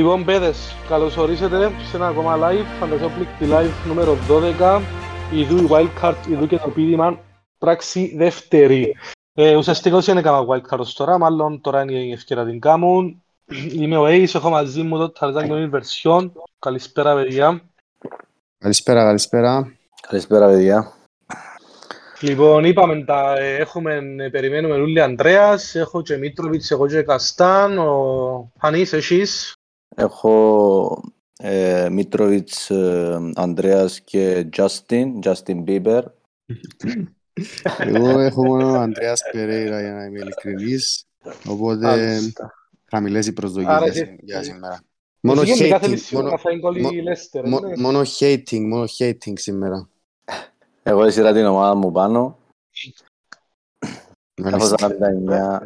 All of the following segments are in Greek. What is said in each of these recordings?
Λοιπόν, παιδες, καλώς ορίσατε σε ένα ακόμα live, φαντασιόπληκτη live νούμερο 12, ειδού η wildcard, ειδού και το πίδημα, πράξη δεύτερη. Ε, ουσιαστικά όσοι είναι κάμα wildcard ως τώρα, μάλλον τώρα είναι η ευκαιρία την κάμουν. Είμαι ο Ace, έχω μαζί μου το Tarzan Gaming Version. Καλησπέρα, παιδιά. Καλησπέρα, καλησπέρα. Καλησπέρα, παιδιά. Λοιπόν, είπαμε τα ε, έχουμε, ε, περιμένουμε Λούλη Ανδρέας, έχω και Μίτροβιτς, εγώ και Καστάν, ο Χανής, εσείς. Έχω ε, Μίτροβιτς, ε, Ανδρέας και Justin, Justin Bieber. Εγώ έχω μόνο Ανδρέας Περέιρα για να είμαι ειλικρινής, οπότε Μάλιστα. χαμηλές οι Άρα προσδοκίες και- για σήμερα. Μόνο Εσύ γενικά hating, θέλεις σίγουρα μόνο, να φάει γκολ η μο- Leicester, μο- ναι. μόνο hating, μόνο hating σήμερα. Εγώ έσυρα την ομάδα μου πάνω. Έχω Μάλιστα. 49. Α,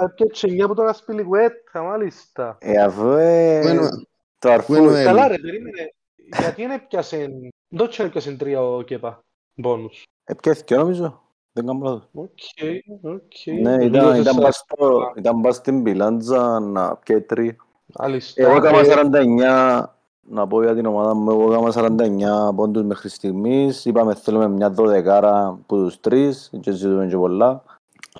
τα πιέτσε μια από τον Ασπιλικουέτα, μάλιστα. Ε, αφού ε, Πού είναι- το αρφού... πού είναι ο Έλλη; Καλά ρε, περίμενε. Γιατί δεν έπιασε, δεν και έπιασε τρία ο Κέπα, μπόνους. Επιέθηκε νομίζω. Δεν κάνω λάθος. Οκ, οκ. Ναι, ήταν, ήταν, πας στο- ήταν πας στην πιλάντζα να πιέει τρία. Μάλιστα. Εγώ έκανα Ε, 49, να πω για την ομάδα μου, εγώ έκανα 49 πόντους μέχρι στιγμής. Είπαμε θέλουμε μια δωδεκάρα από τους τρεις και ζητούμε και πολλά.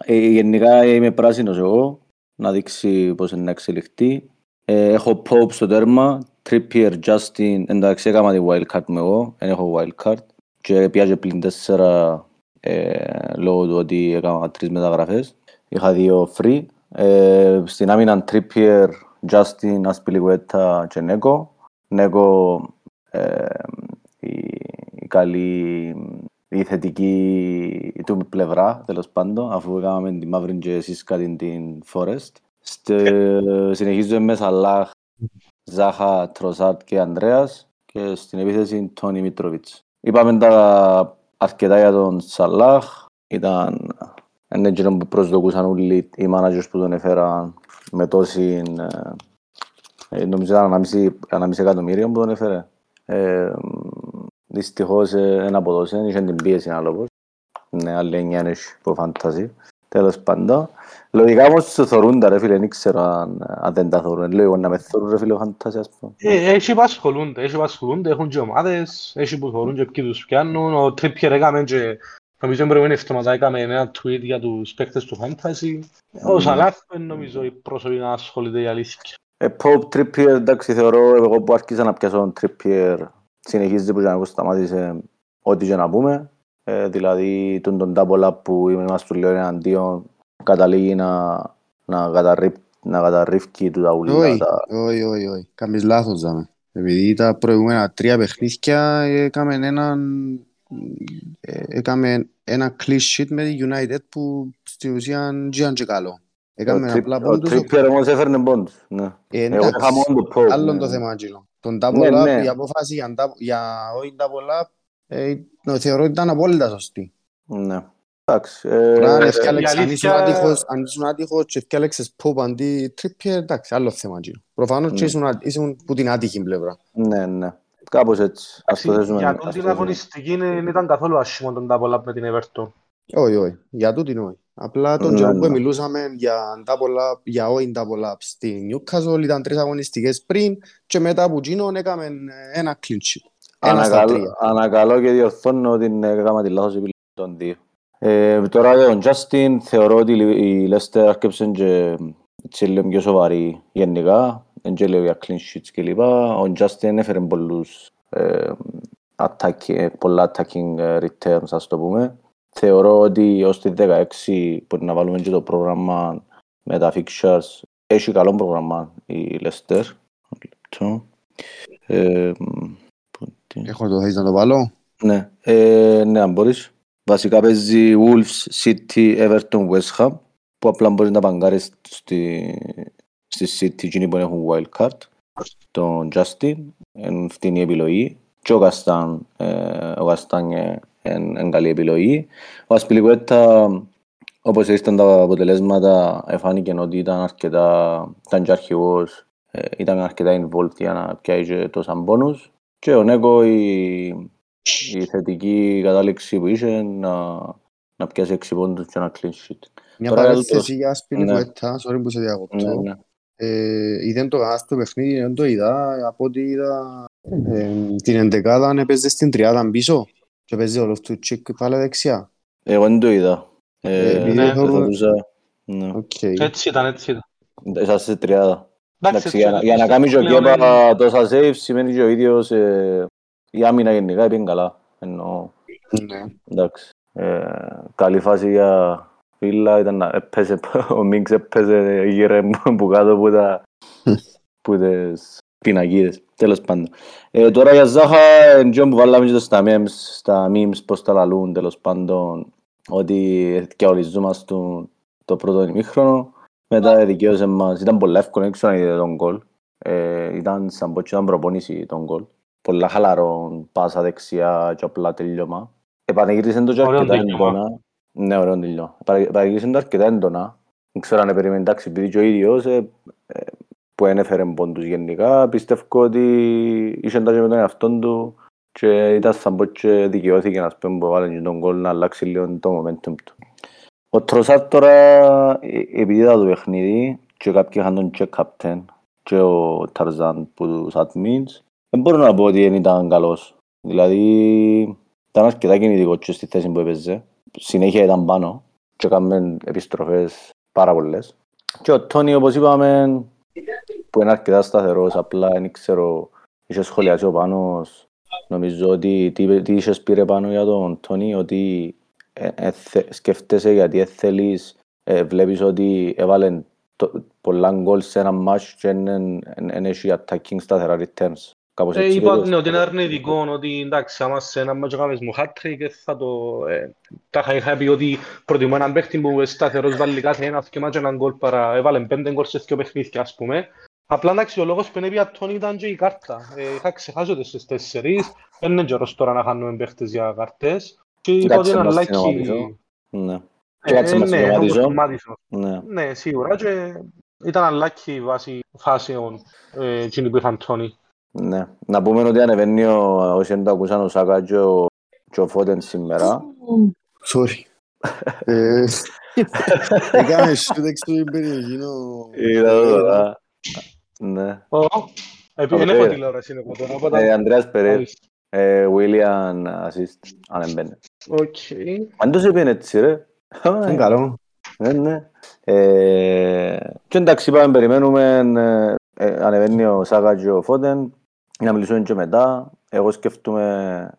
Ε, γενικά είμαι πράσινος εγώ, να δείξει πώς είναι να εξελιχθεί. Ε, έχω Pope στο τέρμα, Trippier, Justin, εντάξει έκανα τη wildcard μου εγώ, δεν έχω wildcard. Και πιάζε πλην τέσσερα ε, λόγω του ότι έκανα τρεις μεταγραφές. Είχα δύο free. Ε, στην άμυνα Trippier, Justin, Aspilicueta και Νέκο. Νέκο ε, η, η καλή, η θετική του πλευρά, τέλος πάντων, αφού έκαναμε τη μαύρη και εσείς κάτι την Forest. Στε, συνεχίζουμε με Σαλάχ, Ζάχα, Τροσάτ και Ανδρέας και στην επίθεση Τόνι Μίτροβιτς. Είπαμε τα αρκετά για τον Σαλάχ, ήταν ένα εκείνο που προσδοκούσαν όλοι οι managers που τον έφεραν με τόση, ε, ε, νομίζω ήταν ανάμιση, ανάμιση εκατομμύριο που τον έφερε. Ε, δυστυχώς ε, δεν αποδώσε, είχε την πίεση ένα λόγος. Ναι, άλλη εννιά είναι που φαντάζει. Τέλος πάντων. Λογικά όμως το θωρούν τα ρε φίλε, δεν ξέρω αν, αν δεν τα θωρούν. Λέω εγώ να με θωρούν ρε φίλε φαντάζει ας πούμε. ε, Έχει που ασχολούνται, έχει που ασχολούνται, έχουν και ομάδες, έχει που θωρούν και ποιοι τους πιάνουν. Ο Trippier έκαμε και νομίζω την προηγούμενη εβδομάδα έκαμε ένα tweet για τους παίκτες του Fantasy. Ο Mm. Σαλάχ δεν νομίζω οι πρόσωποι να ασχολείται η αλήθεια. Ε, Pope, Trippier, εντάξει θεωρώ εγώ που άρχισα να πιάσω τον Trippier συνεχίζει που και να σταμάτησε ό,τι και να πούμε. Ε, δηλαδή τον τον double up που είμαστε του λέω εναντίον καταλήγει να, να, καταρρύπ, να καταρρύφκει του τα ουλικά. Όχι, τα- όχι, όχι, όχι. Κάνεις λάθος, δάμε. Επειδή τα προηγούμενα τρία παιχνίδια έκαμε έναν ε, έκαμε ένα clean sheet με τη United που στην ουσία δεν και καλό. Ο Έκαμε Trip- απλά ο πόντους. Trippier όμως έφερνε πόντους. Ναι. Ε, Εγώ εντάξει. είχα μόνο το Pope. Άλλο ναι. το θέμα, Άγγελο. Τον Ναι, double up, ναι. η απόφαση για, double- για όχι double up, ε, το θεωρώ ότι ήταν απόλυτα σωστή. Ναι. Εντάξει. ε, Τώρα, αν ε, έφτιαλεξες- η αν αλήθεια- ήσουν άτυχος- αν ήσουν άτυχος και έφτιαλεξες Pope αντί Trippier, εντάξει, άλλο θέμα, Άγγελο. Προφανώς και Ναι. ήσουν, α- ήσουν που την άτυχη πλευρά. Ναι, ναι. Κάπως έτσι. Ας το θέσουμε. Για ας τον το την θέσουμε. αγωνιστική δεν ήταν καθόλου άσχημο τον double up με την Everton. Όχι, όχι. Για τούτην όχι. Απλά τον Ναι, καιρό που ναι. μιλούσαμε για double up, για όχι double up στη Newcastle ήταν τρεις αγωνιστικές πριν και μετά από εκείνον έκαμε ένα clean sheet. Ένα στα Ανακαλώ, τρία. ανακαλώ και διορθώνω ότι έκανα τη λάθος επιλογή των δύο. Ε, τώρα για τον Justin θεωρώ ότι η Leicester άρκεψε και έτσι λίγο πιο σοβαρή γενικά. Δεν και λέω για clean sheets κλπ. Ο Justin έφερε πολλούς ε, attacking, πολλά attacking ε, returns ας το πούμε. Θεωρώ ότι ως τη 16 μπορεί να βάλουμε και το πρόγραμμα με τα fixtures. Έχει καλό πρόγραμμα η Leicester. Λεπτό. Ε, πού είναι. Έχω το θες να το βάλω; Ναι, ε, ναι, αν μπορείς. Βασικά παίζει Wolves, City, Everton, West Ham που απλά μπορείς να παγκάρεις στη, στη City εκείνοι που έχουν wild card. Τον Justin, είναι φτηνή επιλογή. Και ο Καστάν, ε, ο Καστάν είναι είναι καλή επιλογή. Ο Ασπιλικουέτα, όπως ήρθαν τα αποτελέσματα, εφάνηκε ότι ήταν αρκετά, ήταν και αρχηγός, ε, ήταν αρκετά involved για να πιάσει και τόσα μπόνους. Και ο Νέκο η, η θετική κατάληξη που είχε να, να πιάσει έξι πόντους και ένα clean sheet. Μια Τώρα παρένθεση άλλο το- για Σπιλικουέτα, sorry που σε Ναι, διακόπτω. ναι. Ε, είδαν το κανένα στο παιχνίδι, δεν το είδα. Από ό,τι είδα ε, την εντεκάδα έπαιζε στην τριάδα πίσω και παίζει ο Λόφτους-Τσικ πάλι δεξιά. Εγώ δεν το είδα. Ε, Ε, επειδή ναι, θεωρώ- θεωρούσα... Ναι. Οκ. Έτσι ήταν, έτσι ήταν. Είσαστε στη τριάδα. Εντάξει, έτσι για, να- ήταν. για να κάνει και ο Πλέον είναι- Κέπα τόσα save σημαίνει και ο ίδιος ε, η άμυνα γενικά πήγαινε καλά. Εννοώ, Ναι. εντάξει. Ε, καλή φάση για Βίλα ήταν να έπαιζε, ο Μίγκς έπαιζε γύρω που κάτω από τα που τις πινακίδες. Τέλος πάντων. Ε, τώρα για Ζάχα, εντός που βάλαμε και στα memes, στα memes πώς τα λαλούν τέλος πάντων, ότι διαολιζόμαστε το πρώτο ημίχρονο. Μετά δικαίωσε μας, ήταν πολλά εύκολο, δεν ξέρω αν είδε τον γκολ. Ε, ήταν σαν πως ήταν προπόνηση τον γκολ. Πολλά χαλαρό, πάσα δεξιά και απλά τελειώμα. Επανεγύρισε το και Ωραίο αρκετά τελειώμα. έντονα. Ναι, ωραίο τελειώμα. Επανε- Επανεγύρισε το αρκετά έντονα. Δεν ξέρω αν περίμενε, εντάξει, επειδή και ο ίδιος ε, ε, που ένεφερε πόντους γενικά, πιστεύω ότι είχε τα και με τον εαυτόν του και ήταν σαν πως και δικαιώθηκε να πούμε που βάλει τον γκολ να αλλάξει λίγο το momentum του. Ο Τροσάρ τώρα, ε, επειδή είδα το παιχνίδι και κάποιοι είχαν τον check captain και ο Ταρζάν που τους admins, δεν μπορώ να πω ότι δεν ήταν καλός. Δηλαδή, ήταν αρκετά κινητικός και στη θέση που έπαιζε. Συνέχεια ήταν πάνω και έκαμε επιστροφές πάρα πολλές. Και ο Τόνι, όπως είπαμε, που είναι αρκετά σταθερός, απλά δεν ξέρω, είχε σχολιάσει ο Πάνος, νομίζω ότι τι, τι είχες πήρε πάνω για τον Τόνι, ότι ε, ε, θε- σκέφτεσαι γιατί ε, θέλεις, ε, βλέπεις ότι έβαλε το, πολλά γκολ σε ένα μάτς και δεν έχει attacking σταθερά returns. Κάπως Ε, έτσι είπα είδες. ναι, ότι είναι αρνητικό, ότι εντάξει, άμα σε ένα μάτσο κάνεις μου hat-trick, ε, θα το... Ε, τάχα είχα πει ότι προτιμώ έναν παίχτη που είναι σταθερός βάλει κάθε ένας και μάτσο έναν γκολ παρά έβαλε πέντε γκολ σε δύο παιχνίδια, ας πούμε. Απλά εντάξει, ο λόγος που είναι πια τον ήταν και η κάρτα. Ε, είχα ξεχάσει ότι στις τέσσερις, δεν είναι καιρός τώρα να χάνουμε παίχτες για κάρτες. Και είπα ότι Κάτσε είναι μας unlucky. συνωματίζω. Ναι. Ε, Κάτσε μας ναι, συνωματίζω. όπως το Μάτισον. Ναι. Ναι, σίγουρα και ήταν unlucky βάσει φάσεων ε, εκείνοι που είχαν Τόνι. Ναι. Να πούμε ότι ανεβαίνει ο, όσοι δεν το ακούσαν ο Σάκα και ο, και ο Φώτεν σήμερα. Sorry. Ε, Έκαμε σούτ έξω την περιοχή ο... Είδα το τώρα. Ναι. Ω, επειδή δεν Ωραία. έχω τηλεόραση είναι εγώ τώρα, Ε, οπότε... Ανδρέας Περές, Μάλιστα. ε, William assist, αν έμπαινε. Οκ. Αν το σε πήγαινε έτσι ρε. Είναι καλό. Ναι, ναι. Ε, και εντάξει, είπαμε, περιμένουμε, ε, ε, ανεβαίνει ο Σάκα και ο Φώτεν, να μιλήσουμε και μετά. Εγώ σκεφτούμε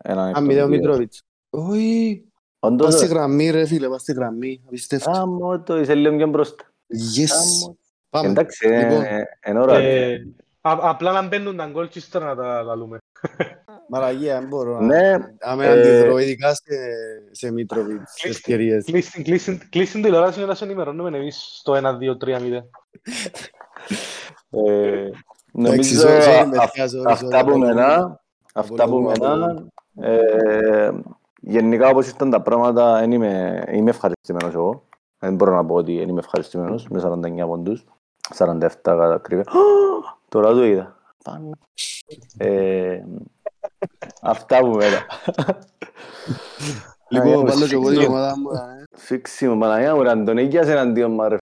έναν εκ Αν των μηδέν ο δύο. Μητρόβιτς. Όχι. Όντως, Πας στη ρε. γραμμή ρε φίλε, πας στη γραμμή. Απίστευτο. Άμμο το, είσαι λίγο πιο μπροστά. Yes. Άμμο. Πάμε. Εντάξει, Λοιπόν. ε, είναι ώρα. Ε, α- Απλά να μπαίνουν τα γκολ και ύστερα να τα λαλούμε. Μαλαγία, δεν μπορώ. να- Ναι, Άμα ε, αντιδρώ, ειδικά σε- σε Μητρόβιτς, σε ευκαιρίες. Κλείσtin- κλείσtin- Κλείσtin τηλεόραση για να σε ενημερώνουμε εμείς στο 1-2-3-0. ε, Εντάξει, νομίζω sorry, sorry, α- παιδιά, sorry, αυτά sorry, που απολογούμε. μενά, αυτά που Απολογούμε, μενά, ε, γενικά όπως ήρθαν τα πράγματα, δεν είμαι, είμαι ευχαριστημένος εγώ. Δεν μπορώ να πω ότι δεν είμαι ευχαριστημένος με 49 πόντους, 47 κατά ακρίβεια. Τώρα το είδα. Πάνω. Ε, αυτά που μένα. Λοιπόν, Α, βάλω και εγώ την σφίξιμο. ομάδα μου. ε. Φίξιμο, Παναγιά μου, ρε, Αντωνίκιας εναντίον μου, ρε.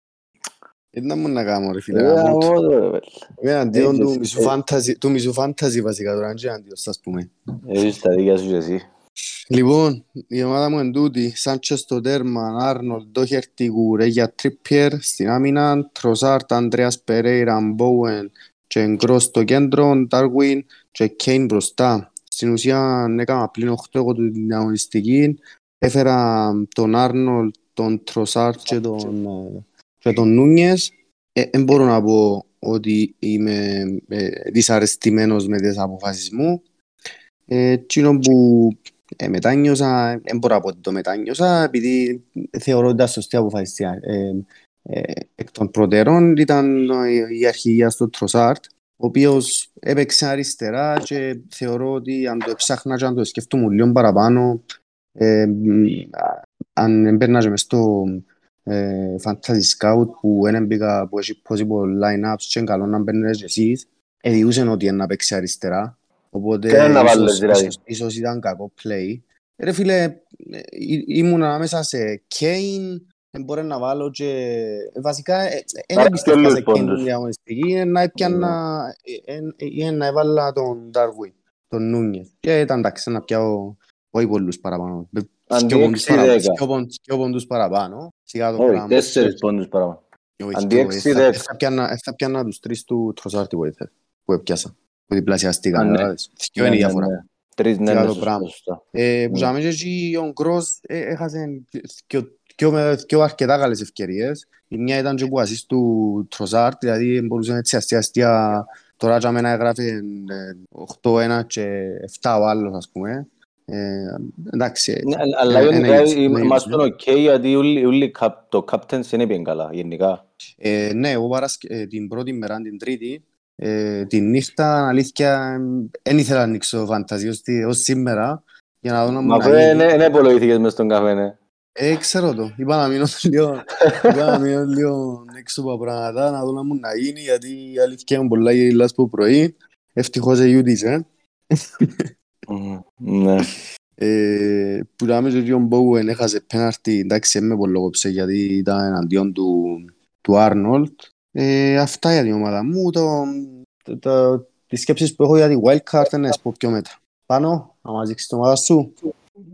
Δεν να μου να κάνω ρε φίλε. Ε, γάμο του. γαμώ το, ρε, πέλε. Είμαι εναντίον του Έτσι, μισού έτσι. φάνταζι- του μισού φάνταζι βασικά τώρα, και εναντίον σας πούμε. Έχεις τα δίκια σου και εσύ. Λοιπόν, η ομάδα μου είναι τούτη. Σάντσες στο τέρμα, Άρνολ, Ντόχερτη, Γουρέγια, Τρίπιερ, στην άμυνα, Τροσάρτ, Ανδρέας Περέιρα, Μπόουεν και Γκρός στο κέντρο, Ντάρουιν και Κέιν μπροστά. Στην ουσία έκανα πλήν 8 εγώ την αγωνιστική. Έφερα τον Άρνολ, τον Τροσάρτ και τον, ε, και τον Νούνιες. Δεν μπορώ να πω ότι είμαι ε, δυσαρεστημένος με τις αποφάσεις μου. Ε, εκείνο που ε, μετάνιωσα, δεν μπορώ να πω ότι το μετάνιωσα, επειδή θεωρώ ότι ήταν σωστή αποφάση. Ε, ε, εκ των προτέρων ήταν η- η αρχηγία στο Τροσάρτ, ο οποίος έπαιξε αριστερά και θεωρώ ότι αν το έψαχνα και αν το σκέφτομαι λίγο παραπάνω, ε, μ, α- αν έμπαιρνα και μες στο ε, Fantasy Scout που δεν μπήκα που έχει possible line-ups και είναι καλό να μπαίνετε και εσείς, εδιούσαν ότι είναι να παίξει αριστερά. Οπότε Και να βάλεις, ίσως, δηλαδή; ίσως, ίσως ήταν κακό play. Ρε φίλε, ε, ή- ήμουν ανάμεσα σε Kane, δεν μπορεί να βάλω και... ε, Βασικά, ε, ε, Άρα δεν πιστεύω και σε λίγους εκείνη πόντους. την διαγωνιστική, είναι να έπιανα... ε, ε, ε, ε, να έβαλα τον Νταρβουί, τον Νούνιε. Και ήταν εντάξει, να πιάω όχι πολλούς παραπάνω. Αντί Δυο πόντους 6-10. παραπάνω, δυο πόντους- δυο πόντους παραπάνω. Σιγά το Όχι, πράγμα. τέσσερις πόντους παραπάνω. Όχι, Αντί δυο, 6-10. ε, θα- ε, θα πιάνα- ε, θα πιάνα τους τρεις του Τροσάρτη που ήρθε, που έπιασα. Που διπλασιαστήκαν, Α, ναι. κατάλαβες. Δυο είναι η Ναι, ναι, διαφορά. ναι. Τρεις, ναι, Σιγά ναι, το σωστά, πράγμα. σωστά. Ε, που Ναι. ζάμε και εκεί ο Γκρός ε, έχασε δυο- δυο με- δυο αρκετά καλές ευκαιρίες. Η μια ήταν και που ασίστ του Τροσάρτ, δηλαδή μπορούσε έτσι αστεία αστεία τώρα για μένα έγραφε ε, 8-1 και 7 ο άλλος ας πούμε. Ε, εντάξει, Ναι, αλλά- Αλλά Ε, γενικά ένα είδος, ένα είμαστε είδος, οκ γιατί όλοι- όλοι καπ- το captains είναι bien καλά γενικά. Ε, ναι, εγώ παρασκε... ε, την πρώτη μέρα, την τρίτη, ε, τη νύχτα, αλήθεια, δεν ήθελα να ανοίξω φανταζίες ότι- ως σήμερα, για να δω να μου Μα να αφού γίνει. δεν υπολογίθηκες μες στον καφέ, ναι. Ε, ξέρω το. Είπα να μείνω λίγο, είπα να μείνω λίγο έξω από τα πράγματα, να δω να μου να γίνει, γιατί η αλήθεια είναι πολλά γελάς που πρωί. Ευτυχώς εγιούτησε. Μμμ, Ναι. Ε, που να μην ο Μπόουεν έχασε πέναρτη, εντάξει, δεν με πολλόγοψε γιατί ήταν εναντίον του, του Άρνολτ. Ε, αυτά για την ομάδα μου. Το, το, το, τις σκέψεις που έχω για τη wildcard είναι να τις πω πιο μετά. Πάνω, να μας δείξεις την ομάδα σου.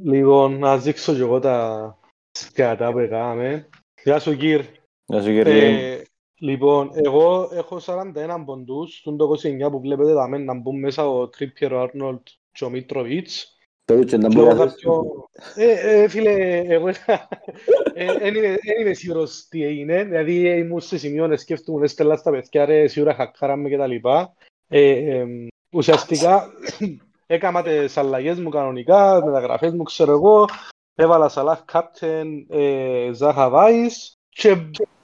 Λοιπόν, να δείξω και εγώ τα σκατά που έκαμε. Γεια σου, Κύρ. Γεια σου κύριε. Ε, λοιπόν, εγώ έχω 41 ποντούς, στον το 29 που βλέπετε τα μένα να μπουν μέσα ο Τρίπιερ, ο Άρνολτ και ο Μίτροβιτς. Περίπου να Και μπορεί εγώ να κάποιο... Ε, ε, φίλε, εγώ δεν είμαι, εν είμαι σίγουρος τι έγινε, δηλαδή ήμουν σε σημείο να σκέφτομαι, έστελα στα παιδιά, ρε, σίγουρα χακάραμε και τα λοιπά. Ε, ε, ουσιαστικά έκανα τις αλλαγές μου κανονικά, μεταγραφές μου, ξέρω εγώ, έβαλα Σαλάχ Κάπτεν, ε, Ζάχα Βάις και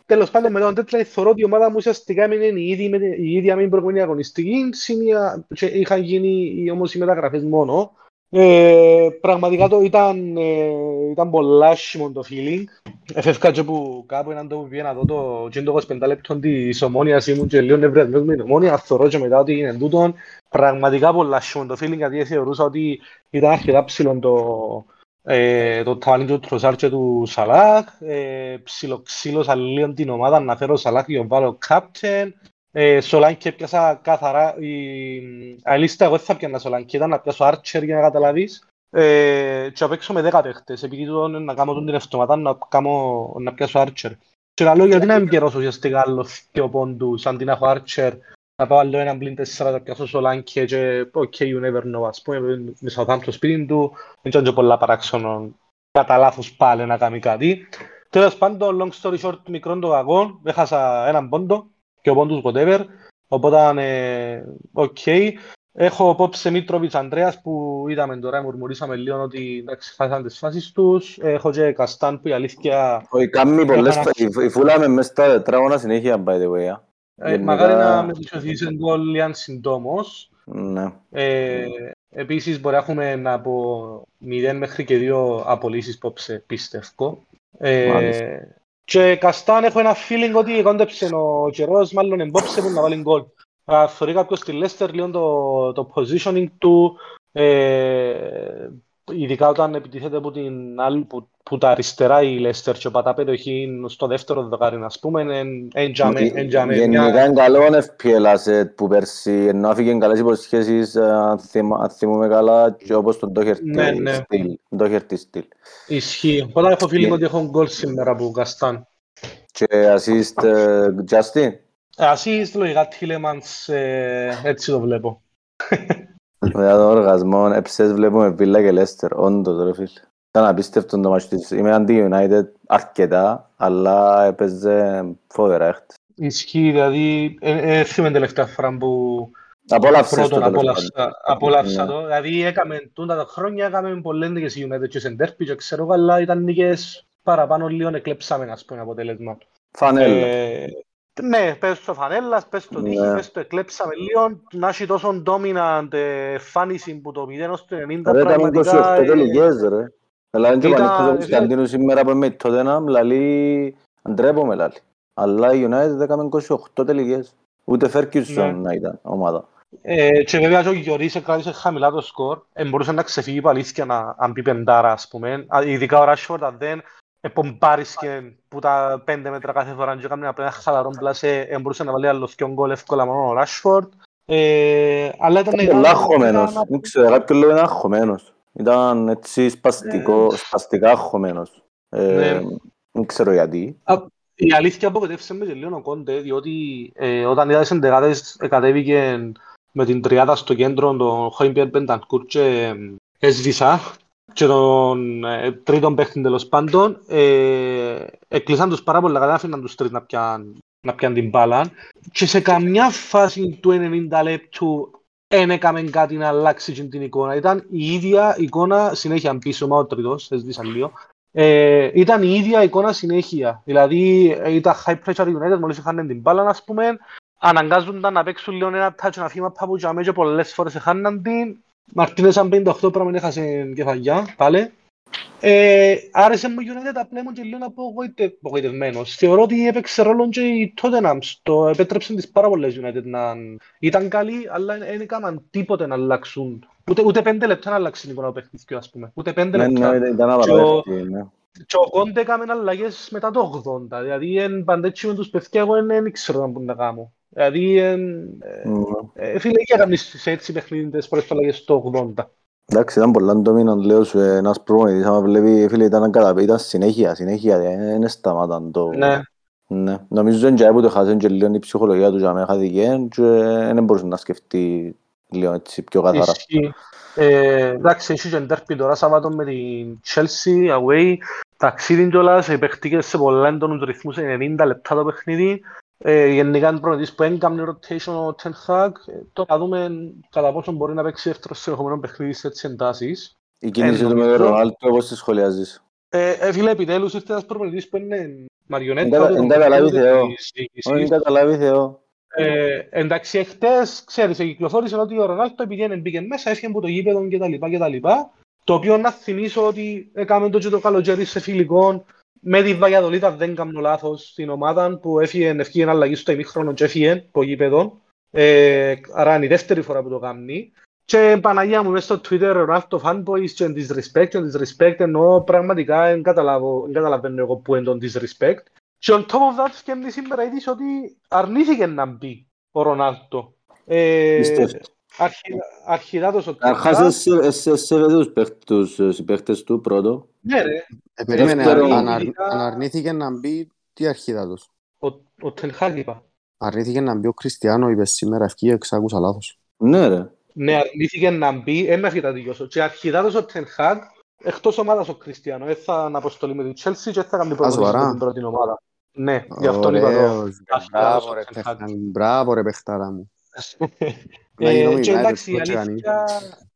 τέλος πάντων μετά τον τέτοια θεωρώ ότι η ομάδα μου ουσιαστικά έμεινε η ίδια, με, την- η ίδια με την προηγούμενη αγωνιστική σημεία, και είχαν γίνει όμως οι μεταγραφές μόνο. Ε, πραγματικά το ήταν, ε, ήταν πολλά άσχημο το feeling. Εφεύκα και που κάπου έναν το που πήγαινα δω το, και είναι το 25 λεπτό της Ομόνιας ήμουν και λίγο νευριασμένος με την Ομόνια, θωρώ και μετά ότι είναι τούτον. Πραγματικά πολλά άσχημο το feeling γιατί θεωρούσα ότι ήταν αρκετά ψηλό το, ε, το ταβάνι του Τροσάρ και του Σαλάχ. Ε, ψιλοξύλωσα λίγο την ομάδα να φέρω Σαλάχ και τον βάλω captain. Ε, Σολάνκι έπιασα καθαρά, η αλίστα εγώ δεν θα πιάνα Σολάνκι, ήταν να πιάσω Archer για να καταλάβεις. Ε, και απ' έξω με 10 παίχτες, επειδή το είναι να κάνω τον την εβδομάδα να, κάνω, να πιάσω Archer. Και να λέω γιατί να μην πιερώσω ουσιαστικά άλλο δύο πόντους, αν την έχω Archer, να πάω άλλο έναν πλήν τέσσερα, να πιάσω Σολάνκι και ok, you never know, ας πούμε, με Southampton στο σπίτι του, δεν ήταν και πολλά παράξενο κατά λάθος πάλι να κάνει κάτι. Τέλος πάντων, long story short, μικρόν το κακό, έχασα έναν πόντο και ο πόντος whatever, οπότε ε, οκ. Έχω απόψε Μίτροβιτς Ανδρέας που είδαμε τώρα, μουρμουρίσαμε λίγο ότι εντάξει, χάσαν τις φάσεις τους. Έχω και Καστάν που η αλήθεια Όχι, κάνει πολλές Έκανα- φα- η- η φούλα μες μέσα στα τετράγωνα συνέχεια, by the way. Α. ε, Γενικά- μακάρι να με τους σε γκολ αν συντόμως. Ναι. Ε, επίσης μπορεί να έχουμε από 0 μέχρι και 2 απολύσεις πόψε, πιστεύω. Ε, Μάλιστα. και Καστάν έχω ένα feeling ότι κόντεψε ο καιρός μάλλον εμπόψε που να βάλει γκολ. Α, Θεωρεί κάποιος στη Leicester λίγο το, το positioning του, ε, ειδικά όταν επιτίθεται που, την, άλλη- που, που τα αριστερά η Leicester και πατά περιοχή στο δεύτερο δεκάρι, ας πούμε, εν- εν τζάμε- εν τζάμε. Γενικά Μια- είναι καλό ο FPL asset που πέρσι ενώ άφηγε καλές υποσχέσεις ε, αν θυμ- αν θυμούμε καλά και όπως τον Ναι, Doherty ναι. στυλ. Doherty στυλ. Ισχύει. Οπότε έχω feeling Ναι. ότι έχω γκολ σήμερα από Καστάν. Και assist ε, Justin; Ασίστ, λογικά Τίλεμανς, ε, έτσι το βλέπω. Μετά τον οργασμό, έψες βλέπουμε Villa και Leicester, όντως ρε φίλε. Ήταν απίστευτο το μάτι της. Είμαι αντι United αρκετά, αλλά έπαιζε φοβερά έχτες. Ισχύει, δηλαδή, ε, ε, θυμάμαι τελευταία φορά που Απόλαυσες το πρώτον τέλος απόλαυσα, πάντων. απόλαυσα Ναι. το. Δηλαδή, έκαμε τούτα τα χρόνια, έκαμε πολλές νίκες η United και σε ντέρπι και ξέρω εγώ, αλλά ήταν νίκες παραπάνω λίγο εκλέψαμε, ας πούμε, αποτέλεσμα. Φανέλα. Ε, ναι, πες το φανέλας, πες το τύχη, Ναι. πες το εκλέψαμε λίγο, να έχει τόσο dominant ε, εμφάνιση που το 0 ως το 90 Ρε, ήταν 28 ε, τελικές ρε. Δηλαδή και ο ήταν- Παναθηναϊκός Κωνσταντίνου σήμερα που είμαι τότε να λαλεί, αντρέπομαι λαλεί. Αλλά η United έκαμε 28 τελικές. Ούτε Ferguson Ναι. να ήταν ομάδα. Ε, και βέβαια και ο Γιωρίς κράτησε χαμηλά το σκορ. Ε, μπορούσε να ξεφύγει η αλήθεια να αν πει πεντάρα, ας πούμε. Α, Ειδικά ο Ράσφορντ αν δεν Επομπάρισκε που τα πέντε μέτρα κάθε φορά και έκανε ένα χαλαρό πλάσε, ε, μπορούσε να βάλει άλλος και γκολ εύκολα μόνο ο Ράσφορντ. Ε, αλλά ήταν... Ήταν πολλά αγχωμένος. Δεν ξέρω, κάποιο λόγο ήταν αγχωμένος. Ήταν έτσι σπαστικό, σπαστικά αγχωμένος. Ε, Ναι. Δεν ξέρω γιατί. Α, Η αλήθεια απογοητεύσε με και λίγο ο Κόντε, διότι ε, όταν είδα τις εντεγάδες κατέβηκε με την τριάδα στο κέντρο τον Χόιμπιερ Μπεντανκούρ και ε, έσβησα και τον ε, τρίτον παίχτη τέλος πάντων ε, εκλείσαν τους πάρα πολλά καλά, άφηναν τους τρεις να πιάνουν να πιάνουν την μπάλα και σε καμιά φάση του 90 λεπτού δεν έκαμε κάτι να αλλάξει την εικόνα. Ήταν η ίδια εικόνα συνέχεια πίσω, μα ο τρίτος, έσβησαν λίγο. Ε, ήταν η ίδια εικόνα συνέχεια. Δηλαδή ε, ήταν high pressure United, μόλις είχαν την μπάλα, ας πούμε, αναγκάζονταν να παίξουν λίγο ένα touch, να φύγει από τζαμέ και πολλές φορές έχαναν την. Μαρτίνες αν 58 πράγμα έχασε κεφαλιά, πάλι. Ε, άρεσε μου η United απλά ήμουν και λίγο απογοητε- απογοητευμένος. Θεωρώ ότι έπαιξε ρόλο και η Tottenham στο επέτρεψε τις πάρα πολλές United να ήταν καλοί, αλλά δεν έκαναν τίποτε να αλλάξουν. Ούτε, ούτε πέντε λεπτά να αλλάξει η εικόνα του παιχνιδιού, ας πούμε. Ούτε πέντε Ναι, λεπτά. ναι, ήταν Και ο- απαράδεκτη. ναι. Και ο Κόντε έκαμε αλλαγές μετά το 80. Δηλαδή, εν παντέτσι με τους παιδιά, εγώ δεν δεν ξέρω να μπορούν να κάνω. Δηλαδή, εν, ε, Ναι. ε, φίλε, για κάνεις σε έτσι παιχνίδι τις πρώτες αλλαγές το 80. Εντάξει, ήταν πολλά ντομίνον, λέω σου, ε, ένας προπονητής, άμα βλέπει, φίλε, ήταν κατά, ήταν συνέχεια, συνέχεια, ε, δεν σταμάταν το... Ναι. Ναι. Νομίζω είναι και που το χάσαν και λίγο η ψυχολογία του για μένα χάθηκε και δεν μπορούσε να σκεφτεί λίγο έτσι πιο καθαρά. Ισχύει. Ε, εντάξει, έχει και ντέρπι τώρα Σαββάτο με την Chelsea, away, ταξίδι κιόλας, ε, παίχτηκε σε πολλά έντονους ρυθμούς, 90 λεπτά το παιχνίδι. Ε, γενικά είναι προπονητής που δεν κάνει rotation ο Ten Hag. Ε, τώρα να δούμε κατά πόσο μπορεί να παίξει δεύτερο συνεχόμενο παιχνίδι σε έτσι εντάσεις. Η κίνηση Ε, του με νομίζω- τον Ρονάλτο, πώς τη σχολιάζεις; Ε, ε, φίλε, επιτέλους ήρθε ένας προπονητής που είναι Εν μαριονέτα κατα- του εν καταλάβει κομμωτικού Θεό. της διοίκησης. Όχι, καταλάβει Θεό. Ε, εντάξει, εχθές, ξέρεις, κυκλοφόρησε ότι ο Ρονάλτο επειδή δεν μπήκε μέσα, έφυγε από το γήπεδο και τα λοιπά και τα λοιπά. Το οποίο να θυμίσω ότι έκαμε το και το καλοκαίρι σε φιλικό με τη Βαγιαδολίτα, δεν κάνω λάθος, στην ομάδα που έφυγε ευκήγε ένα αλλαγή στο ημίχρονο και έφυγε από γήπεδο. Ε, άρα είναι η δεύτερη φορά που το κάνει. Και Παναγία μου μέσα στο Twitter Ρονάλτο fanboys και disrespect και disrespect ενώ πραγματικά δεν καταλαβαίνω, δεν καταλαβαίνω εγώ που είναι το disrespect. Και on top of that φτιάχνει σήμερα η είδηση ότι αρνήθηκε να μπει ο Ρονάλτο. Ε, Πιστεύω. αρχι- αρχιδά το στο Αρχάς Twitter. εσέ- εσέ- εσέβεται τους παίχ- τους ε, συμπαίχτες του πρώτο. Ναι ρε, Ε, περίμενε, Δεύτερο, αν, αρ- ειδικά- αν αρνήθηκε να μπει, τι αρχίδατος. ο, ο Τενχάκ είπα. Αρνήθηκε να μπει ο Κριστιανό, είπες σήμερα, ευκεί, ξάκουσα λάθος. Ναι ρε. Ναι, αρνήθηκε να μπει, ένα φύγει τα δικαιώσω. Και αρχιδάτος ο Τενχάκ, εκτός ομάδας ο Κριστιανό, δεν θα είναι αποστολή με την Chelsea και δεν θα κάνει προπονήσεις σοβαρά; με την πρώτη ομάδα. Ναι, γι' αυτό είπα το. Ωραίος, αρχίδατος μπράβο ο ρε, Ten Hag. παιχτά- μπράβο ρε παιχτάρα μου. Να γίνω Ε, και United εντάξει, η coach, Γιάννη. αλήθεια...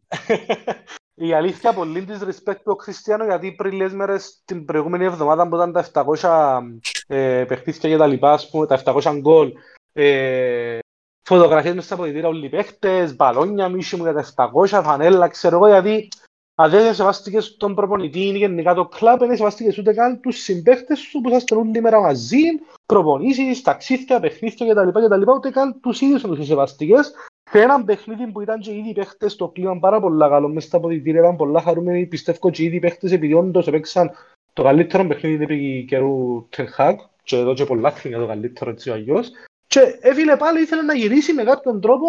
η αλήθεια πολύ της respect του Χριστιανό γιατί πριν λίγες μέρες την προηγούμενη εβδομάδα που ήταν τα 700 ε, παιχνίδια και τα λοιπά, ας πούμε, τα 700 γκολ, ε, φωτογραφίες μες στα αποδητήρια όλοι οι παίχτες, μπαλόνια μίσοι μου για τα 700, φανέλα, ξέρω εγώ, γιατί αν δεν σεβάστηκες τον προπονητή ή γενικά το κλαμπ, δεν σεβάστηκες ούτε καν τους συμπαίχτες σου που θα όλη μέρα μαζί, προπονήσεις, ταξίδια, παιχνίδια κτλ. κτλ. Ούτε καν τους ίδιους δεν τους σεβάστηκες. Και έναν παιχνίδι που ήταν και ήδη οι παίχτες στο κλίμα πάρα πολλά καλό, μες στα αποδητήρια ήταν πολλά χαρούμενοι, πιστεύω και ήδη οι παίχτες επειδή όντως έπαιξαν το καλύτερο παιχνίδι επί καιρού Ten Hag και εδώ και πολλά χρόνια το καλύτερο έτσι ο αλλιώς. Και έφυλε πάλι ήθελε να γυρίσει με κάποιον τρόπο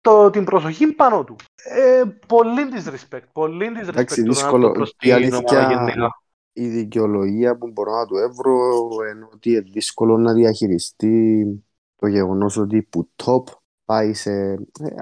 το, την προσοχή πάνω του. Ε, πολύ disrespect, πολύ disrespect Εντάξει, του δύσκολο. Ρονάλντο προς Η την αλήθεια- ομάδα γενικά. Η δικαιολογία που μπορώ να του έβρω είναι ότι είναι δύσκολο να διαχειριστεί το γεγονός ότι που top πάει σε... ε,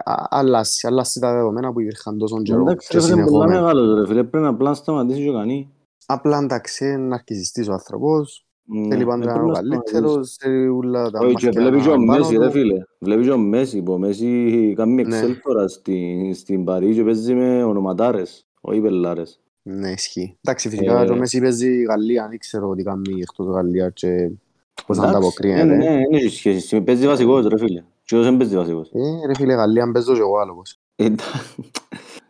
α- αλλάσει, αλλάσει τα δεδομένα που υπήρχαν τόσο καιρό Εντάξει, και ρε φίλε, πολλά συνεχόμενα. μεγάλος ρε φίλε, πρέπει να απλά να σταματήσει και κανεί. Απλά εντάξει, είναι ναρκισιστής ο άνθρωπος, Ναι, θέλει πάντα να πρέπει είναι ο να σταματήσει. καλύτερος, θέλει ούλα τα Όχι, και μάτια βλέπεις και ο πάνω Μέση, ρε του. φίλε. Βλέπεις και ο Μέση, που ο Μέση κάνει Ναι. Excel τώρα στην, στην Παρί και παίζει με ονοματάρες, όχι πελάρες. Ναι, ισχύει. Εντάξει, φυσικά Ε, και ο Μέση παίζει Γαλλία, δεν ξέρω τι κάνει εκτός Γαλλίας και πώς Εντάξει, ανταποκρίνεται. ναι, ναι, δεν έχει σχέση. Παίζει βασικός, ρε φίλε. Και όσοι δεν παίζει βασικός. Ε, ρε φίλε, Γαλλία παίζω και εγώ άλλο πως.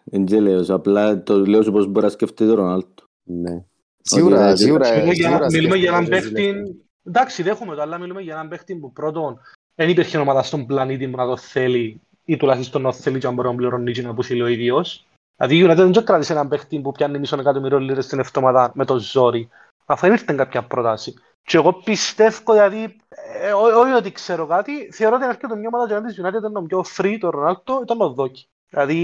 Δεν και λέω σου, απλά το λέω σου πώς μπορεί να σκεφτεί το Ρονάλτο. Ναι. Σίγουρα, ρε, σίγουρα, Μιλούμε για, σίγουρα μιλούμε για έναν σκέφτεται, παίχτη. Εντάξει, δέχομαι το, αλλά μιλούμε για έναν παίχτη που πρώτον δεν υπήρχε ομάδα στον πλανήτη που να το θέλει ή τουλάχιστον να το θέλει και αν μπορεί να πληρώνει και να που θέλει ο ίδιος. Δηλαδή η United δεν κράτησε έναν παίχτη που πιάνει μισό εκατομμύριο λίρες την εβδομάδα με το ζόρι. Αφού δεν ήρθε κάποια πρόταση. Και εγώ πιστεύω, δηλαδή, ε, ό- όχι ότι ξέρω κάτι, θεωρώ ότι έρχεται μια ομάδα και της United ήταν πιο free το Ρονάλτο, ήταν ο Δόκι. Δηλαδή,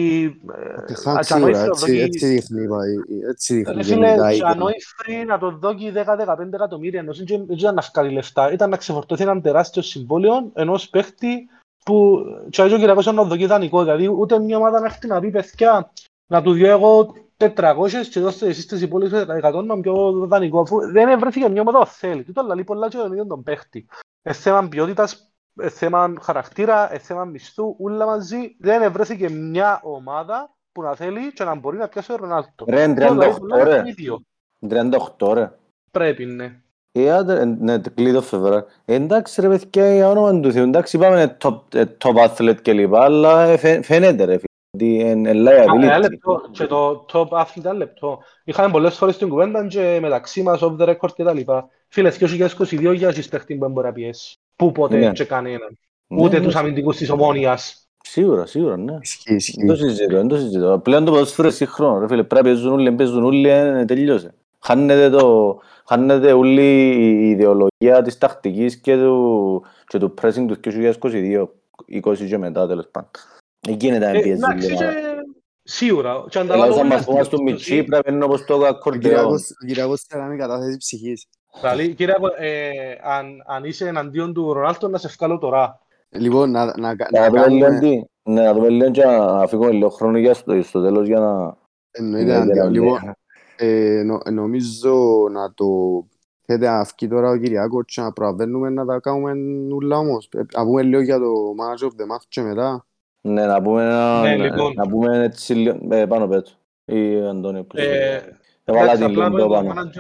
Τη ε, Χάνκ και αν όχι σίγουρα, ο έτσι, Δόκι- έτσι δείχνει, πάει- έτσι δείχνει Ρε φίλε, γενικά η και αν εικόνα. όχι free να το δόκει 10-15 εκατομμύρια, ενώ δεν ήταν να βγάλει λεφτά, ήταν να ξεφορτωθεί έναν τεράστιο συμβόλαιο ενός παίχτη που και ο Κυριακός ήταν να δοκεί δανεικό, δηλαδή ούτε μια ομάδα να έρθει να πει παιδιά να του διώ εγώ 400 και δώστε εσείς τις υπόλοιπες 100 να πιω δανεικό, αφού δεν ευρέθηκε μια ομάδα που θέλει. Τούτο λαλεί πολλά και τον ίδιο τον παίχτη. Ε, θέμα ποιότητας, ε, θέμα χαρακτήρα, ε, θέμα μισθού, όλα μαζί, δεν ευρέθηκε μια ομάδα που να θέλει και να μπορεί να πιάσει ο Ρονάλτο. Ρε, Τούτο λαλεί 38 πολλά για ρε. τον ίδιο. 38 ρε. Πρέπει, ναι. Ε, άντε, ε, ναι, κλείδω Φεβρουάριο. Ε, Εντάξει ρε παιδιά, για όνομα του Θεού, εντάξει είπαμε είναι top, ε, top athlete και λοιπά, αλλά ε, φαι- φαίνεται ρε φίλε, ότι είναι Α, Ένα liability. λεπτό. Και το top athlete ένα λεπτό. Είχαμε πολλές φορές την κουβέντα και μεταξύ μας off the record και τα λοιπά. Φίλε, 2022 για εσείς παίχτη που δεν μπορεί να πιέσει. Πού ποτέ Ναι. και κανέναν. Ναι, Ούτε ναι, τους αμυντικούς της Ομόνιας. Σίγουρα, σίγουρα, ναι. Ισχύει, ισχύει. Δεν το συζητώ, δεν το συζητώ. Πλέον το ποδόσφαιρο είναι σύγχρονο, ρε φίλε. Πρέπει να παίζουν όλοι, παίζουν όλοι, ε, τελείωσε. Χάνεται, το, χάνεται όλη η ιδεολογία της τακτικής και του, και του pressing του 2022, 20 και μετά τέλος πάντων. Εκεί είναι τα Ε, πιέζει Εντάξει, λίγο. και σίγουρα. Και Αλλά ανταλάβω σαν όλα μας πούμε στον στην Μιτσί περίπτωση. πρέπει να είναι όπως το Ο ακορντεόν. Κυριακός- ο Κυριακός θα κάνει κατάθεση ψυχής. Δηλαδή, κύριε, ε, αν, αν είσαι εναντίον του Ρονάλτο, να σε βγάλω τώρα. Λοιπόν, να, να, να, Να δούμε λίγο κάνουμε... τι. Ναι, να δούμε λίγο και να φύγουμε λίγο χρόνο για στο, στο τέλος για να... Εννοείται, για Αντίο. να- Λοιπόν, ε, νο, νομίζω να το θέτε να βγει τώρα ο Κυριακός και να προλαβαίνουμε να τα κάνουμε ούλα όμως. Ε, Να πούμε λίγο για το match of the match και μετά. Ναι, να πούμε, ένα, Ναι, λοιπόν. να πούμε έτσι λίγο... Ε, πάνω πέτω. Ή Αντώνιο. ποιος Ε, είναι. Έβαλα Εντάξει, την απλά λίγο το πάνω.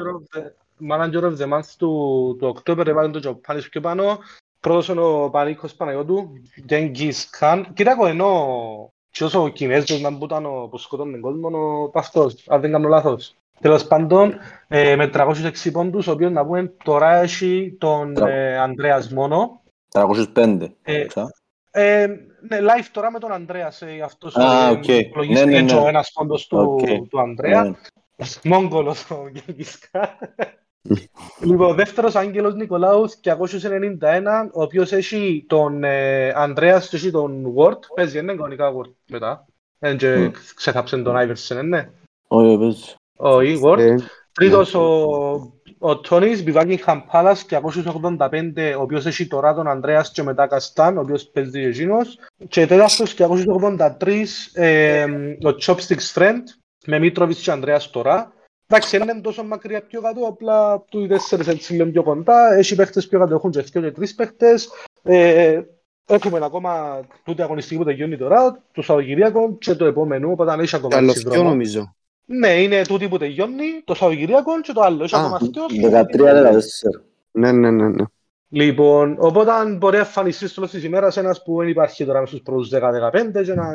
Manager of the, manager of the month του, του October έβαλε τον Τζοπάνης πιο πάνω. Πρώτος είναι ο Πανίκος Παναγιώτου, Genghis Khan. Κοίτακο, ενώ και όσο ο Κινέζος να που ήταν ο που σκότωνε τον κόσμο, ο Παυτός, αν δεν κάνω λάθος. Τέλος πάντων, ε, με 306 πόντους, ο οποίος να πούμε τώρα έχει τον Τρα- ε, Ανδρέας μόνο. 305. Ε, Ξα. Ε, ναι, live τώρα με τον Ανδρέας, ε, αυτός Α, ε, οκ. υπολογίστηκε Ναι, ναι, και ναι. ο ένας πόντος του, Οκ. του Ανδρέα. Ναι. Μόγγολος ο Γενγίς Καν. Λοιπόν, δεύτερος Άγγελος Νικολάους 291, ο οποίος έχει τον ε, Ανδρέας και έχει τον Word. Παίζει, είναι κανονικά Word μετά. Δεν και Μμ. ξεθάψε τον Άιβερσεν, ναι. Όχι, πες. Όχι, Word. Ε, Τρίτος ο, ο Τόνις, Buckingham Palace 285, ο οποίος έχει τώρα τον Ανδρέας και μετά Καστάν, ο οποίος παίζει εκείνος. Και τέταρτος 283, ε, ο Chopsticks Friend, με Μίτροβιτς και Ανδρέας τώρα. Εντάξει, δεν είναι τόσο μακριά πιο κάτω, απλά του οι τέσσερις έτσι λίγο πιο κοντά. Έχει παίχτες πιο κάτω, έχουν και δύο και τρεις παίχτες. Ε, έχουμε ακόμα τούτη αγωνιστική που τελειώνει τώρα, το Σαββατοκυριακό και το επόμενο, οπότε αν έχει ακόμα Άλλο έτσι δυο δρόμο. νομίζω. Ναι, είναι τούτη που τελειώνει, το Σαββατοκυριακό και το άλλο. Έχει Α, ακόμα δύο. 13-14. Ναι, ναι, ναι, ναι. Λοιπόν, οπότε αν μπορεί να εμφανιστεί στο τέλος της ημέρας ένας που δεν υπάρχει τώρα στους πρώτους 10-15 και να,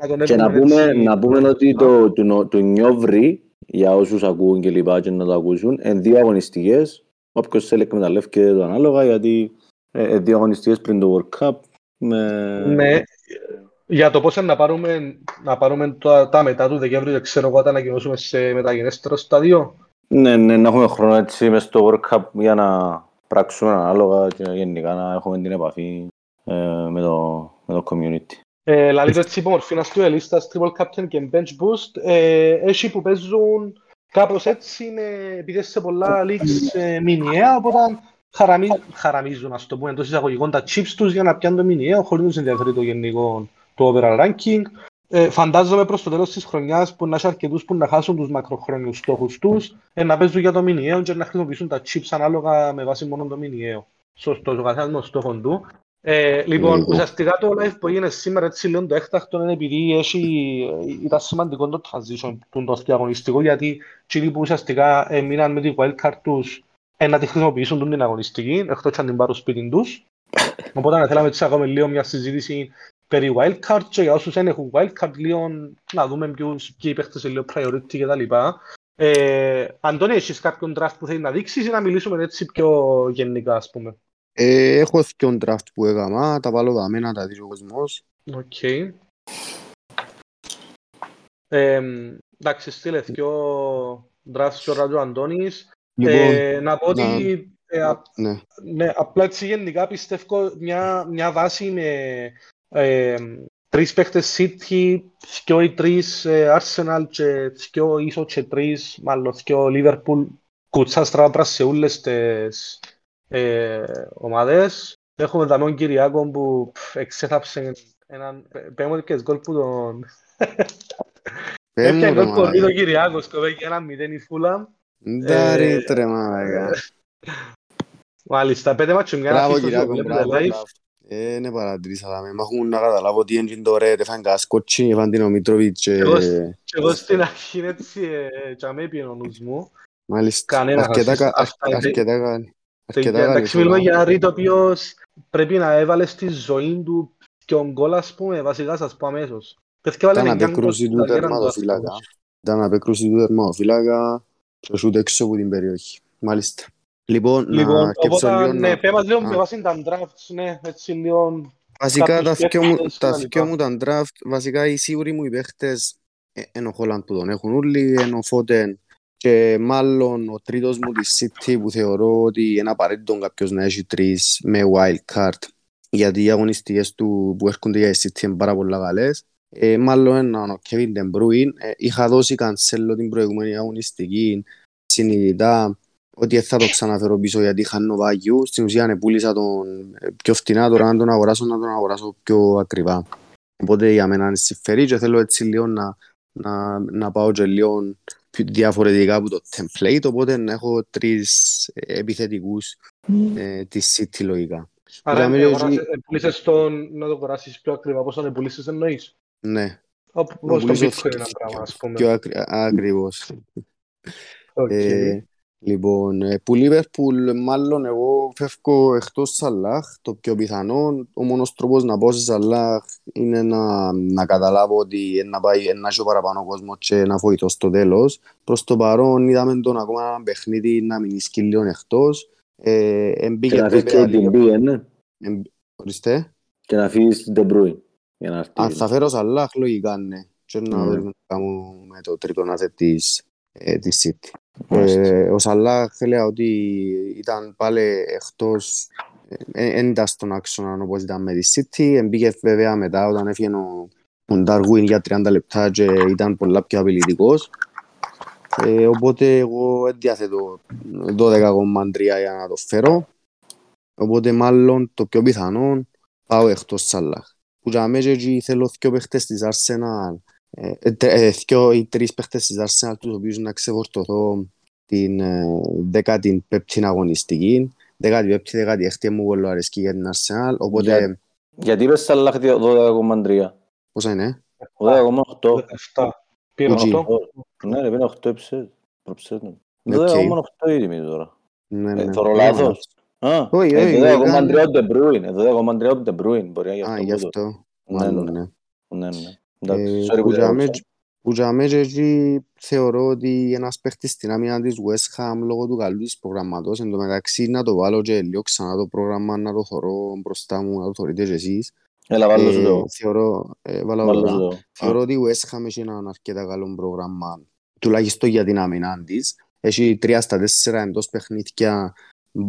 να τον Και να έχουμε πούμε, έτσι- να πούμε ότι το, το, νο- το Νιόβρι, για όσους ακούν και λοιπά και να το ακούσουν, είναι δύο αγωνιστικές. Όποιος θέλει εκμεταλλεύεται το ανάλογα, γιατί ε, ε, δύο αγωνιστικές πριν το World Cup. Με... Ναι, για το πώς να πάρουμε, να πάρουμε τα, τα μετά του Δεκέμβρη, δεν ξέρω εγώ, τα ανακοινώσουμε σε μεταγενέστερο στάδιο. Ναι, ναι, να έχουμε χρόνο έτσι μες στο World Cup για να πράξουμε ανάλογα και γενικά να έχουμε την επαφή ε, με, το, με το community. Ε, λαλείτε έτσι υπομορφή να στείλω λίστας Triple Captain και Bench Boost. Ε, έχει που παίζουν κάπως έτσι, είναι, επειδή σε πολλά leagues ε, μηνιαία, οπότε χαραμί, χαραμίζουν, ας το πούμε, εντός εισαγωγικών τα chips τους για να πιάνουν το μηνιαίο, χωρίς να τους ενδιαφέρει το γενικό το overall ranking. Ε, φαντάζομαι προς το τέλος της χρονιάς που να έχει αρκετούς που να χάσουν τους μακροχρόνιους στόχους τους, ε, να παίζουν για το μηνιαίο και να χρησιμοποιήσουν τα chips ανάλογα με βάση μόνο το μηνιαίο. Σωστός, ο καθένας με τον στόχο του. Ε, λοιπόν, Ναι. ουσιαστικά το live που έγινε σήμερα έτσι λίγο το έκτακτο είναι επειδή έχει, ήταν σημαντικό το transition του το διαγωνιστικό γιατί εκείνοι που ουσιαστικά έμειναν με τη wildcard τους ε, να τη χρησιμοποιήσουν τον την αγωνιστική εκτός και αν την πάρουν σπίτι τους. Οπότε θέλαμε έτσι να κάνουμε λίγο μια συζήτηση περί wildcard και για όσους δεν έχουν wildcard λίγο να δούμε ποιους, ποιοι παίχτες είναι λίγο priority κτλ. Ε, Αντώνη, έχεις κάποιον draft που θέλεις να δείξεις ή να μιλήσουμε έτσι πιο γενικά ας πούμε; Ε, έχω δύο draft που έκανα, τα βάλω δαμέ να τα δει ο κόσμος. Οκ. Ε, εντάξει, στείλε δυο drafts και ο Ράτζο Αντώνης. Λοιπόν, Ε, να πω να- ότι ε, α- ναι. ναι, απλά έτσι γενικά πιστεύω μια, μια βάση με ε, τρεις παίχτες City, δυο ή τρεις ε, Arsenal και δυο ίσως και τρεις, μάλλον δυο Liverpool κουτσά στραβά σε όλες τις ε, ομάδες. Έχουμε δαμένο τον Κυριάκο που πφ, εξέθαψε έναν πέμπω και γκολ που τον... Πες μου, Έπιανε ρε, γκολ πολύ μαλάκα. τον Κυριάκος, σκοπεύει ένα μηδέν η Φούλαμ. Ντάρι, Ε, τρε, μαλάκα. Μάλιστα, πέντε μάτσο μια Μπράβο, αφήστος που Κυριάκο, βλέπετε μπράβο, live. μπράβο. Ε, ναι, παρατηρήσα τα με. Μ' έχουν να καταλάβω ότι είναι το ρε, τεφάν κασκότσι, εφάν την ο Μήτροβιτς και... Εγώ Και εγώ στην αρχή έτσι ε, και αμέ πήγαινε ο νους μου. Μάλιστα, Κανένας αρκετά, assist. κα- Αυτά είναι- αρκετά, κα- αρκετά καλή Εντάξει, μιλούμε φορά. για ένα ρίτο ο οποίος πρέπει να έβαλες στη ζωή του και ο γκολ, ας πούμε, βασικά σας πω αμέσως. Παιδιά Ήταν βάλε εννιά γκολ απέκρουση στην του καριέρα του, ας τερματοφύλακα. πούμε. Ήταν απέκρουση του τερματοφύλακα και σούτ έξω από την περιοχή. Μάλιστα. Λοιπόν, να Λοιπόν, σκέψω οπότε, λίγο ναι, να... πες μας λίγο Α. με βάση τα drafts, ναι, έτσι λίγο... Βασικά τα κάποιους δυο μου, παίχτες τα και τα δυο λοιπά. μου τα draft, βασικά οι σίγουροι μου οι παίχτες ε, είναι ο Χόλαντ που τον έχουν όλοι, είναι ο Φώτεν και μάλλον ο τρίτος μου της City που θεωρώ ότι είναι απαραίτητο κάποιος να έχει τρεις με wild card γιατί οι αγωνιστικές του που έρχονται για η City είναι πάρα πολλά καλές. Ε, μάλλον έναν ο Kevin De Bruyne. Ε, είχα δώσει κανσέλο την προηγούμενη αγωνιστική συνειδητά ότι δεν θα το ξαναφέρω πίσω γιατί χάνω βάγιου. Στην ουσία ναι, πούλησα τον ε, πιο φτηνά, τώρα αν τον αγοράσω να τον αγοράσω πιο ακριβά. Οπότε για μένα είναι συμφέρει και θέλω έτσι λίγο να, να, να πάω και λίγο πιο διαφορετικά από το template, οπότε να έχω τρεις ε, επιθετικούς ε, της City λογικά. Άρα, Μιλάμε ε, για αγοράσες- εκεί- ε, πουλήσες τον, να το αγοράσεις πιο ακριβά, πώς θα το πουλήσεις εννοείς. Ναι, Όπως να το πουλήσω bitcoin ένα πράγμα, ας πούμε. πιο ακρι, ακριβώς. Οκ. Ε, λοιπόν, ε, που Liverpool μάλλον εγώ φεύγω εκτός Σαλάχ, το πιο πιθανό. Ο μόνος τρόπος να πάω σε Σαλάχ είναι να, να καταλάβω ότι να πάει να έχει ο παραπάνω κόσμος και να βοηθώ στο τέλος. Προς το παρόν είδαμε τον ακόμα ένα παιχνίδι να μείνει σκύλιον εκτός. Ε, Και εμπήκε να αφήσεις και βέβαια την λίγο- B, ναι. εμ- Ορίστε. Και να αφήσεις την De Bruyne. Για να έρθει. Αν θα φέρω Σαλάχ, λογικά ναι. Και να Ναι. δούμε τι κάνουμε με το τρίτο asset της, ε, της City. Μάλιστα. Ε, ο Σαλάχ έλεγα ότι ήταν πάλι εκτός, δεν ήταν στον άξονα όπως ήταν με τη City. Μπήκε βέβαια μετά όταν έφυγε ο, ο Ντάργουιν για 30 λεπτά και ήταν πολλά πιο απειλητικός. Ε, οπότε εγώ δεν διαθέτω 12,3 για να το φέρω. Οπότε μάλλον το πιο πιθανό πάω εκτός Σαλάχ. Που για μένα εκεί θέλω δύο παίχτες της Arsenal ε, ε, τε- ε, δυο ή τρεις παίχτες της Arsenal τους οποίους να ξεφορτωθώ την ε, 15η αγωνιστική. 15η-16η μου πολύ αρέσκει για την Arsenal. Οπότε, Για- Γιατί είπες Σαλάχ 12,3. πόσα είναι, 12,8. 17. Πήρε Ουτζι. αυτό. Ναι, ρε, πήρε 8 εψές. Προψές, ναι. Οκ. 12,8 η τιμή τώρα. ναι, Ε, ναι. θωρώ Ναι, λάθος. Α, Όχι, ε, όχι, 12,3 ήταν- ο De Bruyne. ε, 12,3 ο De Bruyne. Μπορεί να γι' Α, αυτό γι' που το- αυτό, Ναι, μάλλον, ναι. Ναι. Ναι, ναι. Εντάξει, Ε, sorry που που για διακόψα. μέ- που για μέ και εκεί θεωρώ ότι ένας παίχτης στην άμυνα της West Ham λόγω του καλού της προγραμματός εν τω μεταξύ να το βάλω και λίγο ξανά το πρόγραμμα να το θωρώ μπροστά μου να το θωρείτε και εσείς Έλα, βάλω σου Ε, το. θεωρώ, ε, βάλα Βάλω τώρα. σου το. Θεωρώ Α, ότι η West Ham έχει ένα αρκετά καλό πρόγραμμα, τουλάχιστον για την άμυνα της. Έχει τρία στα τέσσερα εντός παιχνίδια,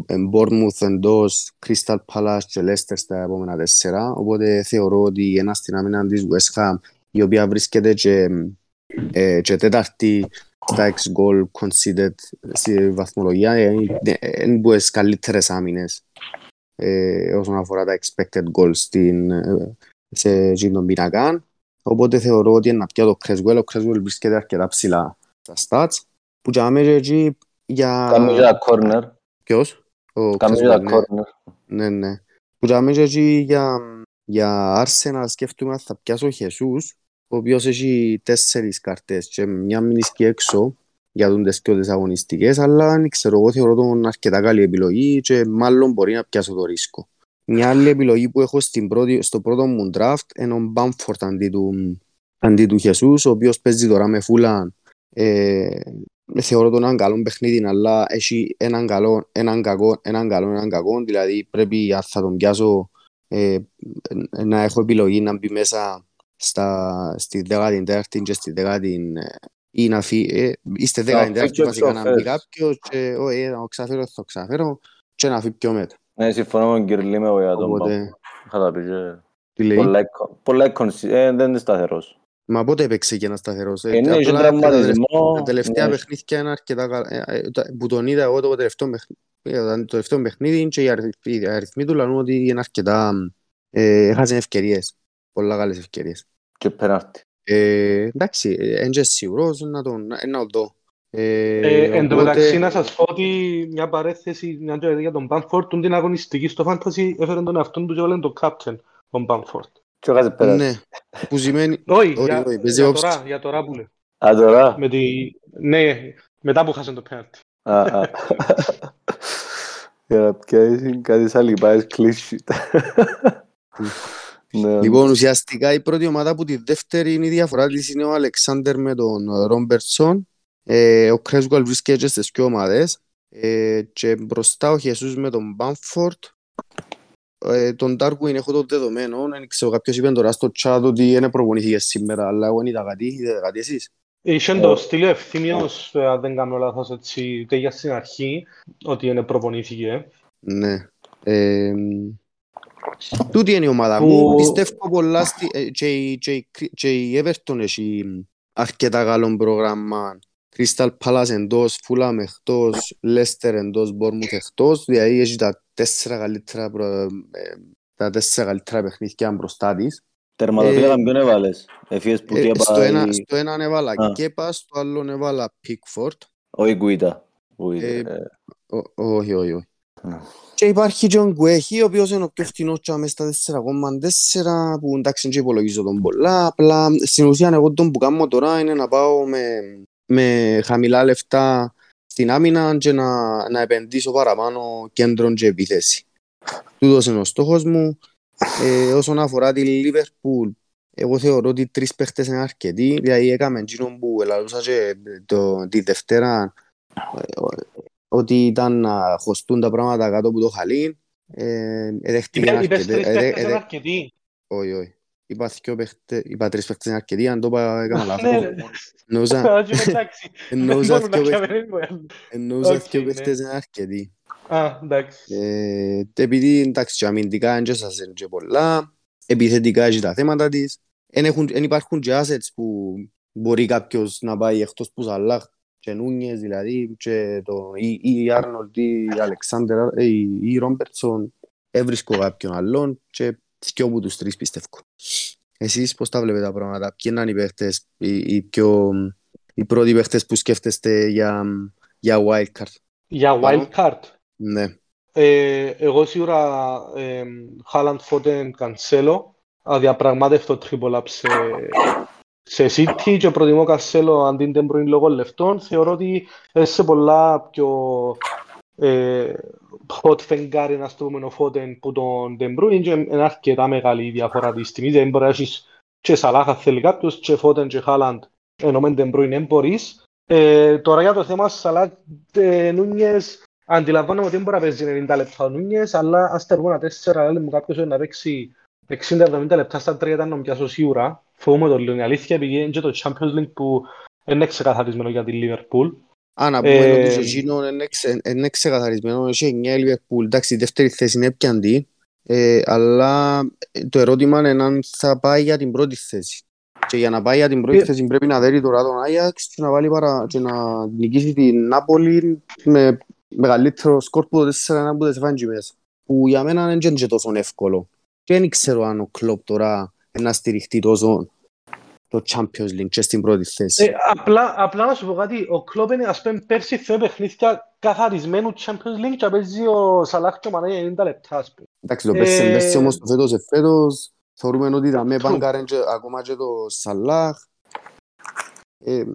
ε, Bournemouth εντός, Crystal Palace και Leicester στα επόμενα τέσσερα. Οπότε θεωρώ ότι ένας στην άμυνα της West Ham, η οποία βρίσκεται και, ε, και τέταρτη στα ex goal conceded στη βαθμολογία, είναι είναι από τις καλύτερες άμυνες ε, όσον αφορά τα expected goals στην, ε, σε εκείνον τον πίνακα. Οπότε θεωρώ ότι είναι να πιω το Creswell. Ο Creswell βρίσκεται αρκετά ψηλά στα stats. Που για μένα εκεί για... Κάμε για corner. Ποιος; Ο Κάμε Creswell, για ναι. corner. Ναι, ναι. Που για μένα εκεί για, για Arsenal σκέφτομαι ότι θα πιάσω Jesus, ο οποίος έχει τέσσερις καρτές και μια μηνίσκει έξω για τον τεστίο τις αγωνιστικές, αλλά δεν ξέρω, εγώ θεωρώ τον αρκετά καλή επιλογή και μάλλον μπορεί να πιάσω το ρίσκο. Μια άλλη επιλογή που έχω στην πρώτη, στο πρώτο μου draft είναι ο Μπάμφορτ αντί του, αντί του Jesus, ο οποίος παίζει τώρα με φούλα ε, θεωρώ τον έναν καλό παιχνίδι, αλλά έχει έναν καλό, έναν κακό, έναν καλό, έναν κακό, δηλαδή πρέπει αν θα τον πιάσω ε, να έχω επιλογή να μπει μέσα στα, στη 14η και στη ή να φύγει. Ε, είστε Να φύγει 14 και βασικά πιο να μπει φέρεις. κάποιος και «Ω, ε, να το ξαφέρω, θα το ξαφέρω» και να φύγει πιο μετά. Ναι, συμφωνώ με τον Κυρλή με εγώ για τον Οπότε, Μπάμπο. Είχα τα πει και... τι λέει; Πολλά εικο- Πολλά εικονσι- ε, δεν είναι σταθερός. Μα πότε έπαιξε και ένα σταθερός. Ε, Ε, ναι, είχε απλά τα τραυματισμό, Τα τελευταία ναι. παιχνίδια είναι αρκετά καλά. Ε, ε, τα- Που τον είδα εγώ το τελευταίο παιχνίδι, το τελευταίο παιχνίδι και οι αριθμοί- οι αριθμοί του λένε ότι είναι αρκετά... Ε, έχασε ευκαιρίες. Πολλά καλές ευκαιρίες. Και πέναρτη. Ε, εντάξει, ε, εν και σίγουρος να τον να να τον δω. Ε, Ε, εν τω οπότε- μεταξύ να σας πω ότι μια παρέθεση μια και για τον Bamford την αγωνιστική στο Fantasy έφερε τον εαυτόν του και έβαλε τον Captain τον Bamford. Και έχασε πέναρτη. Ναι, που σημαίνει... Όχι, Όχι, για, όχι, παίζει για όψη. τώρα, για τώρα που λέει. Α, τώρα; Με τη... Ναι, μετά που χάσαν το πέναρτι. Α, α. Για να πιάσεις κάτι σαν λιπάες κλείσει. Ναι, Λοιπόν, ουσιαστικά η πρώτη ομάδα που τη δεύτερη είναι η διαφορά της είναι ο Αλεξάνδερ με τον Ρόμπερτσον. Ε, ο Κρέσγκουαλ βρίσκεται στις δύο ομάδες. Ε, και μπροστά ο Χεσούς με τον Μπάμφορτ. Ε, τον Ντάρκουιν έχω το δεδομένο. Δεν ξέρω, κάποιος είπε τώρα στο chat ότι δεν προπονήθηκε σήμερα, αλλά εγώ δεν είδα κάτι. Είδατε κάτι εσείς; Είχε Ε. το στείλει ο Ευθύμιος, ε, αν δεν κάνω λάθος έτσι, τέλεια στην αρχή, ότι είναι προπονήθηκε. Ναι. Ε, τούτη είναι η ομάδα Που- μου. Πιστεύω πολλά στη, ε, και, η- και, η Κρι- και η Everton έχει αρκετά καλό πρόγραμμα. Crystal Palace εντός, Fulham εκτός, Leicester εντός, Bournemouth εκτός. Δηλαδή έχει τα τέσσερα καλύτερα, προ- ε, τα τέσσερα καλύτερα παιχνίδια μπροστά της. Τερματοφύλακα Ε, ποιον έβαλες; Εφίες που τι Ε, στο, ένα, έπαει... στο ένα έβαλα Α. Κέπα, στο άλλο έβαλα Pickford. Όχι Γκουίτα. Γκουίτα, Ε, ε. Ω- Όχι, όχι, όχι. Ναι. Και υπάρχει και ο Γκουέχη, ο οποίος είναι ο πιο φτηνός και μες στα 4,4 που εντάξει δεν υπολογίζω τον πολλά. Απλά στην ουσία εγώ τον που κάνω τώρα είναι να πάω με, με χαμηλά λεφτά στην άμυνα και να, να επενδύσω παραπάνω κέντρων και επίθεση. Τούτος είναι ο στόχος μου. Ε, όσον αφορά τη Λίβερπουλ, εγώ θεωρώ ότι τρεις παίχτες είναι αρκετοί. Δηλαδή έκαμε εκείνον που ελαλούσα και το, τη Δευτέρα ε, ότι ήταν να χωστούν τα πράγματα κάτω από το χαλί. Ε, εδέχτηκε Είπε- Είπες αρκετέ- τρεις εδε- παίκτες είναι εδε- αρκετοί. Όχι, όχι. Είπα δυο παίχτες- είπα τρεις παίχτες είναι αρκετοί, αν το είπα έκανα Ναι, λάθος. ρε. Εννοούσα- Α, και εντάξει. Δεν εννοούσα μπορούν να δυο παίχτες- πιάμε. εννοούσα Οκ, δυο ναι. παίχτες είναι αρκετοί. Α, εντάξει. Ε, επειδή εντάξει, και αμυντικά δεν σας και πολλά, επιθετικά έχει τα θέματα της. Εν, έχουν, εν υπάρχουν και assets που μπορεί κάποιος να πάει εκτός που Σαλάχ και Νούνιες δηλαδή και το, ή, ή Άρνολτ ή Αλεξάνδερ ή, ή Ρόμπερτσον έβρισκω κάποιον άλλον και δυο από τους τρεις πιστεύω. Εσείς πώς τα βλέπετε τα πράγματα, ποιοι είναι οι παίχτες, οι, οι, πιο, οι πρώτοι παίχτες που σκέφτεστε για, για wildcard; Για Πάνω. wildcard; Ναι. Ε, εγώ σίγουρα Χάλαντ Φώτεν Κανσέλο αδιαπραγμάτευτο triple up σε, σε City και προτιμώ Κανσέλο αντί De Bruyne λόγω λεφτών θεωρώ ότι είναι σε πολλά πιο ε, hot φεγγάρι να το πούμε ο Φώτεν που τον De Bruyne και είναι αρκετά μεγάλη η διαφορά της τιμής δεν μπορεί να έχεις και Σαλάχα θέλει κάποιος και Φώτεν και Χάλαντ ενώ με De Bruyne δεν μπορείς ε, τώρα για το θέμα Σαλάχ ε, Νούνιες Αντιλαμβάνομαι ότι δεν μπορεί να παίζει 90 λεπτά ο Νούνιες, αλλά ας τεργούνα 4, λέει μου κάποιος να παίξει 60-70 λεπτά στα τρία ήταν να πιάσω σίγουρα. Φοβούμαι το λίγο, η αλήθεια, επειδή είναι και το Champions League που είναι ξεκαθαρισμένο για τη Liverpool. Α, να πούμε Ε, ότι και εκείνο είναι ξε- είναι ξεκαθαρισμένο. Έχει 9 η Liverpool. Εντάξει, η δεύτερη θέση είναι έπιαντη. Ε, αλλά το ερώτημα είναι αν θα πάει για την πρώτη θέση. Και για να πάει για την πρώτη Ε, θέση πρέπει να δέρει τώρα τον Άγιαξ και να, βάλει παρα... και να νικήσει την Νάπολη με μεγαλύτερο σκορ που το 4-1 που δεν φάνηκε μέσα. Που για μένα δεν είναι και τόσο εύκολο. Και δεν ξέρω αν ο Κλόπ τώρα να στηριχτεί τόσο το Champions League και στην πρώτη θέση. Ε, απλά, απλά να σου πω κάτι, ο Κλόπ είναι ας πούμε πέρσι δύο παιχνίδια καθαρισμένου Champions League και παίζει ο Σαλάχ και ο Μανέ 90 λεπτά ας πούμε. Εντάξει, το πέρσι Ε, πέρσι όμως το φέτος ε, φέτος θεωρούμε ότι τα με True. πάνκαρεν και ακόμα και το Σαλάχ ε, ε,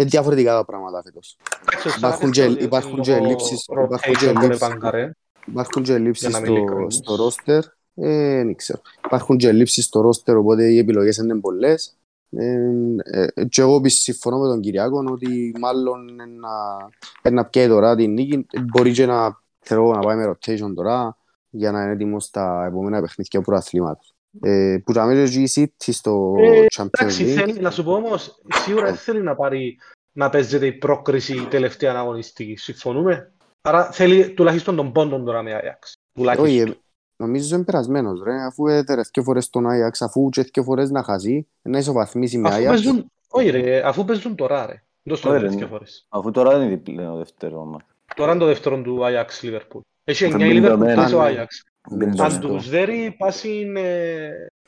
ε, διαφορετικά τα πράγματα φέτος. Εντάξει, ο Υπάρχουν Σαλάχ και- είναι υπάρχουν λόγω και ελλείψεις- υπάρχουν και rotation που είναι ελλείψεις. παγκαρέ. Υπάρχουν και ελλείψεις Για να μην στο, ειλικρινείς. στο ρόστερ, ε, δεν ξέρω. Υπάρχουν και ελλείψεις στο ρόστερ, οπότε οι επιλογές είναι πολλές. Ε, ε, και εγώ επίσης συμφωνώ με τον Κυριάκο ότι μάλλον είναι να, είναι να πιάει τώρα την νίκη. Μπορεί και να, θέλω, εγώ, να πάει με rotation τώρα για να είναι έτοιμος στα επόμενα παιχνίδια του πρωταθλήματος. Ε, που θα μέσα και η City στο Ε, Champions Εντάξει, League. θέλει, να σου πω όμως, σίγουρα δεν θέλει να πάρει να παίζεται η πρόκριση τελευταία αγωνιστική. Συμφωνούμε. Άρα θέλει τουλάχιστον τον πόντο τώρα με Ajax. Τουλάχιστον. Όχι, ε, νομίζω είναι περασμένος ρε, αφού έδερε δύο φορές τον Ajax, αφού και δύο φορές να χάσει, να ισοβαθμίσει με Αφού Ajax. παίζουν, όχι ρε, αφού παίζουν τώρα ρε. Δεν το Ωραία, έδερες ναι. δύο φορές. Αφού τώρα είναι διπλό δεύτερο μας. Τώρα είναι το δεύτερο του Ajax Liverpool. Έχει Αυτό 9 η είναι Liverpool, δεδομένο, 3 ο ναι. Ajax. Δεν Αν ξέρω. τους δέρει, πάση είναι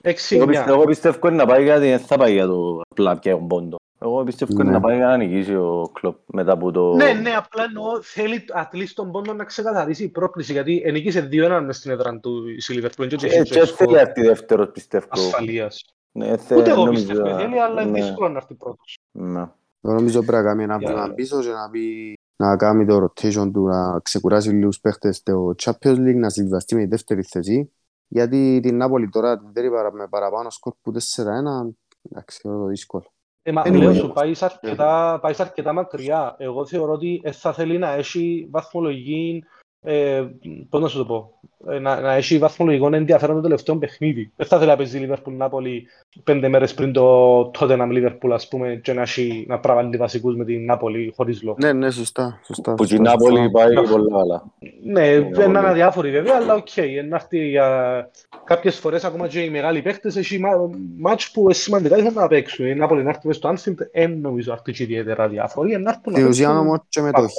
6-9. Εγώ πιστεύω- Εγώ πιστεύω είναι να πάει γιατί δεν θα πάει για το απλά πια τον πόντο. Εγώ πιστεύω είναι Ναι. να πάει για να νικήσει ο Κλοπ μετά από το... Ναι, ναι, απλά εννοώ θέλει at least τον πόντο να ξεκαθαρίσει η πρόκληση, γιατί ενίκησε 2-1 μες στην έδρα του η Liverpool και Και έχει και θέλει αυτή δεύτερος πιστεύω. ασφαλείας. Ναι, θε- Ούτε εγώ νομίζω- πιστεύω θέλει, αλλά είναι ναι, δύσκολο να έρθει πρώτος. ναι. Εγώ νομίζω πρέπει να κάνει ένα Για- βήμα πίσω και να πει να κάνει το rotation του, να ξεκουράσει λίγους παίχτες στο Champions League, να συμβιβαστεί με τη δεύτερη θέση. Γιατί την Νάπολη τώρα δεν είπα με παραπάνω σκορ που 4-1, εντάξει, θεωρώ το δύσκολο. Ε, μα Anyway. λέω σου, πάεις σε αρκετά, πάεις σε αρκετά μακριά. Εγώ θεωρώ ότι ε, θα θέλει να έχει βαθμολογική, ε, πώς να σου το πω, ε, να, να έχει βαθμολογικό ενδιαφέρον το τελευταίο παιχνίδι. Δεν θα θέλει να παίζει η Liverpool Νάπολη πέντε μέρες πριν το Tottenham Liverpool, ας πούμε, και να, έχει, να πραβάλλει βασικούς με την Νάπολη χωρίς λόγο. Ναι, ναι, σωστά. σωστά Που σωστά, η Νάπολη σωστά. πάει Ναι. πολύ καλά. Ναι, πολύ. είναι αδιάφοροι βέβαια, αλλά OK. Okay, να έρθει για κάποιες φορές ακόμα και οι μεγάλοι παίχτες έχει μα- μάτς που σημαντικά ήθελαν να παίξουν. Η Νάπολη να έρθει μες στο Anfield, δεν νομίζω να έρθει και ιδιαίτερα αδιάφοροι. να έρθουν να Στην ουσία παίξουν όμως και με το χ,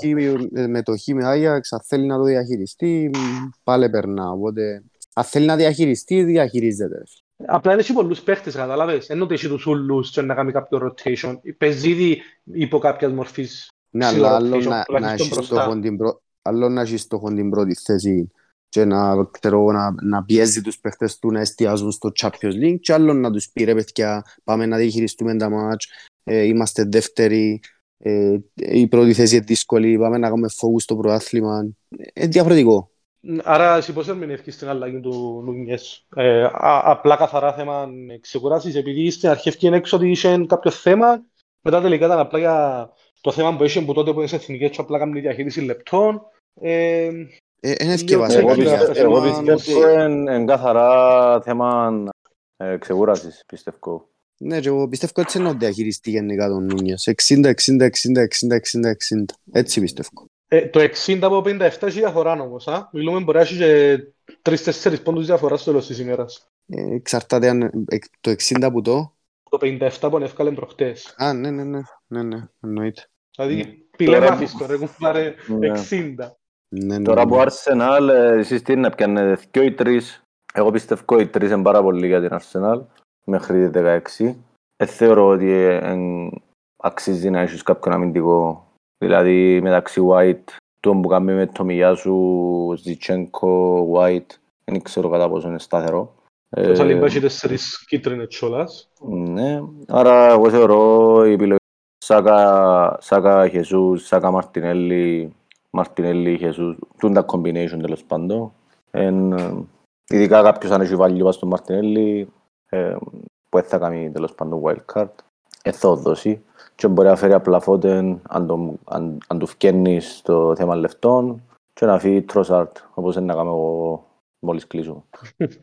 με το χ με Άγιαξ, αν θέλει να το διαχειριστεί, μ, πάλι περνά. Οπότε, αν θέλει να διαχειριστεί, διαχειρίζεται. ρε. Απλά είναι και πολλούς παίχτες, κατάλαβες. Ενώ ότι έχει τους ούλους και να κάνει κάποιο rotation. Παίζει ήδη υπό κάποιας μορφής Ναι, ψηλό αλλά άλλο rotation, να, να τουλάχιστον έχεις μπροστά. στόχο την πρω- άλλο να έχεις στόχο την πρώτη θέση και να, ξέρω, να, να πιέζει τους παίχτες του να εστιάζουν στο Champions League και άλλο να τους πει ρε παιδιά πάμε να διαχειριστούμε τα μάτς ε, είμαστε δεύτεροι ε, η πρώτη θέση είναι δύσκολη πάμε να κάνουμε focus στο πρωτάθλημα ε, διαφορετικό Άρα, εσύ πώς ερμηνεύκεις την αλλαγή του Νούνιες. Ε, α- απλά καθαρά θέμα ξεκουράσεις, επειδή στην αρχή έφυγε έξω ότι είχε κάποιο θέμα, μετά τελικά ήταν απλά για το θέμα που είχε που τότε που είναι σε εθνικές και απλά κάνει διαχείριση λεπτών. Ε, ε, είναι Λίγο ευκαιβασία Εγώ Βασικά, για πιστεύω- θέμα εγώ θέμα πιστεύω ότι- είναι είναι καθαρά θέμα ε, ξεκούρασης, πιστεύω. ναι και εγώ πιστεύω έτσι είναι να διαχειριστεί γενικά τον Νούνιες 60, 60, 60, 60, 60, 60 έτσι πιστεύω ε, το 60 από 57 έχει διαφορά όμως. Α; Μιλούμε μπορεί να έχει και 3-4 πόντους διαφορά στο τέλος της ημέρας. ε, εξαρτάται αν, ε, το 60 που το Το 57 που έφκαλε προχτές. Α, ναι, ναι, ναι, ναι, ναι, εννοείται. Δηλαδή, πηλέ Τώρα- μάθεις τώρα, έχουν πάρει Ναι. 60. Ναι, ναι, Τώρα ναι. που Arsenal, ε, εσείς τι είναι, πιάνετε δυο ή τρεις. Εγώ πιστεύω οι τρεις είναι πάρα πολύ για την Arsenal, μέχρι τη 16. Δεν θεωρώ ότι ε, εν, αξίζει να έχεις κάποιον αμυντικό. Δηλαδή μεταξύ White, τον που κάνει με το Μιγιάσου, Ζιτσένκο, White, δεν ξέρω κατά πόσο είναι σταθερό. Ε, Το Σαλίμπα έχει τέσσερις κίτρινες τσόλας. ναι, άρα εγώ θεωρώ η επιλογή Σάκα, Σάκα Χεσούς, Σάκα Μαρτινέλη, Μαρτινέλη Χεσούς, τούν τα combination τέλος πάντων. Εν, ε, ειδικά κάποιος αν έχει βάλει στον Μαρτινέλη, ε, που δεν θα κάνει τέλος πάντων wildcard, δεν θα το δώσει. Και μπορεί να φέρει απλά φώτεν αν, το, αν, αν του φκένει στο θέμα λεφτών και να φύγει Τροσάρτ, όπως είναι να κάνω εγώ μόλις κλείσω. Ε,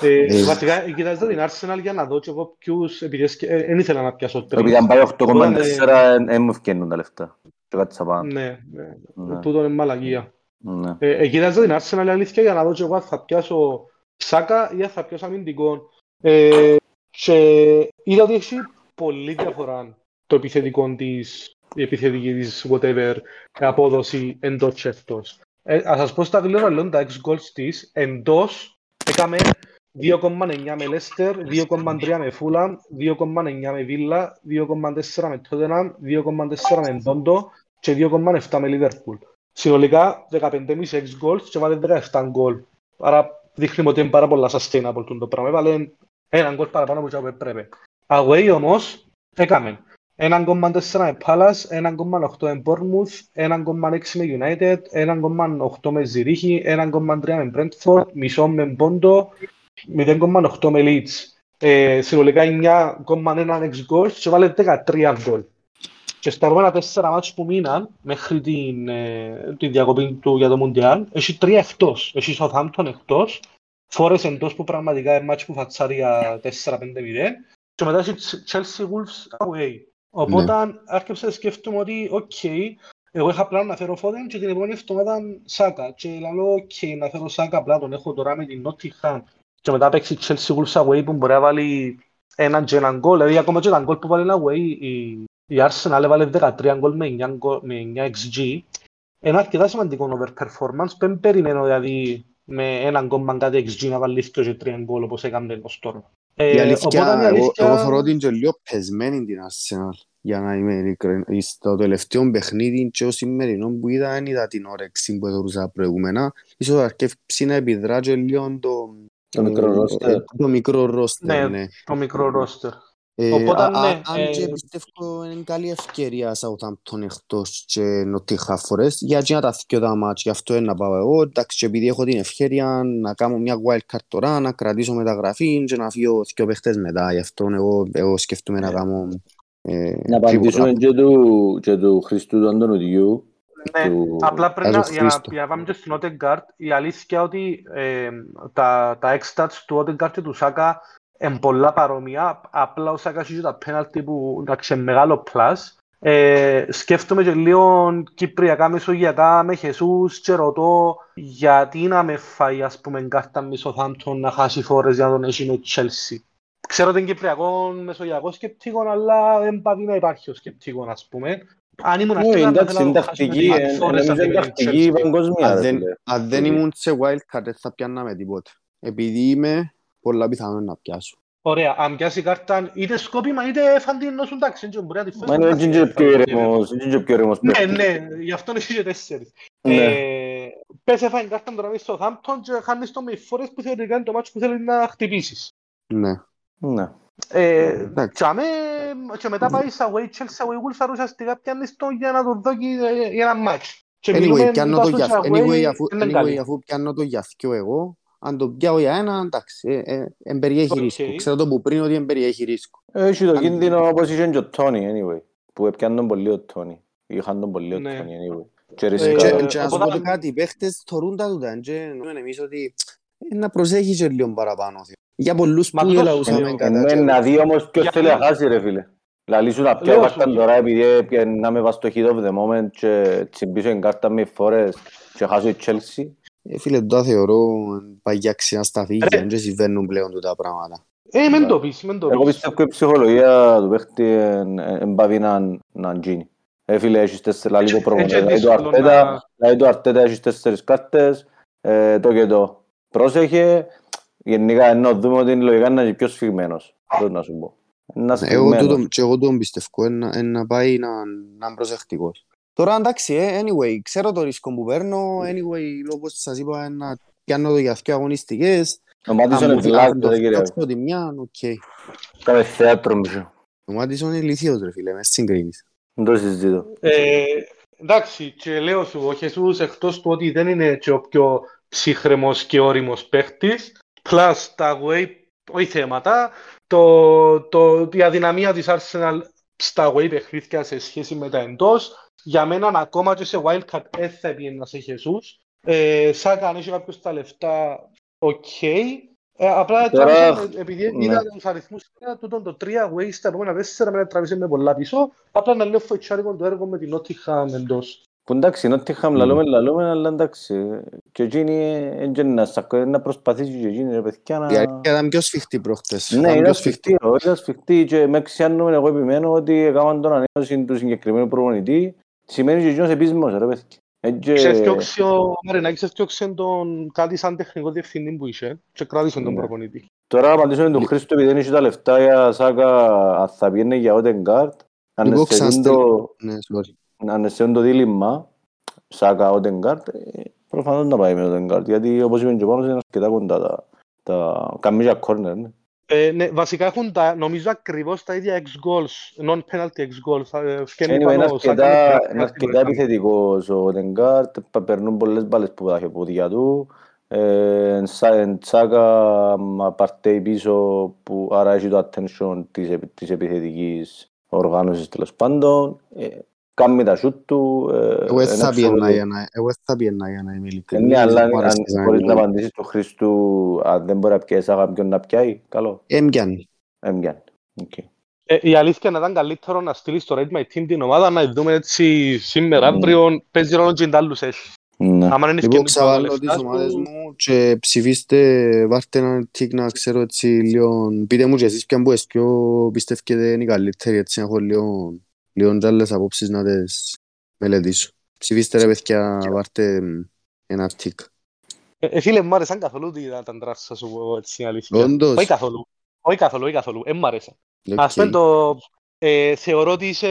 Ε, βασικά, κοιτάζω την Arsenal για να δω και εγώ ποιους, επειδή δεν ήθελα να πιάσω τρεις. Επειδή αν πάει 8,4 Οπότε, δεν μου φκένουν τα λεφτά. Και κάτι θα πάνω. Ναι, ναι. Ναι. Τούτο είναι μαλαγία. Ναι. Ε, ε, κοιτάζω την Arsenal η αλήθεια για να δω και εγώ αν θα πιάσω Σάκα ή αν θα πιάσω αμυντικό. Ε, και είδα ότι έχει πολύ διαφορά το επιθετικό της, η επιθετική της whatever απόδοση εντός και εκτός. Ε, ας σας πω στα γλύωρα λέω τα ex-goals της εντός έκαμε 2,9 με Leicester, 2,3 με Fulham, 2,9 με Villa, 2,4 με Tottenham, 2,4 με Bondo και 2,7 με Liverpool. Συνολικά 15,5 ex goals και βάλε 17 γκολ. Άρα δείχνει ότι είναι πάρα πολλά sustainable το πράγμα. Έβαλε έναν γκολ παραπάνω από ό,τι έπρεπε. Away όμως έκαμε 1,4 με Palace, 1,8 με Bournemouth, 1,6 με United, 1,8 με Zurich, 1,3 με Brentford, μισό με Bondo, 0,8 με Leeds. Ε, συνολικά 9,1 ex goals και βάλε 13 γκολ. Και στα επόμενα τέσσερα μάτς που μείναν μέχρι την, ε, την διακοπή του για το Μουντιάλ, έχει τρία εκτός. Έχει Southampton εκτός, Forest εντός που πραγματικά είναι μάτς που φατσάρει για 4-5-0 και μετά έχει Chelsea Wolves away. Οπότε άρχισα να σκέφτομαι ότι, οκ, εγώ είχα πλάνο να φέρω Φόδεν και την επόμενη εβδομάδα Σάκα. Και λέω, οκ, να φέρω Σάκα, απλά τον έχω τώρα με την Nottingham. Και μετά παίξει η Chelsea Wolves away που μπορεί να βάλει έναν και έναν γκολ. Δηλαδή ακόμα και έναν γκολ που βάλει away η, η Arsenal έβαλε 13 γκολ με 9, γκολ- με 9 XG. Ένα αρκετά σημαντικό overperformance. Δεν περιμένω δηλαδή με έναν κόμμα κάτι XG να βάλει 2 και 3 γκολ όπως έκανε ως τώρα. Η Ε, αλήθεια, οπότε η εγώ, αλήθεια- εγώ θεωρώ την και λίγο πεσμένη την Arsenal. Για να είμαι ειλικρινής. Στο τελευταίο παιχνίδι και ο σημερινό που είδα, δεν είδα την όρεξη που έδωσα προηγούμενα. Ίσως αρκεύσει να επιδρά και λίγο το, Το μικρό ε, roster. ε, το μικρό ρόστερ, Ναι, ναι. το μικρό ρόστερ. Ε, Οπότε, α- α- ναι, αν ε, και πιστεύω είναι καλή ευκαιρία Southampton εκτός και Nottingham Forest για να τα θυκιο τα μάτς, γι' αυτό είναι να πάω εγώ, εντάξει και επειδή έχω την ευκαιρία να κάνω μια wildcard τώρα, να κρατήσω μεταγραφή και να φύγω δύο παίχτες μετά, γι' αυτό εγώ, εγώ σκέφτομαι να κάνω ε, Να triple απαντήσουμε wrap. και του, και του Χριστού του Αντωνουδιού. Ναι, του... απλά πρέπει να, Άζο για, να, Χρήστο. για να πάμε και στην Odegaard, η αλήθεια ότι ε, τα, τα X-Stats του Odegaard και του Σάκα είναι πολλά παρόμοια, απλά ο Σάκα έχει και τα πέναλτι που εντάξει, είναι μεγάλο plus. Ε, σκέφτομαι και λίγο κυπριακά μεσογειακά με Χεσούς και ρωτώ γιατί να με φάει ας πούμε κάρτα με Southampton να χάσει φορές για να τον έχει με Chelsea. Ξέρω ότι είναι κυπριακό μεσογειακό σκεπτικό, αλλά δεν πάει να υπάρχει ο σκεπτικό, ας πούμε. Αν ήμουν Όχι, αρχικά να εντάξει, θέλω είναι να το χάσουμε τακτική, με ε, φορές νομίζω αυτή είναι με τακτική Chelsea. παγκοσμία. Αν ρε δεν, φίλε. αν δεν Φίλε. ήμουν σε wildcard δεν θα πιάνναμε τίποτε. Επειδή είμαι πολλά πιθανό να πιάσω. Ωραία, αν πιάσει κάρτα είτε σκόπιμα είτε φαντίνο εντάξει, δεν μπορεί να τη φέρει. Μα είναι έτσι και πιο ήρεμος, έτσι και πιο ήρεμος Ναι, παίκτης. ναι, γι' αυτό έχει και τέσσερις. Ναι. Ε, Πες έφαγε κάρτα τώρα μες στο Southampton και χάνεις το με φορές που θεωρητικά είναι το μάτσο που θέλεις να χτυπήσεις. Ναι. Ναι. Ε, Εντάξει. τσάμε, και μετά πάει στα away, Chelsea away Wolves, άρα ουσιαστικά πιάνεις το για να το δω και- για ένα μάτσο. Και Anyway, μιλούμε πιάνω τα το για, social anyway, away, αφού, είναι anyway, καλή. αφού πιάνω το για θκιο εγώ, αν το πιάω για ένα, εντάξει, ε, ε, εμπεριέχει Οκ. ρίσκο. Ξέρω το που πριν ότι εμπεριέχει ρίσκο. Έχει το Αν- κίνδυνο όπως είχε και ο Τόνι, anyway. Που έπιαν τον πολύ ο Τόνι. Είχαν τον πολύ ο Ναι. Τόνι, anyway. Και Ε, Και, ρισκάραν. και να σου οπότε- πω κάτι, οι παίχτες θωρούν τα τούτα, και νομίζουν εμείς ότι ε, να προσέχει και λίγο παραπάνω. θείο. Για πολλούς Μα που τούτο σου ελαούσαμε λέω. κατά Ναι, και- να δει όμως ποιος Γιατί- θέλει να χάσει ρε φίλε. Λαλή σου να πιάω Λέω κάρτα σου. τώρα επειδή έπιαν να με βάζει στο hit of the moment και τσιμπήσω την κάρτα με φορές και χάσω η Chelsea. Ε, Φίλε, το θεωρώ παγιά ξένα στα Ρε. φύγια, δεν συμβαίνουν πλέον τούτα πράγματα. Ε, μεν το πεις, μεν το Εγώ πεις. πιστεύω η ψυχολογία του παίχτη εμπαβεί να να γίνει. Ε, φίλε, έχεις τέσσερις, λαλή το Έτσι- προπονητή. έτσι Δηλαδή το δύσκολο Αρτέτα, να- δηλαδή το Αρτέτα έχεις τέσσερις κάρτες, ε, το και το. Πρόσεχε, γενικά ενώ δούμε ότι είναι λογικά να είναι πιο σφιγμένος. Αυτό να σου πω. Να Ναι, Εγώ σφιγμένος. τούτο, και εγώ τον πιστεύω, ε, να, ε, να πάει να, να είναι προσεκτικός. Τώρα εντάξει, ε, anyway, ξέρω το ρίσκο που παίρνω, anyway, όπως σας είπα, ε, να πιάνω το για δύο αγωνιστικές, Ο Μάτισον είναι αν βλάβη, το δεν κύριε. φτιάξω τη μια, οκ. Κάμε θέατρο μισό. Ο Μάτισον είναι ηλίθιος ρε φίλε, μες συγκρίνεις. Δεν το συζητώ. Ε, εντάξει, και λέω σου, ο Χεσούς εκτός του ότι δεν είναι και ο πιο ψύχρεμος και όριμος παίχτης, plus τα away, όχι θέματα, το, το, η αδυναμία της Arsenal στα away παιχνίδια σε σχέση με τα εντός, για μένα ακόμα και σε wildcard δεν θα πήγαινα σε Χεσούς. Ε, Σάκα αν έχει κάποιος τα λεφτά, οκ. Ε, απλά Τώρα, τράβησα, επειδή ναι. είδα τους αριθμούς, ε, τούτον το 3 away στα επόμενα τέσσερα με τραβήσε με πολλά πίσω, απλά να λέω φοητσάρικο το έργο με την Nottingham εντός. Που εντάξει, ενώ τύχαμε Μμ. λαλούμε, λαλούμε, αλλά εντάξει. Και εκείνη ε, ε, να σακώ- να προσπαθήσει και εκείνη ρε παιδιά Η να... αλήθεια ήταν πιο σφιχτή προχτές. Ναι, Ήταν είναι πιο σφιχτή, όχι, ήταν σφιχτή και με ξιάνουμε εγώ επιμένω ότι έκαναν τον ανέωση του συγκεκριμένου προπονητή σημαίνει και εκείνος επίσημος ρε παιδιά. Ε, και- Ξέρεις και όξι ο Μαρινάκης έφτιαξε τον κάτι σαν τεχνικό διευθυντή που είχε και κράτησε τον Ναι. προπονητή. Τώρα απαντήσουμε τον Χρήστο επειδή δεν έχει τα λεφτά για Σάκα αν θα πιένε για Ότεγκάρτ αν Εγώ εστερούν ξαναστέλνω. το, Ναι, sorry. αν εστερούν το δίλημμα Σάκα Ότεγκάρτ ε, προφανώς να πάει με Ότεγκάρτ γιατί όπως είπε και ο Πάνος είναι αρκετά κοντά τα, τα καμίζια κόρνερ ναι. Ε, ναι, βασικά έχουν τα, νομίζω ακριβώς τα ίδια ex-goals, non-penalty ex-goals. Ε, φκένει Anyway, είναι πάνω ο Σάκα αρκετά, με είναι penalty αρκετά goal. επιθετικός ο Ότεγκάρτ περνούν πολλές μπάλες που τα πόδια του ε, Σα- Τσάκα μα, παρτέει πίσω που άρα έχει το attention της, επι- της επιθετικής οργάνωσης τέλος πάντων ε, κάνει τα σούτ του ε, Εγώ δεν θα ένα πιένα εξωτερικό. για να- εγώ δεν θα πιένα για να είμαι Ε, ειλικρινής. Ναι, αλλά Μου αν αρέσει σαν μπορείς να είναι. απαντήσεις του Χρήστου αν δεν μπορεί να πιάσει Σάκα ποιον να πιάει, καλό, Έμπιαν. έμπιαν. Okay. Ε, η αλήθεια είναι να ήταν καλύτερο να στείλεις στο Rate My Team την ομάδα να δούμε έτσι σήμερα, Mm. αύριο παίζει ρόλο και άλλους έχει. Ναι. Άμα είναι Λοιπόν, ευκαιρία ξαβάλω λεφτά τις σου, ομάδες μου και ψηφίστε, βάρτε ένα τικ να ξέρω έτσι λίγο, πείτε μου και εσείς ποιαν που εσείς πιο πιστεύετε είναι η καλύτερη, έτσι να έχω λίγο, λίγο και άλλες απόψεις να τις μελετήσω. Ψηφίστε ρε παιδιά, βάρτε μ, ένα τικ. Ε, ε, φίλε, μου άρεσαν καθόλου τι ήταν τα drafts, θα σου πω έτσι η αλήθεια. Όντως. Όχι καθόλου. Όχι καθόλου, όχι καθόλου. Ε, μ' άρεσαν. Οκ. Ας πούμε το... Ε, θεωρώ ότι είσαι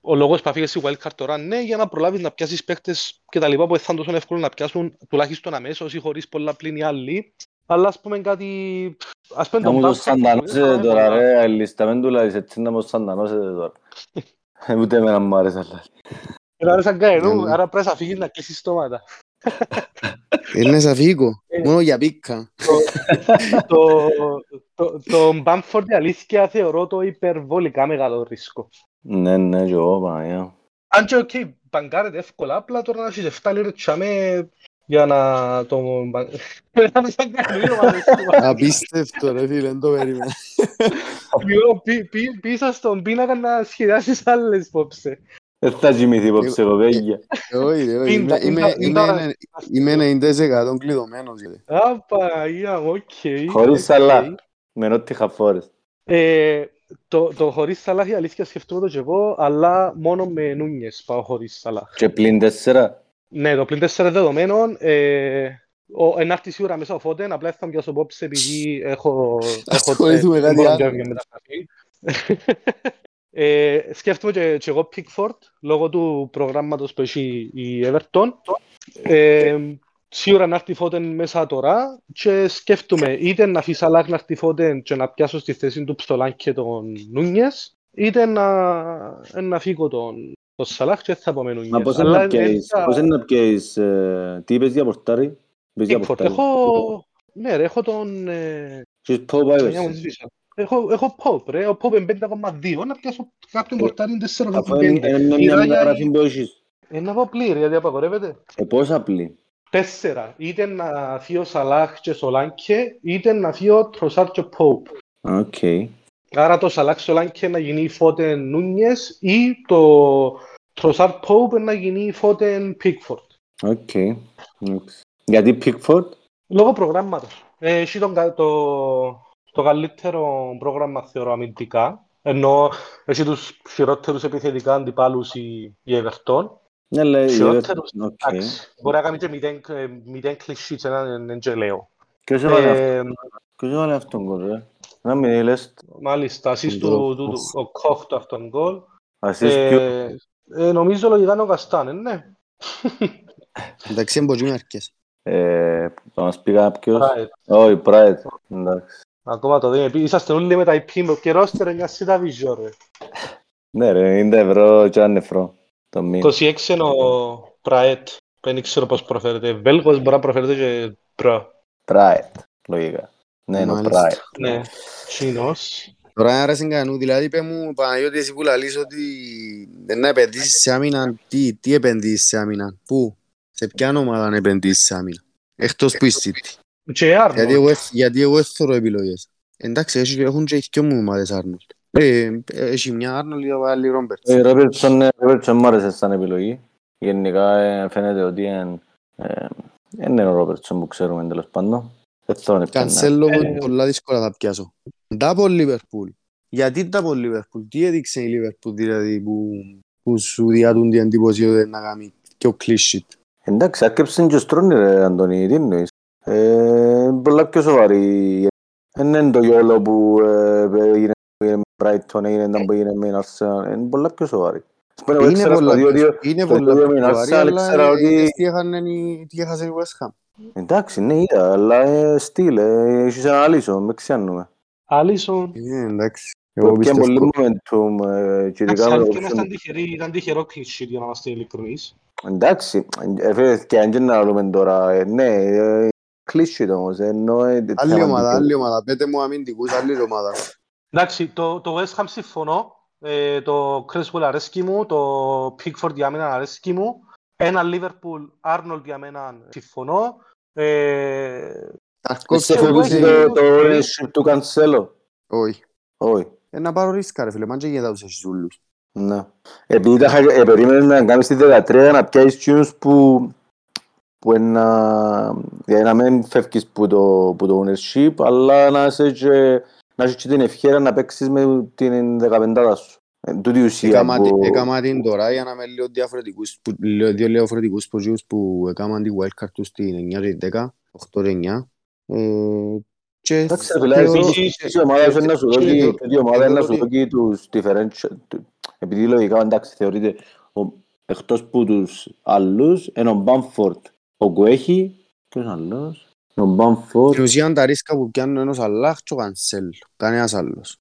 ο λόγος που αφήγες στη wildcard τώρα, ναι, για να προλάβεις να πιάσεις παίκτες και τα λοιπά που δεν θα είναι τόσο εύκολο να πιάσουν τουλάχιστον αμέσως ή χωρίς πολλά πλήν οι άλλοι. Αλλά ας πούμε κάτι... Ας πούμε Να μου τον το Bamford, σαντανώσετε που τώρα είναι ρε, λίστα μην του λάζεις έτσι να μου σαντανώσετε τώρα. Ούτε εμένα μου άρεσε αλλά. Ρε, άρεσαν κανενού, Ναι. άρα πρέπει να φύγεις να κλείσεις στόματα. Είναι σαν φύγω, Ε. μόνο για πίκα. το, το, το Bamford η αλήθεια θεωρώ το υπερβολικά μεγάλο ρίσκο. Ναι, ναι, και εγώ Παναγία. Αν και οκ, μπαγκάρεται εύκολα, απλά τώρα να έχεις 7 λίρες τσάμε για να το... Να μην σαν κανένα ομάδα σου. Απίστευτο ρε φίλε, δεν το περίμενα. Εγώ πή- πή- Πίσω στον πίνακα να σχεδιάσεις άλλες υπόψε. Δεν θα κοιμηθεί υπόψε εγώ, παιδιά. Όχι, ρε, όχι, Πίντα, είμαι- πίντα, είμαι- πίντα. είμαι- είμαι 90% κλειδωμένος. ρε. Α, Παναγία μου, οκ. Χωρίς οκ. σαλά. Με νότι χαφόρες. Ε, το, το χωρίς σαλάχ η αλήθεια σκεφτούμε το και εγώ, αλλά μόνο με νούνιες πάω χωρίς σαλάχ. Και πλην τέσσερα. Ναι, το πλήν 4 δεδομένων, ε, ο, εν έρθει σίγουρα μέσα ο Φώτεν, απλά θα πιάσω υπόψη επειδή έχω... έχω Ασχοληθούμε κάτι μπορώ να άλλο. κάνω μια μεταγραφή. ε, σκέφτομαι και, και εγώ Pickford, λόγω του προγράμματος που έχει η Everton. Ε, σίγουρα να έρθει Φώτεν μέσα τώρα και σκέφτομαι είτε να αφήσω Σαλάχ να έρθει Φώτεν και να πιάσω στη θέση του Ψολάν και τον Νούνιες, είτε να, να φύγω τον, τον Σαλάχ και θα πω με Νούνιες. Μα πώς είναι Αλλά να πιέσεις, θα- πώς είναι να πιέσεις, ε, τι είπες για πορτάρι. Είπες για Pickford. πορτάρι. Έχω... Ναι, ρε, έχω τον... Ε... Και πω πάει μια μου πες. σβήσα. Έχω, έχω Pope, ρε. Ο Pope είναι 5,2. Να πιάσω κάποιον Ε, πορτάρι Αφού είναι 4,5. είναι Η μια Ράγια μεταγραφή που έχεις. είναι από πλήρη, γιατί απαγορεύεται. Ε, πώς απλή. Τέσσερα. Είτε να φύγω Σαλάχ και Σολάνκε, είτε να φύγω Τροσάρ και Pope. Οκ. Άρα το Σαλάχ Σολάνκε να γίνει Φόντεν Νούνιες ή το Τροσάρ Pope να γίνει Φόντεν Pickford. Οκ. Γιατί Pickford. Λόγω προγράμματος. Ε, Έχει τον κα- το, το καλύτερο πρόγραμμα θεωρώ αμυντικά. Ενώ έχει τους χειρότερους επιθετικά αντιπάλους η, η Everton. Ναι, λέει. Χειρότερους, Οκ. εντάξει. Μπορεί να κάνει και μηδέν, ε, μηδέν clean sheets, έναν εντζελέο. Ποιος έβαλε αυτό- Ε, ποιος έβαλε αυτόν τον γκολ, ρε. Να μην λες. μάλιστα, ασίστ του, του, του, ο Κόχ του αυτόν γκολ. Assist ποιο- Ε, ε, νομίζω λογικά είναι ο Καστάνε, ναι. Εντάξει, είναι πολύ αρκές. Ε, θα μας πει κάποιος. Right. Όχι, Pride. Εντάξει. Ακόμα το δίνει. Είσαστε όλοι με τα IP μου και ρόστερ μια σίτα βίζιο, ρε. Ναι ρε, 90 ευρώ και ένα νεφρό. Το μήνα. 26 είναι ο Πραέτ. Δεν ξέρω πώς προφέρεται. Βέλγος μπορεί να προφέρεται και προ. Pride, λογικά. Ναι, είναι ο Μάλιστα. Pride. Ναι. Τσίνος. Τώρα είναι άρεσε κανού, δηλαδή είπε μου Παναγιώτη εσύ που λαλείς ότι δεν να επενδύσεις σε άμυνα, τι, τι επενδύσεις σε άμυνα, πού, σε ποια ομάδα να επενδύσεις σε άμυνα, εκτός που η City. Και Γιατί Άρνο. εγώ, γιατί εγώ δεν θεωρώ επιλογές. Εντάξει, έχει- έχουν και οι δυο μου ομάδες Άρνολτ. Ε, έχει μια Άρνολτ ή άλλη Ρόμπερτς. Ε, Ρόπερτσον, ε, Ρόπερτσον μου άρεσε σαν επιλογή. Γενικά ε, φαίνεται ότι εν- ε, δεν είναι ο Ρόπερτσον που ξέρουμε τέλος πάντων. Δεν θα τον έπαιρνα. Κανσέλο Ε, μου πολλά δύσκολα θα πιάσω. Ντάπο Λίβερπουλ. Γιατί Ντάπο Λίβερπουλ, τι έδειξε η Λίβερπουλ δηλαδή που, που σου διάτουν την εντύπωση ότι να κάνει πιο κλείσιτ. Εντάξει, άρκεψε και ο Στρόνι ρε Αντώνη, τι εννοείς; Ε, πολλά πιο σοβαρή. Δεν είναι το γιόλο που ε, έγινε έγινε με Brighton, έγινε ήταν που έγινε με την Arsenal. Είναι πολλά πιο σοβαρή. Ας πούμε, εγώ Είναι ήξερα πολλά στο 2-2 πιο- είναι στο πολλά 2-2 πιο με την σοβαρή, Arsenal, αλλά ήξερα ότι- είδες τι έχανε η- τι έχασε η West Ham. Εντάξει, ναι, είδα, αλλά ε, στυλ, ε, έχεις ένα άλισο, με ξιάνουμε. Άλισον. Ε, εντάξει. Εγώ Εγώ πιάνε πολύ πιστεύω. momentum, ε, και Εντάξει, ειδικά με αλήθεια το ήταν τυχερή, ήταν τυχερό κλεισί για να είμαστε ειλικρινείς. Εντάξει, ε, φέρε και αν και να λέμε τώρα, ε, ναι, ε, κλείσιο όμως, ενώ... ε, Άλλη θέμα ομάδα, του- άλλη ομάδα. Πέτε μου αμυντικούς, άλλη ομάδα. Εντάξει, το, το West Ham συμφωνώ. Ε, το Creswell αρέσκει μου, το Pickford για μένα αρέσκει μου. Ένα Liverpool, Arnold για μένα συμφωνώ. Ε, Σε Ταρκόφσκι, εγώ φοβίζει έχω- το το ownership του Cancelo. όχι. Όχι. ε, να πάρω ρίσκα ρε φίλε, μαν και γίνεται τους έχεις ούλους. Ναι. Επειδή τα είχα- ε, περίμενες να κάνεις τη 13 να πιάσεις εκείνους που που είναι να, δηλαδή να μην φεύγεις που το, που το ownership αλλά να, είσαι και, να έχεις και την ευχαίρεια να παίξεις με την 15 σου. Ε, τούτη η ουσία Έκαμα που... την- Έκαμα την τώρα για να με λίγο διαφορετικούς, που- λέω- δύο διαφορετικούς ποσίους που έκαναν τη wildcard τους στην 9 και 10, 8 και 9. Ε, και Εντάξει ρε φίλε, θεωρώ- επίσης η ομάδα σου είναι να σου και δώσει, θεωρώ- τούτη η ομάδα είναι να σου θεωρώ δώσει τους differential, του- επειδή λογικά εντάξει θεωρείται ο, εκτός που τους άλλους είναι ο Μπάμφορντ, ο Γκουέχη, ποιος άλλος, ο Μπάμφορντ, Στην ουσία τα ρίσκα που πιάνουν είναι ο Σαλάχ και ο Κανσέλ, κανένας άλλος.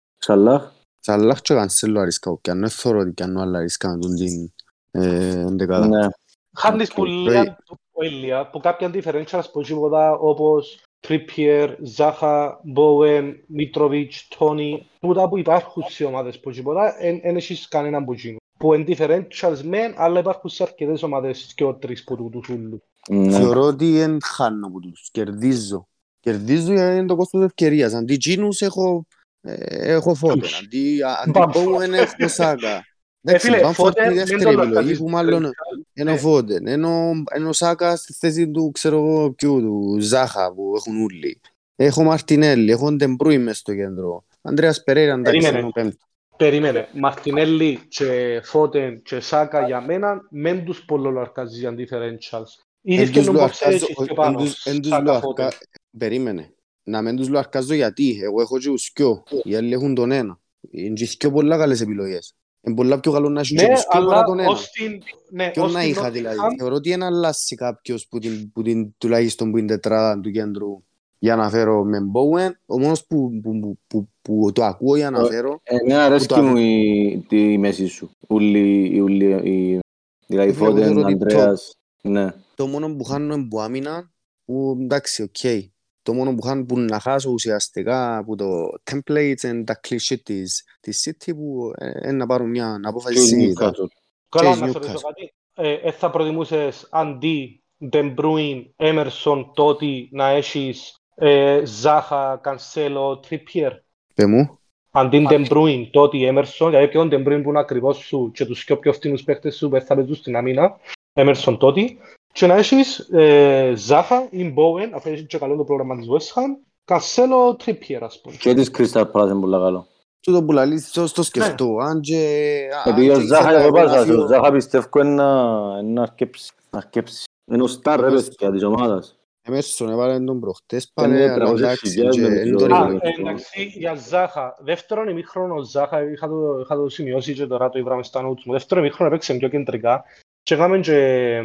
Σαλάχ, Σαλάχ και ο Κανσέλ τα ρίσκα που πιάνουν, δεν θεωρώ ότι πιάνουν άλλα ρίσκα με τον την ε, εντεκάδα. ναι. Χάνεις Οκ. που λίγα ο Ηλία, που κάποια differentials που τίποτα όπως Trippier, Ζάχα, Bowen, Μίτροβιτς, Τόνι, τούτα που υπάρχουν σε ομάδες που τίποτα, δεν έχεις κανέναν που γίνουν. Που είναι differentials μεν, αλλά υπάρχουν σε αρκετές ομάδες και ο τρεις που τούτους ούλους. ναι. Θεωρώ ότι δεν χάνω από τους, κερδίζω. Κερδίζω γιατί είναι το κόστος ευκαιρίας. Αντί Τζίνους έχω, ε, έχω Φώτεν. Αντί, αντί Μπαμφορτ. Bowen έχω Σάκα. Ε, Εντάξει, φίλε, Μπαμφορτ είναι η Foden δεν δεύτερη το επιλογή λογίζεις που μάλλον differential. είναι ο Ναι. Φώτεν. Ενώ ενώ ο Σάκα στη θέση του, ξέρω εγώ, ποιου, του Ζάχα που έχουν όλοι. Έχω Μαρτινέλli, έχω Ντεμπρούι μες στο κέντρο. Αντρέας Περέιρα, εντάξει, Περίμενε. είναι ο πέμπτος. Περίμενε, Μαρτινέλli και Φώτεν και Σάκα για μένα μεν τους πολλολαρκάζεις για differentials. Ήδη Εν και τους τον λουαρκάζω- Μποξέ έχεις πιο εν πάνω, τους- εν τους Σάκα, λουαρκα- Φώτεν. Περίμενε. Να μην τους λουαρκάζω γιατί. Εγώ έχω και τους δυο. Οι άλλοι έχουν τον ένα. Είναι και δυο πολλά καλές επιλογές. Είναι πολλά πιο καλό να έχει και Ναι, τους δυο παρά αλλά τον ένα. ως την... Ναι, Ποιον ως να την είχα δηλαδή; Nottingham, Θεωρώ ότι είναι αλλάσει κάποιος που την, που την, τουλάχιστον που είναι τετράδα του κέντρου για να φέρω με Bowen. Ο μόνος που, που, που, που, που το ακούω για να Ε, φέρω Εμένα αρέσκει το μου η, τη μέση σου. Ούλοι, οι, ούλοι, οι, δηλαδή Ε, εγώ θεωρώ Φώτεν, ότι Ανδρέας, ναι. το μόνο που χάνω είναι που άμυνα που εντάξει, οκ. Το μόνο που χάνω που να χάσω ουσιαστικά από το templates and τα κλισέ της, της City που ε, να πάρω μια Και απόφαση η σύνδετα. Newcastle. Καλά, Chase να σε Newcastle. ρωτήσω κάτι. Ε, ε, θα προτιμούσες αντί De Bruyne, Emerson, τότε να έχεις ε, Ζάχα, Cancelo, Trippier; Πε μου. Αντί De Bruyne, τότε Emerson, δηλαδή και τον De Bruyne που είναι ακριβώς σου και τους πιο πιο φτηνούς παίκτες σου που θα παίζουν στην αμήνα, Emerson τότε, και να έχεις ε, Ζάχα ή Bowen, αφού έχεις και καλό το πρόγραμμα της West Ham, Cancelo, Trippier, ας πούμε. Και της Crystal Palace είναι πολύ καλό. Τούτο που λαλείς, το, το σκεφτώ. Αν και... αν Επειδή ο και Ζάχα, ήθελα εγώ εγώ να πάσα, φύγω- ο Ζάχα πιστεύω είναι να, είναι να αρκέψει. Να αρκέψει. Είναι ο στάρ ρε παιδιά της ομάδας. Εμέσον έβαλε τον προχτές Είναι πάλι, αλλά 300 εντάξει, χιλιάδες και νομίζω. εν το Ωραία, Α, ρίγω. ε, εντάξει, για Ζάχα. Δεύτερον ημίχρονο Ζάχα, είχα το, είχα το σημειώσει και τώρα το ήβραμε στα notes μου. Δεύτερον ημίχρονο έπαιξε πιο κεντρικά και έκαμε και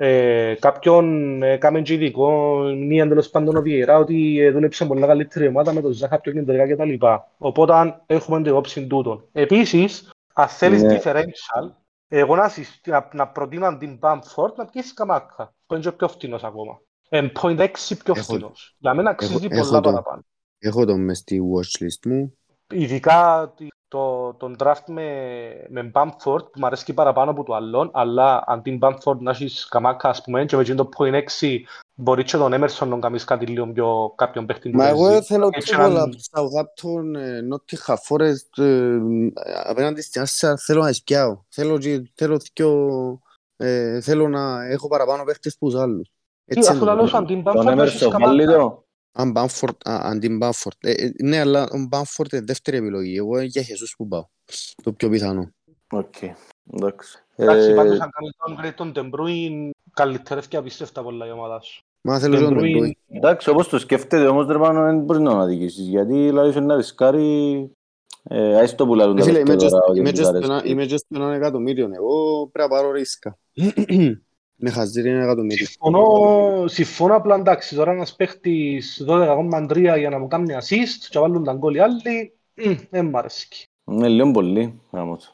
ε, κάποιον, έκαμε και ειδικό μία τέλος πάντων ο Βιερά ότι ε, δούλεψε πολλά καλύτερη ομάδα με τον Ζάχα πιο κεντρικά κτλ. Οπότε αν έχουμε την υπόψη τούτον. Επίσης, αν θέλεις Ναι. differential, εγώ να, συστ- να, να προτείνω την Bamford να πιέσεις καμάκα, που είναι και πιο φτηνός ακόμα. Ε, 0.6 πιο Έχω- φτηνός. Για μένα αξίζει έχω πολλά το. παραπάνω. Έχω τον μες στη watchlist μου. Ειδικά τη- το, τον draft με, με Bamford που μου αρέσει παραπάνω από το άλλον, αλλά αντί Bamford να έχεις καμάκα ας πούμε και με εκείνο το point 6 μπορείς και τον Emerson να κάνεις κάτι λίγο πιο κάποιον παίχτη που Μα εγώ παίζει. θέλω Έτσι πιο πολλά έναν- από το Southampton, ε, Nottingham Forest, ε, απέναντι στην Arsenal θέλω να εspiάω. Θέλω, και- θέλω, δυο- ε, θέλω να έχω παραπάνω παίχτες που τους άλλους. Τι, Έτσι αφού είναι το λαλώ σου πράγμα. αντί Τον Bamford να έχεις Emerson βάλει καμάκα. Το. Αν Bamford, α, αντί Bamford. Ε, ε, ναι, αλλά ο Bamford είναι δεύτερη επιλογή. Εγώ για Jesus που πάω. Το πιο πιθανό. Οκ, εντάξει. Εντάξει, Ε, πάντως αν κάνεις downgrade τον De Bruyne, καλυτέρευκε απίστευτα πολλά η ομάδα σου. Μα θέλω De και τον De Bruyne, Bruyne. Εντάξει, όπως το σκέφτεται όμως ρε πάνω δεν μπορείς να τον αδικήσεις γιατί δηλαδή σου να ρισκάρει ε, άιστο που λαλούν Ε, τα Φίλε, παιδιά είμαι και τώρα στο- ότι είμαι τους και στο αρέσει. ένα- είμαι και στο έναν εκατομμύριο. Εγώ πρέπει να πάρω ρίσκα. Με χαζίρι ένα εκατομμύριο. Συμφωνώ, συμφωνώ απλά εντάξει, τώρα ένας παίχτης 12,3 για να μου κάνει assist και βάλουν τα γκολ οι άλλοι, μ, δεν μ' αρέσει. Είναι λίγο πολύ. γάμος.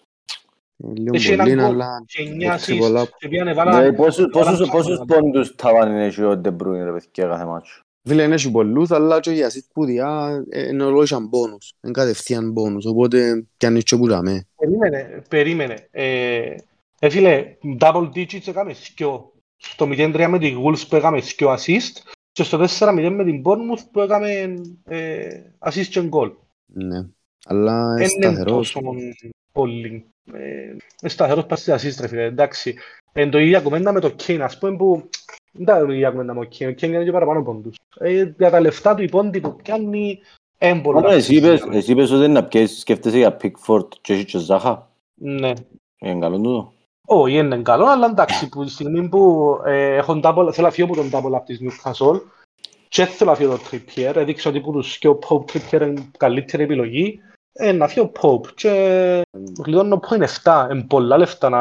Ε, Λίγο Έχει έναν πολύ, γκολ αλλά και 9 έτσι πολλά. assist και πήγανε Δηλαδή, βάλαν... πόσους- πόσους- βάλαν Πόσους ψάχνονταν. πόντους ταβάνι έχει ο De Bruyne ρε παιδιά κάθε μάτσο; Φίλε, είναι έχει πολλούς, αλλά και για assist που διά ε, είναι ολόισαν πόνους. Είναι κατευθείαν πόνους, οπότε πιάνεις και που δαμε. Περίμενε, περίμενε. Ε, ε, φίλε, double digits έκαμε σκιο. Στο 0-3 με τη Wolves που έκαμε σκιο assist και στο 4-0 με την Bournemouth που έκαμε ε, assist και goal. Ναι. Αλλά είναι Δεν είναι σταθερός. τόσο πολύ. Ε, Είναι σταθερός πας στις assist, ρε φίλε, εντάξει. Εν το ίδιο κουμέντα με το Kane, ας πούμε, που δεν τα ίδια κουμέντα με το Kane. Ο Kane είναι και παραπάνω πόντους. Ε, για τα λεφτά του οι πόντοι που πιάνει, εν πολλά. Άρα εσύ είπες, εσύ είπες ότι να πιέσεις, σκέφτεσαι για Pickford και έχει και Ζάχα; Ναι. Είναι καλό τούτο. Όχι, είναι καλό, αλλά εντάξει, που τη στιγμή που ε, έχουν double, θέλω να φύγω από τον double από της Newcastle και θέλω να φύγω τον Trippier, έδειξε ότι που τους και ο Pope Trippier είναι καλύτερη επιλογή, ε, να φύγω Pope και γλιτώνω που είναι 7, είναι πολλά λεφτά να,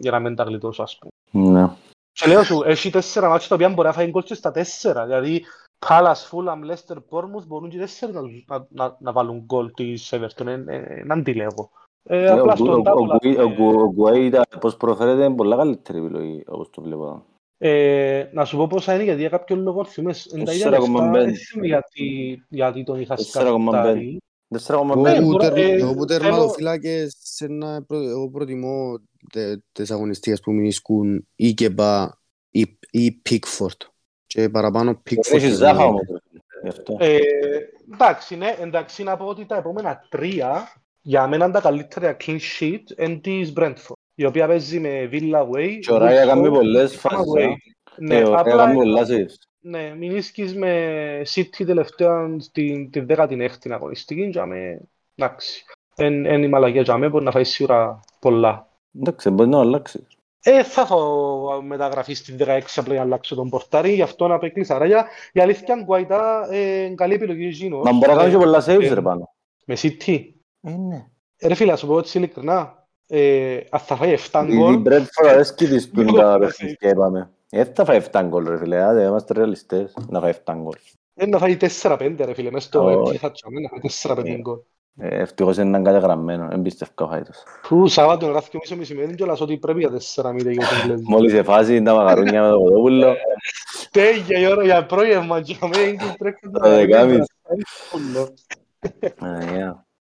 για να μην τα γλιτώσω, ας πούμε. Ναι. Και λέω σου, έχει τέσσερα μάτια τα οποία μπορεί να φάει γκολ και στα τέσσερα, δηλαδή Palace, Fulham, Leicester, Bournemouth μπορούν και τέσσερα να, να, να, να βάλουν γκολ της Everton, ε, ε, να αντιλέγω. Ε, Ε, Ο απλά Γκου- στον ο- ο double, Γκου- ο ε, Γκου- ο Γκουέιντα, πώς προφέρεται, είναι πολλά καλύτερη επιλογή, όπως το βλέπω. Ε, να σου πω πόσα είναι, γιατί για κάποιον λόγο θυμές. Εν τα ίδια 4,5. λεφτά, δεν θυμάμαι γιατί, γιατί τον είχα 4,5. σκαφτάρει. 4,5. Ναι, Εγώ που μπορώ- τερ- ε, Εγώ που θέλω- τερματοφύλακες σε ένα προ- εγώ προτιμώ τε- τις αγωνιστικές που μηνίσκουν ή Κεμπά ή- ή Pickford. Και παραπάνω Pickford. Έχει Ζάχα όμως. ρε φίλε, γι' αυτό. Ε, εντάξει, ναι, εντάξει να πω ότι τα επόμενα τρία για μένα είναι τα καλύτερα clean sheet εν της Brentford, η οποία παίζει με Villa Way. Και ο Ράια κάνει Woodford, πολλές Fulham φάσεις. Away. α. Ναι, Ε, ο Ράια απλά κάνει πολλά saves. ναι, μην ίσκεις με City τελευταία στην την 16η αγωνιστική και με, εντάξει. Εν, εν η μαλακία για μέ μπορεί να φάει σίγουρα πολλά. Εντάξει, μπορεί να αλλάξει. Ε, θα έχω μεταγραφή στην 16 απλά για να αλλάξω τον πορτάρι, γι' αυτό να απέκλεισα ράγια. Η αλήθεια είναι Γκουαϊτά ε, καλή επιλογή γίνος. Μα μπορεί να κάνει και πολλά saves, ε, ρε πάνω. Με City. Ε, ναι. Ε, Ρε φίλε, να σου πω έτσι ειλικρινά, ε, αν θα φάει 7 Η γκολ, Brentford αρέσκει της που είναι τα Εγώ παιχνίδια, είπαμε. Ε, θα φάει 7 γκολ, ρε φίλε, άντε, είμαστε ρεαλιστές, να φάει 7 γκολ. ε, να φάει 4-5 ρε φίλε, μες στο Όχι. έτσι θα τσάμε, να φάει 4-5 Ε. γκολ. Ε, Ευτυχώς είναι έναν καταγραμμένο, εμπιστεύω φάιτος. Που Σάββατο να και μισό μεσημέρι κιόλας ότι πρέπει για 4 μήνες για τον κλέβει. Μόλις σε φάση τα μαγαρούνια με το κοδόπουλο, Τέγια η ώρα για πρόγευμα και αμέ είναι τρέχοντα. Τα δεκάμιση.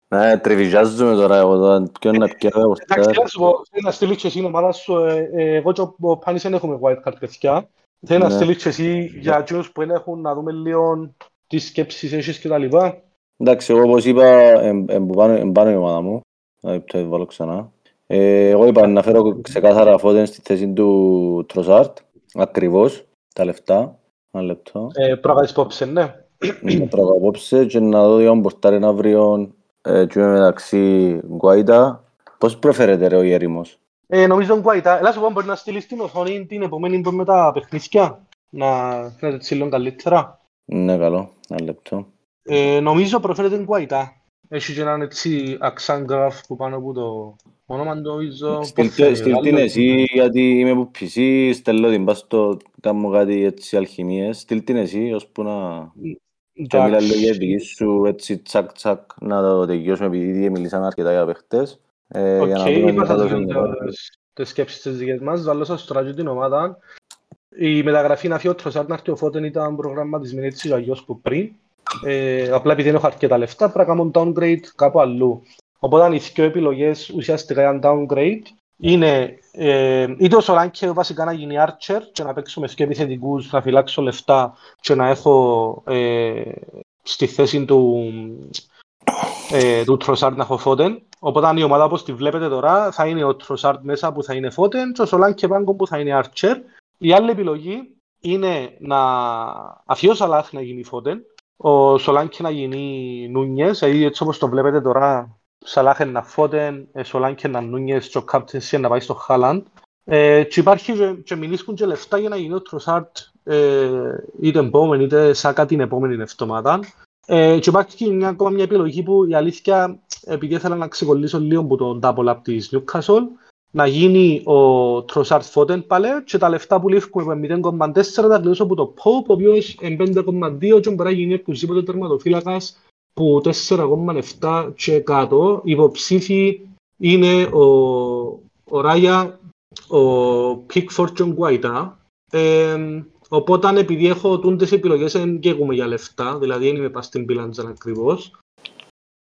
Ε, yeah. Ναι, τριβιζάζουμε τώρα εγώ τώρα, ποιον να πιέρω εγώ Εντάξει, θέλω να σου πω, θέλω να στείλεις και εσύ η ομάδα σου, ε, ε, εγώ και ο Πάνης δεν έχουμε wildcard παιδιά. Θέλω να Ναι. στείλεις και εσύ για εκείνους που δεν έχουν να δούμε λίγο τις σκέψεις έχεις και τα λοιπά. Εντάξει, εγώ όπως είπα, εμ- εμ- που πάνω- εμ πάνω η ομάδα μου, να το βάλω ξανά. Ε, εγώ είπα να φέρω ξεκάθαρα φώτεν στη θέση του Τροσάρτ, ακριβώς, τα λεφτά, ένα λεπτό. Ε, Πράγματι υπόψε, ναι. να τρώω απόψε και να δω για μπορτάρει αύριο ε, και μεταξύ Γκουάιτα. Πώς προφέρεται ρε ο Γέριμος; Ε, νομίζω Γκουάιτα, έλα σου πω μπορεί να στείλεις στην οθόνη την επομένη που με τα παιχνίδια. Να φαίνεται έτσι λίγο καλύτερα. Ναι, καλό. Ένα λεπτό. Ε, νομίζω προφέρεται Γκουάιτα. Έχει και έναν έτσι αξάνγραφ που πάνω από το όνομα του νομίζω. Στείλ- Στείλ την εσύ γιατί είμαι από PC, στέλνω την πας στο κάνω κάτι έτσι αλχημίες. Στείλ την εσύ ώσπου να... Και μιλά λίγο για δική σου έτσι τσακ τσακ να το τελειώσουμε επειδή μιλήσαμε αρκετά για παίχτες. Ε, για να Οκ, δούμε είπα τι θα σας δώσουμε λίγο τώρα. τις- τις σκέψεις τις δικές μας. Βάλω σας τώρα και την ομάδα. Η μεταγραφή να φύγει ο Τροσάρ να έρθει ο Φόντεν ήταν προγραμματισμένη έτσι αλλιώς που πριν. Ε, απλά επειδή δεν έχω αρκετά λεφτά πρέπει να κάνω downgrade κάπου αλλού. Οπότε οι δύο επιλογές ουσιαστικά για downgrade είναι ε, είτε ο Σολάνκε βασικά να γίνει Archer και να παίξω με δύο επιθετικούς, να φυλάξω λεφτά και να έχω ε, στη θέση του, ε, του Τροσάρτ να έχω Φώτεν. Οπότε η ομάδα όπως τη βλέπετε τώρα θα είναι ο Τροσάρτ μέσα που θα είναι Φώτεν και ο Σολάνκε Πάγκο που θα είναι Archer. Η άλλη επιλογή είναι να αφιώ ο Σαλάχ να γίνει Φώτεν, ο Σολάνκε να γίνει Νούνιες, δηλαδή έτσι όπως το βλέπετε τώρα Σαλάχ είναι να Φώτεν, ε, Σολάνκε να Νούνιες και ο Captaincy να πάει στο Χάλαντ. Ε, και υπάρχει και, και μιλήσκουν και λεφτά για να γίνει ο Τροσάρτ ε, είτε επόμενη είτε σάκα την επόμενη εβδομάδα. Ε, και υπάρχει και μια, ακόμα μια επιλογή που η αλήθεια, επειδή ήθελα να ξεκολλήσω λίγο από τον double up της Newcastle, να γίνει ο Τροσάρτ Φώτεν πάλι και τα λεφτά που λήφκουμε από 0,4 τα κλείσω από το Pope, ο οποίος είναι 5,2 και μπορεί να γίνει οποιοσδήποτε τερματοφύλακας που 4,7 και κάτω. Υποψήφοι είναι ο, ο Ράια, ο Pickford και ο Γκουάιτα. Ε, οπότε επειδή έχω τούντες επιλογές δεν καίγουμε για λεφτά, δηλαδή δεν είμαι πας στην πίλαντζα ακριβώς.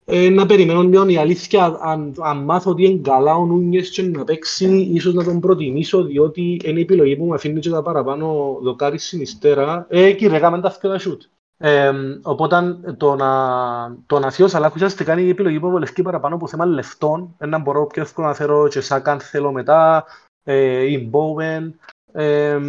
Ε, να περιμένω λίγο η αλήθεια, αν, αν μάθω ότι είναι καλά ο Νούνιες και να παίξει, ίσως να τον προτιμήσω, διότι είναι η επιλογή που μου αφήνει και τα παραπάνω δοκάρι στην υστέρα. Ε, κύριε, κάμε τα αυτιά τα σούτ. Ε, οπότε το να, το να φύγω Σαλάχ ουσιαστικά είναι η επιλογή που βολευτεί παραπάνω από θέμα λεφτών. Ένα μπορώ πιο εύκολα να φέρω και Σάκαν θέλω μετά, ε, ή Μπόβεν. Ε,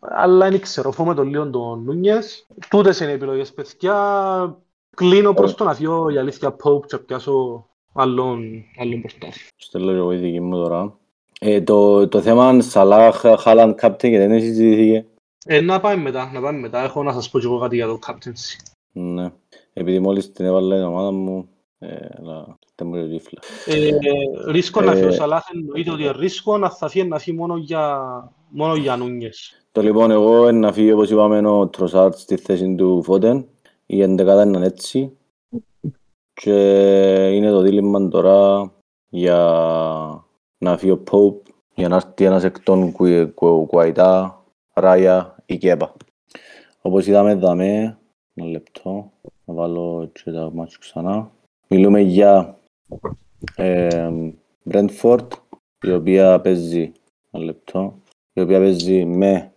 αλλά δεν ξέρω, φοβούμαι τον λίγο τον Νούνιες. Τούτες είναι οι επιλογές, παιδιά. Κλείνω προς το να φύγω η αλήθεια Pope και πιάσω άλλον, άλλον προστάθι. Στέλνω και εγώ η δική μου τώρα. Ε, το, το θέμα Σαλάχ, Χάλαντ, Κάπτεν και δεν συζητήθηκε. Ε, να πάμε μετά, να πάμε μετά. Έχω να σας πω και εγώ κάτι για το captaincy. Ναι. Επειδή μόλις την έβαλε η ομάδα μου, ε, αλλά δεν μου ρίφλα. Ε, ρίσκο να Ε, φύγει ο Σαλάχ εννοείται ότι ρίσκο να θα φύγει να φύγει μόνο για, μόνο για Νούνιες. Το λοιπόν εγώ είναι να φύγει όπως είπαμε ο Τροσάρτς στη θέση του Φώτεν. Η εντεκάδα είναι έτσι. Και είναι το δίλημμα τώρα για να φύγει ο Pope για να έρθει ένας εκ των Κουι- Κου- Κουαϊτά, Ράια ή Κέπα. Όπως είδαμε δαμε, ένα λεπτό, να βάλω και τα μάτια ξανά. Μιλούμε για ε, Brentford, η οποία παίζει, ένα λεπτό, η οποία παίζει με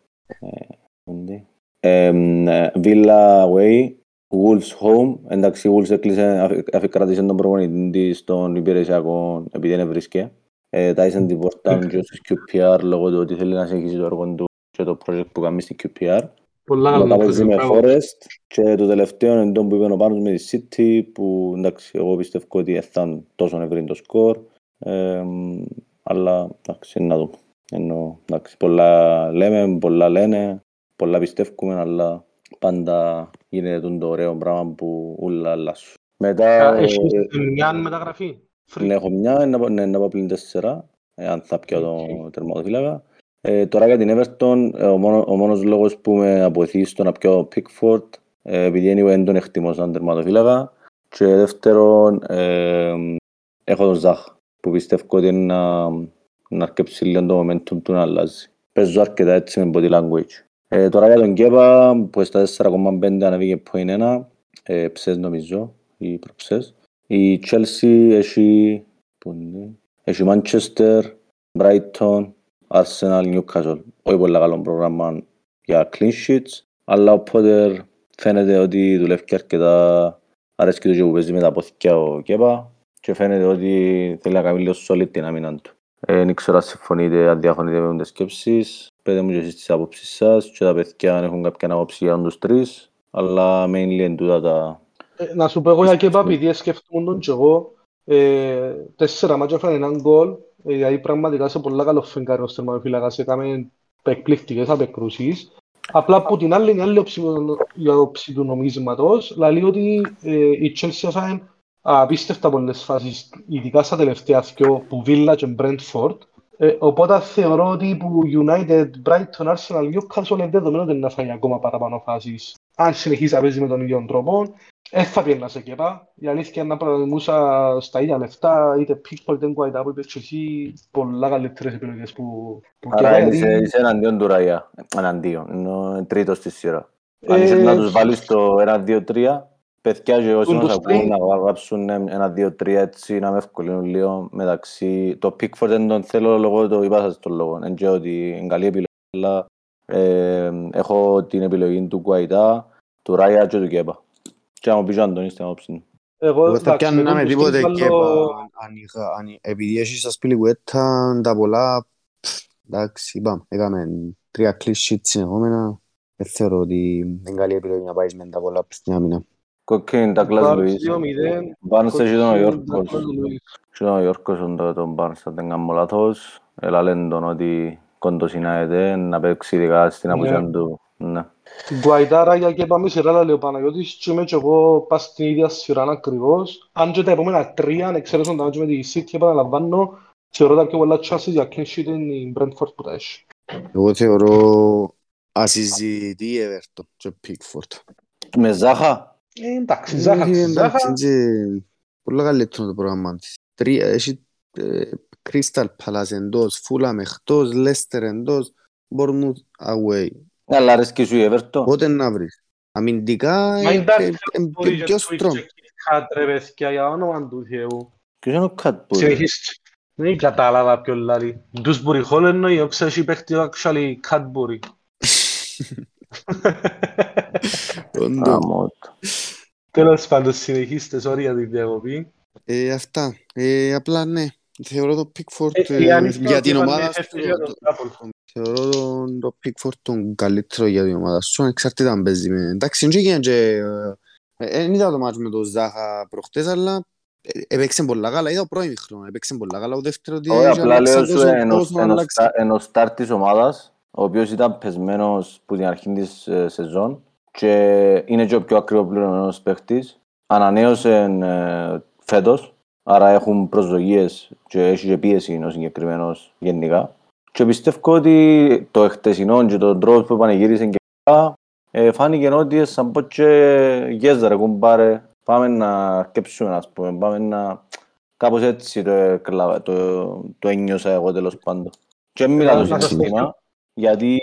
ε, ε, Villa Away, Wolves Home. Εντάξει, η Wolves έκλεισε, αφ- αφικράτησε τον προπονητή της στον υπηρεσιακό επειδή δεν βρίσκε. Ε, τάισαν την πόρτα και στους QPR λόγω του ότι θέλει να συνεχίσει το έργο του και το project που κάνει στη QPR. Πολλά Μετά καλά. παίζει με μπράβο. Forest και το τελευταίο είναι το που είπε ο Πάνος με τη City που εντάξει εγώ πιστεύω ότι δεν θα είναι τόσο ευρύ το σκορ ε, αλλά εντάξει να δούμε. Ενώ, εντάξει, πολλά λέμε, πολλά λένε, πολλά πιστεύουμε αλλά πάντα γίνεται το ωραίο πράγμα που όλα αλλάσουν. Μετά Έχεις ε, μια μεταγραφή; Free. ναι, έχω μια, να πάω- ναι, να πάω πλην τέσσερα, ε, αν θα πιω το τερματοφύλακα. Ε, τώρα για την Everton, ε, ο, μόνο, ο μόνος λόγος που με αποθεί στο να πιω Pickford, ε, επειδή anyway δεν τον εκτιμώ σαν τερματοφύλακα. Και δεύτερον, ε, έχω τον Ζαχ, που πιστεύω ότι είναι να, να αρκέψει λίγο το momentum του να αλλάζει. Παίζω αρκετά έτσι με body language. Ε, τώρα για τον Κέπα, που στα 4,5 ανέβηκε 0,1, ε, ψες νομίζω, ή προψες. Η Chelsea έχει, πού είναι, έχει Manchester, Brighton, Arsenal, Newcastle. Όχι πολύ καλό πρόγραμμα για clean sheets, αλλά ο Potter φαίνεται ότι δουλεύει αρκετά, αρέσκει του και που παίζει με τα πόθηκια ο Κέπα και φαίνεται ότι θέλει να κάνει λίγο solid την άμυνα του. Ε, δεν ξέρω αν συμφωνείτε, αν διαφωνείτε με τις σκέψεις. Πείτε μου και εσείς τις άποψεις σας και τα παιδιά αν έχουν κάποια άποψη για τους τρεις. Αλλά mainly εν τούτα τα... Ε, Να σου πω εγώ για Κέπα, επειδή σκέφτομαι τον και εγώ, ε, τέσσερα μάτια έφανε έναν γκολ, ε, δηλαδή πραγματικά σε πολλά καλό φεγγάρι ο τερματοφύλακας, έκαμε εκπληκτικές απεκρούσεις. Απλά από την άλλη, η άλλη όψη, η όψη του νομίσματος, λέει ότι ε, η Chelsea έφανε απίστευτα πολλές φάσεις, ειδικά στα τελευταία δυο, που Villa και Brentford. Ε, οπότε θεωρώ ότι που United, Brighton, Arsenal, Newcastle είναι δεδομένο ότι να φάει ακόμα παραπάνω φάσεις. Αν συνεχίσει να παίζει με τον ίδιο τρόπο, δεν θα πιένα σε κεπά. Η αλήθεια είναι να προτιμούσα στα ίδια λεφτά, είτε Pickford είτε Guaita που είπες και εσύ, πολλά καλύτερες επιλογές που, που Άρα Kepa, είσαι, γιατί- είσαι εναντίον του Ραϊά. Εναντίον. Είναι τρίτος στη σειρά. Αν Ε, είσαι να τους βάλεις το 1-2-3, παιδιά και όσοι Τον μας τους ακούν τρει- να γράψουν ένα 2-3 έτσι να με ευκολύνουν λίγο μεταξύ... Το Pickford δεν τον θέλω λόγω το είπα σας τον λόγο. Δεν ξέρω ότι είναι καλή επιλογή, αλλά ε, έχω την επιλογή του Guaita, του Ρaya και του Κέπα. Και άμα πεις ο Αντώνης την άποψη του. Εγώ, Εγώ θα εντάξει, πιάνω με με τους τίποτε τρεις και βάλω- αν είχα, αν- επειδή έχεις στα σπιλικουέτα τα πολλά, πφ, εντάξει, είπαμε, έκαμε τρία clean sheets συνεχόμενα, δεν θεωρώ ότι είναι καλή επιλογή να πάεις με τα πολλά στην άμυνα. Κόκκιν, Douglas Barnes Luiz. 2-0, Barnes έχει τον Κόκκιν, Ιόρκος. Douglas Luiz. Και ο Ιόρκος είναι το- τον Barnes, αν δεν κάνω λάθος. Έλα λένε τον ότι κοντοσυνάεται να παίξει ειδικά στην Ναι. απουσία του. Ναι. Γκουαϊτάρα για και πάμε σειρά, λέει ο Παναγιώτης, και είμαι και εγώ πας στην ίδια σειρά ακριβώς. Αν και τα επόμενα τρία, αν εξαίρεσαν τα μάτια με τη City, επαναλαμβάνω, θεωρώ τα πιο πολλά chances για clean sheet είναι η Brentford που τα έχει. Εγώ θεωρώ ασυζητητή η Everton και Pickford. Με Ζάχα; Ε, εντάξει, Ζάχα, Ε, Ζάχα. εντάξει, είναι πολύ καλύτερο το πρόγραμμα της. Τρία, έχει ε, Crystal Palace εντός, Fulham εκτός, Leicester εντός, Bournemouth away. Αλλά αρέσκει σου η Everton. Πότε να βρεις. Αμυντικά Μα ε, εντάξει, ε, ε, μπορεί ε, και πιο Twitch strong. και Kit Kat, ρε παιδιά, για όνομα του Θεού. Ποιος είναι ο Κατπούρ. Συνεχίστε. Δεν κατάλαβα ποιο λάρι. Ντούσμπουρι Hall εννοεί, όξα έχει παίχτη actually Cadbury. Όντως. Γάμο το. Τέλος πάντων, συνεχίστε, sorry για την διακοπή. Ε, Αυτά. Ε, Απλά ναι. Θεωρώ το Pickford Ε, η ε, αλήθεια για ότι την ομάδα επανέλθει σου. για τον Τράπολ. Θεωρώ τον, το Pickford τον καλύτερο για την ομάδα σου, εξαρτήτα αν παίζει με... Εντάξει, δεν έγινε και... ε, Δεν είδα το μάτς με τον Ζάχα προχτές, αλλά ε, έπαιξε πολλά καλά. Είδα ο πρώην χρόνο, έπαιξε πολλά καλά. Ο δεύτερος ότι Όχι, είχε απλά αλλάξει λέω σου τόσο- ενός- τόσο ενός αλλάξει. στα- ενός στάρ της ομάδας, ο οποίος ήταν πεσμένος που την αρχή της ε, σεζόν και είναι και ο πιο ακριβοπληρωμένος παίχτης. Ανανέωσε ε, φέτος, άρα έχουν προσδοκίες και έχει και πίεση ο συγκεκριμένος γενικά. Και πιστεύω ότι το εχτεσινό και τον τρόπο που πανηγύρισε και αυτά, ε, φάνηκε ότι σαν πω και γέζα ρε κουμπάρε, πάμε να αρκέψουμε ας πούμε, πάμε να... Κάπως έτσι το, εκλα- το, το ένιωσα εγώ τέλος πάντων. Και μην μιλάω Να το σας συναισθήμα, γιατί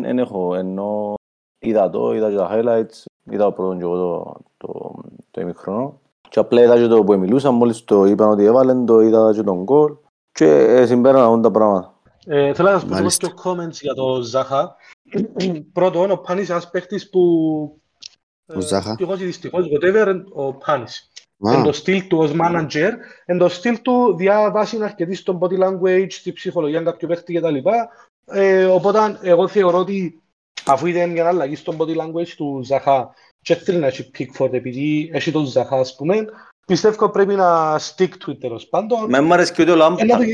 δεν έχω, ενώ είδα το, είδα και τα highlights, είδα το πρώτο και εγώ το, το, το ημιχρονό. Και απλά είδα και το που μιλούσαν, μόλις το είπαν ότι έβαλαν, το είδα και τον γκολ και ε, συμπέραναν τα πράγματα. Ε, Θέλω να σας πω Μάλιστα. δύο comments για το Ζάχα. Πρώτον, ο Πάνης είναι ένας παίχτης που... Ο Ζάχα. Ευτυχώς ή δυστυχώς, whatever, ο Πάνης. Α, Εν το στυλ του ως manager, εν το στυλ του διαβάσει αρκετή στο body language, στη ψυχολογία κάποιου παίχτη κτλ. Ε, οπότε εγώ θεωρώ ότι αφού είδε μια αλλαγή στο body language του Ζαχά και θέλει να έχει Pickford επειδή έχει τον Ζαχά ας πούμε, πιστεύω πρέπει να stick to it τέλος πάντων. Με μ' αρέσει και ούτε ο Ένα Λάμπα. το-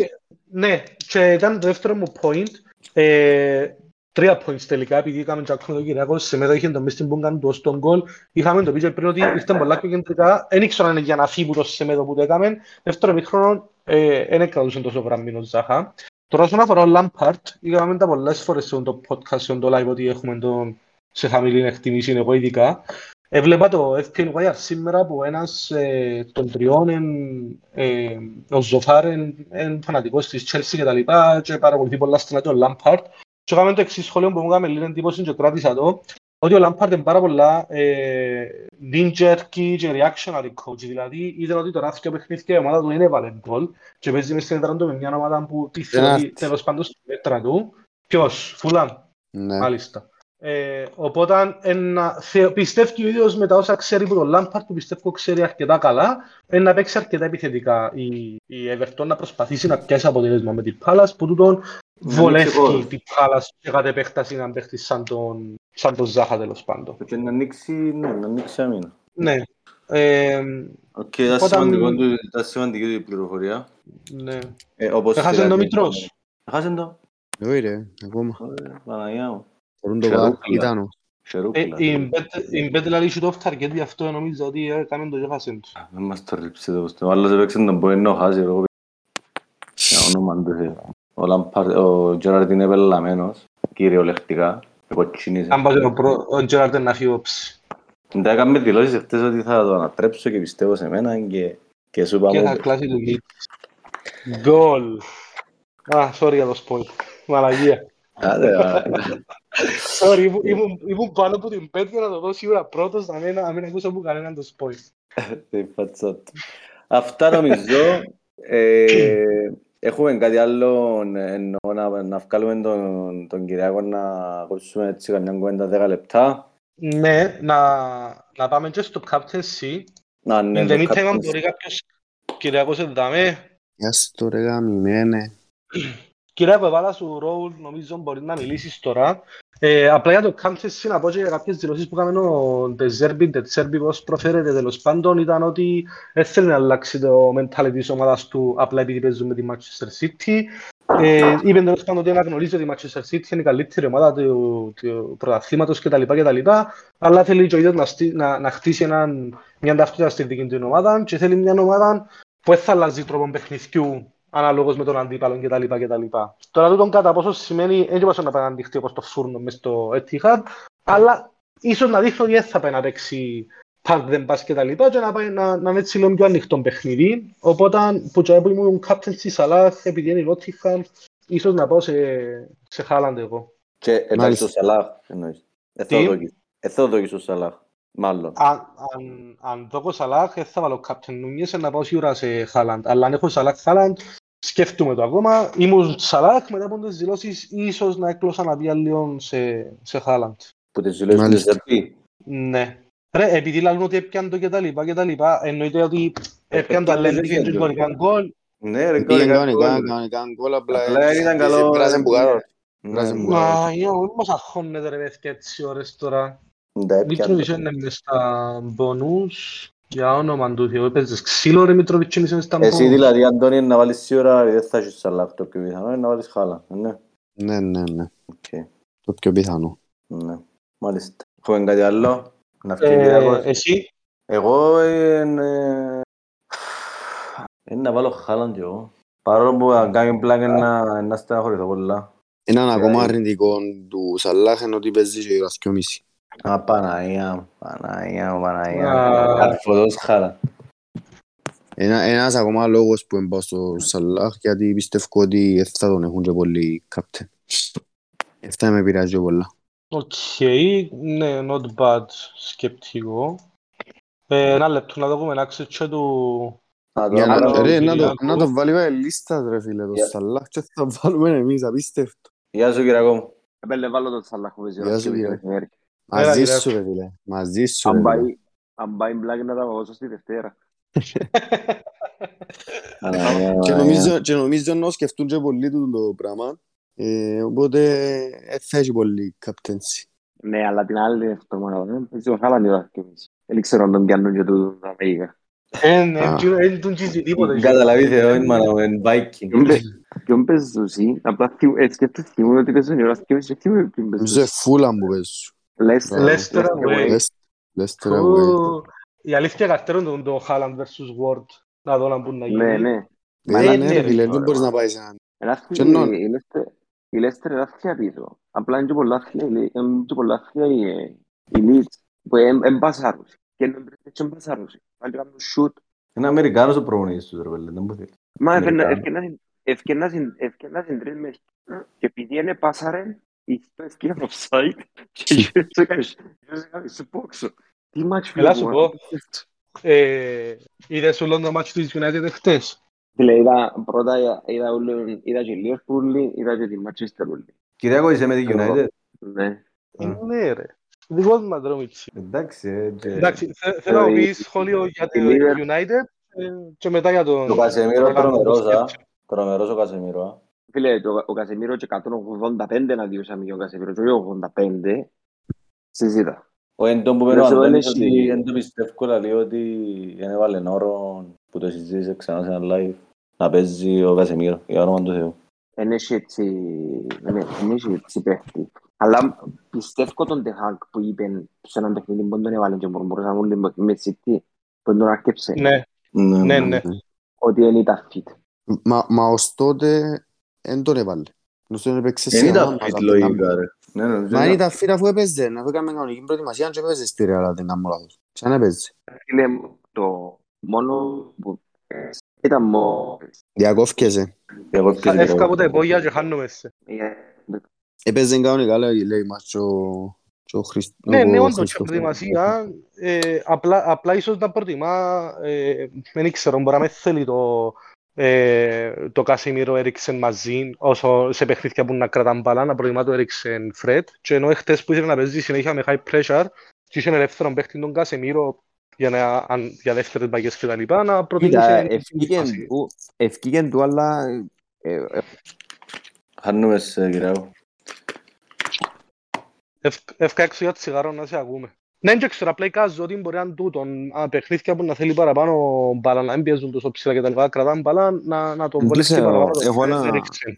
Ναι, και ήταν το δεύτερο μου point. Ε, τρία points τελικά, επειδή είχαμε και ακόμα τον Κυριακό, σε μετοχή το μες στην πούγκα του ως τον γκολ. Είχαμε το πει και πριν ότι ήρθαν πολλά πιο κεντρικά. Δεν ήξερα αν είναι για να φύγουν το σεμέδο που το έκαμε. Δεύτερο μήχρονο, ε, δεν κρατούσαν τόσο γραμμή ο Ζάχα. Τώρα όσον αφορά ο Λάμπαρντ, είχαμε τα πολλές φορές σε το podcast, σε το live, ότι έχουμε τον σε χαμηλή εκτιμήση, εγώ ειδικά. Έβλεπα το FPL Wire σήμερα που ένας ε, των τριών, εν, ε, ο Ζοφάρ, είναι φανατικός της Chelsea και τα λοιπά και παρακολουθεί πολλά στενά τον Λάμπαρντ. Και έκαμε το εξής σχόλιο που μου έκαμε λίγο εντύπωση και κράτησα το, ότι ο Λάμπαρντ είναι πάρα πολλά ε, knee-jerky και reactionary coach, δηλαδή είδε ότι το ράφτιο παιχνίδι και η ομάδα του είναι έβαλε γκολ και παίζει μες στην έδρα του με μια ομάδα που τη θεωρεί Πέναλτι. τέλος πάντων στη μέτρα του. Ποιος, Φουλάμ. ναι. Μάλιστα. Ε, οπότε ένα, θε, πιστεύει ο ίδιος με τα όσα ξέρει που το Λάμπαρτ που πιστεύω ξέρει αρκετά καλά ε, να παίξει αρκετά επιθετικά η, η Everton να προσπαθήσει να πιάσει αποτέλεσμα με την Πάλας που τούτον Να βολεύει ανοίξει χώρος. την Πάλας και κατ' επέκταση να παίχτη σαν τον, σαν τον Ζάχα τέλος πάντων. Και να ανοίξει, ναι, να ανοίξει άμυνα. Ναι. Ε, Οκ, ήταν Οπότε, σημαντικό μ, του- ήταν σημαντική του η πληροφορία. ναι. Ε, όπως Έχασε σειρά το και- Μητρός. Έχασε το. Όχι ρε, ακόμα. Ωραία, Παναγιά μου. Μπορούν το Ξερούκλα. βάρ, ήταν ο. Ε, Χερούκλα. η Μπέτ- η Μπέτ δηλαδή έχει το target γι' αυτό νομίζω ότι έκαμε το έχασε τους. Δεν μας το ρίψει το κουστό. Ο άλλος έπαιξε τον Ποένο, ο Χάζι, εγώ Για όνομα του Θεού. Ο Λαμπάρ- Ο Τζέραρντ είναι πελαμένος, κυριολεκτικά. Κοτσίνησε. Αν πάει ο προ- ο Τζεράρντε να φύγει όψη. Δεν έκαμε δηλώσεις χτες ότι θα το ανατρέψω και πιστεύω σε μένα και, και σου Και θα είπαμε κλάσει του Μίτ. Γκολ. Α, sorry για το spoil. Μαλαγία. Άντε, α, Sorry, ήμουν- ήμουν- ήμουν πάνω από την πέτρα να το δω σίγουρα πρώτος, να μην, να μην ακούσω από κανέναν το spoil. τη φάτσα του. Αυτά νομίζω. Ε, έχουμε κάτι άλλο εννοώ να, να βγάλουμε τον, τον Κυριάκο να ακούσουμε έτσι καμιά κουβέντα 10 λεπτά. Ναι, να, να πάμε και στο captaincy. Να, ναι, In the το meantime, αν captaincy. μπορεί κάποιος Κυριακός εντάμε. Γεια σου το ρε γαμημένε. Κυριακό, έβαλα σου ρόλ, νομίζω μπορεί να μιλήσεις τώρα. Ε, απλά για το captaincy να πω και για κάποιες δηλώσεις που έκαμε ο Τεζέρμπι, Τεζέρμπι πώς προφέρεται τέλος πάντων ήταν ότι δεν θέλει να αλλάξει το mentality της ομάδας του απλά επειδή παίζουν με τη Manchester City. Ε, είπε τέλος πάντων ότι αναγνωρίζει ότι η Manchester City είναι η καλύτερη ομάδα του, του πρωταθλήματος κτλ. κτλ. Αλλά θέλει και ο ίδιος να, στή- να, να χτίσει έναν, μια ταυτότητα στη δική του ομάδα και θέλει μια ομάδα που δεν θα αλλάζει τρόπο παιχνιδιού αναλόγως με τον αντίπαλο κτλ. κτλ. Τώρα τούτον κατά πόσο σημαίνει, δεν είπα να πάει να αντιχτεί όπως το φούρνο μες στο Etihad, αλλά ίσως να δείχνει ότι δεν θα πάει να παίξει park δεν πας και τα λοιπά και να, πάει, να, να είναι έτσι λίγο πιο ανοιχτό παιχνίδι. Οπότε που και που ήμουν captain στη Salah επειδή είναι η Nottingham, ίσως να πάω σε, σε Haaland εγώ. Και εντάξει Μάλιστα. ο Σαλάχ εννοείς. Εθόδοκης. Εθόδοκης ο Σαλάχ. Μάλλον. Αν, αν, αν δω Salah, δεν θα βάλω captain Νούνιες να πάω σίγουρα σε Haaland. Αλλά αν έχω Salah Haaland, σκέφτομαι το ακόμα. Ήμουν Salah μετά από τις δηλώσεις, ίσως να έκλωσα να πει λίγο σε, σε Haaland. Που τις δηλώσεις του Μάλιστα. Ζεπί. Ναι. Ρε, επειδή λαλούν ότι έπιαν το και τα λοιπά και τα λοιπά, εννοείται ότι έπιαν το Έπιαν Αλέντη δεν και έπιαν. γονικά γκολ. Ναι, ρε, Πήγαινε κανονικά κανονικά, γκολ. κανονικά γκολ, απλά Απλά δεν ήταν καλό. Πράσεν μπουγάρο. Ναι, Πράσεν ναι. μπουγάρο. Μα, είναι όλοι μας αγχώνεται ρε παιδιά έτσι ώρες τώρα. Τα έπιαν. Μήτροβιτς είναι μες στα μπονούς. Για όνομα του Θεού, έπαιζες ξύλο ρε Μήτροβιτς είναι μες στα Εσύ μπονούς. δηλαδή, Αντώνη, να βάλεις σίγουρα, δεν θα έχεις σαλάχ το πιο πιθανό, είναι να βάλεις χάλα. Ναι, Ναι, ναι, ναι. οκ. Το πιο πιθανό. Ναι, μάλιστα. Έχουμε κάτι άλλο να φτιάξει Ε, Κυριακός. Εσύ, Εγώ είναι... Είναι να βάλω χάλαν και εγώ. Παρόλο που αν κάνει πλάκα να, να στεναχωρηθώ πολλά. Έναν ακόμα Δηλαδή- αρνητικό του Σαλάχ είναι ότι παίζει και η ώρα 2.30. Α, Παναγία μου, Παναγία μου, Παναγία Α. μου. Καρφωτός χάλα. Ένα, ένας ακόμα λόγος που έμπαω στο Σαλάχ γιατί πιστεύω ότι δεν θα τον έχουν και πολλοί κάπτεν. Αυτά με πειράζει πολλά. οκ, ναι, not bad, σκεπτικό. Ε, Ένα λεπτό να δούμε ένα ξετσέ του... Α, Για τώρα να, βάλω- ρε, να, το, Κυριακό. να το βάλει με λίστα ρε φίλε το Για- Σαλάχ και θα βάλουμε εμείς απίστευτο. Γεια σου Κυριακό μου. Επέλε βάλω τον Σαλάχ που παίζει Γεια ώρα σου, και κύριε. Μεσημέρι. Μαζί κύριε. σου ρε φίλε. Μαζί σου ρε Αν φίλε. πάει- Αν πάει μπλάκι να τα παγώσω στη Δευτέρα. Παναγία μου, Και Παναγία. νομίζω, και νομίζω να σκεφτούν και πολλοί του το πράγμα. Ε, οπότε δεν θα έχει πολύ καπτένση. Ναι, αλλά την άλλη εβδομάδα παίζει ο Χάλαν η ώρα και μισή. Δεν ξέρω αν τον πιάνουν και του Αμερικά. Ε, ναι, Α. εκείνο- δεν τον τσίζει τίποτε. Καταλαβεί Θεό, είναι μάνα μου, είναι Viking. Ποιον παίζουν εσύ, απλά θυμ- έτσι και αυτό θυμούν ότι παίζουν η ώρα και μισή. Θυμούν ποιον Νομίζω παίζουν. φούλα μου πες. Leicester. Leicester away. Λες- Leicester away. Ου, Η αλήθεια καρτέρων τον το Haaland vs Ward. Να δω να μπουν να γίνει. Ναι, ναι. Μα Ε, ναι ναι, ρε ρε, φίλε, ωραία, δεν μπορείς να ωραία. πάεις σε έναν. Ένα άθλη- Και ενώ- η Leicester- Η Leicester είναι άθλια πίσω. Απλά είναι και πολλά άθλια, είναι και πολλά άθλια η- η Leeds, που εν- εν πασάρουν. Και εν έτσι εν πασάρουν. Πάλι κάνουν shoot. Είναι Αμερικάνος ο προπονητής τους, ρε παιδί, δεν μου θέλει. Μα Αμερικάνος. ευκαινά στην τρίτη με και επειδή είναι πάσαρε, το ευκαιρία offside και γύρω σε κάνει σε πόξο. Τι μάτσο Έλα σου πω. Ε, Είδες όλο το μάτσο της United χτες. Φίλε, είδα πρώτα, είδα όλο- είδα και Liverpool, είδα και τη Manchester όλη. Κυριακό είσαι με την Εγώ. United; Ναι. Α. Ναι ρε. Δικός μας Δρόμιτσι. Εντάξει, ε, και- Εντάξει, θε- θέλω να η- πεις σχόλιο για το η Liverpool- United ε, και μετά για τον... Το Κασεμίρο Ρολάντο τρομερός, α. Μπουσκέτς. Τρομερός ο Κασεμίρο, α. Φίλε, το- ο Κασεμίρο και 185 να διούσαμε για ο Κασεμίρο και όχι 85. Συζήτα. Ο Έντον που Δεν πέντε ο σε Αντώνης βάλεις ότι εσύ. δεν το πιστεύω λέει ότι δεν έβαλε όρο που το συζήτησε ξανά σε ένα live να παίζει ο Κασεμίρο, για όνομα του Θεού. Δεν έχει έτσι, ναι, δεν έχει έτσι παίχτη. Αλλά πιστεύω τον Τεχάκ που είπε σε έναν παιχνίδι που τον έβαλε και μουρμουρούσαν όλοι με City, που τον άρκεψε, Ναι, ναι, ναι. ότι δεν ήταν fit. Μα, μα ως τότε δεν τον έβαλε. Νομίζω ότι έπαιξε Δεν σε ήταν έναν, fit αλλά λογικά, ρε. Ναι, ναι, Μα δεν αν ήταν- ήταν fit αφού έπαιζε, αφού έκαμε κανονική προετοιμασία και έπαιζε στη Real, αν δεν κάνω λάθος. Σαν έπαιζε. Φίλε, το μόνο που ε, ήταν μόνο Διακόφκεζε. Εγώ και Εύκα από τα υπόγεια και χάνουμε σε. Έπαιζε κανονικά, λέει, λέει μας και ο- και ο Χριστ- Ναι, ο ναι, όντως και Χριστόφορος. προετοιμασία. Ε, απλά, απλά ίσως να προτιμά, ε, δεν ξέρω, μπορεί να με θέλει το, ε, το Κασιμίρο Έριξεν μαζί, όσο σε παιχνίδια που να κρατάνε μπαλά, να προτιμά το Έριξεν Φρέτ. Και ενώ χτες που ήθελε να παίζει συνέχεια με high pressure, και είχε ελεύθερο παίχτη τον Κασιμίρο για, να, αν, για δεύτερες μπαγιές και τα λοιπά, να Κοίτα, προτιμούσε... ευκήγεν του, ευκήγεν του, αλλά ε, ε, Χάνουμε σε Κυριακό. Εύκα έξω για τσιγάρο να σε ακούμε. Ναι, δεν ξέρω, απλά εικάζω ότι μπορεί να είναι τούτον. Α, παιχνίδια που να θέλει παραπάνω μπάλα, να μην πιέζουν τόσο ψηλά και τα λοιπά, κρατάνε μπάλα, να, να τον Δεν βολεύσει ξέρω, παραπάνω. το εγώ να- Eriksen.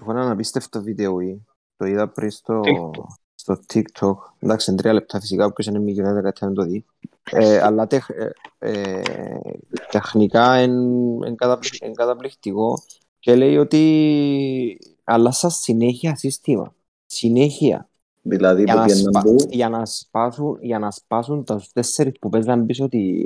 έχω έναν απίστευτο βίντεο ή, το είδα πριν στο, TikTok. στο TikTok. Εντάξει, είναι τρία λεπτά φυσικά, όποιος είναι μη γίνεται κάτι να το δει. Ε, αλλά τεχ, ε, ε, τεχνικά είναι καταπληκτικό και λέει ότι αλλάσα συνέχεια σύστημα. Συνέχεια. Δηλαδή για που να, πιέναν σπα, που για, να σπάσουν, για να σπάσουν τα τέσσερις που παίζαν πίσω τη,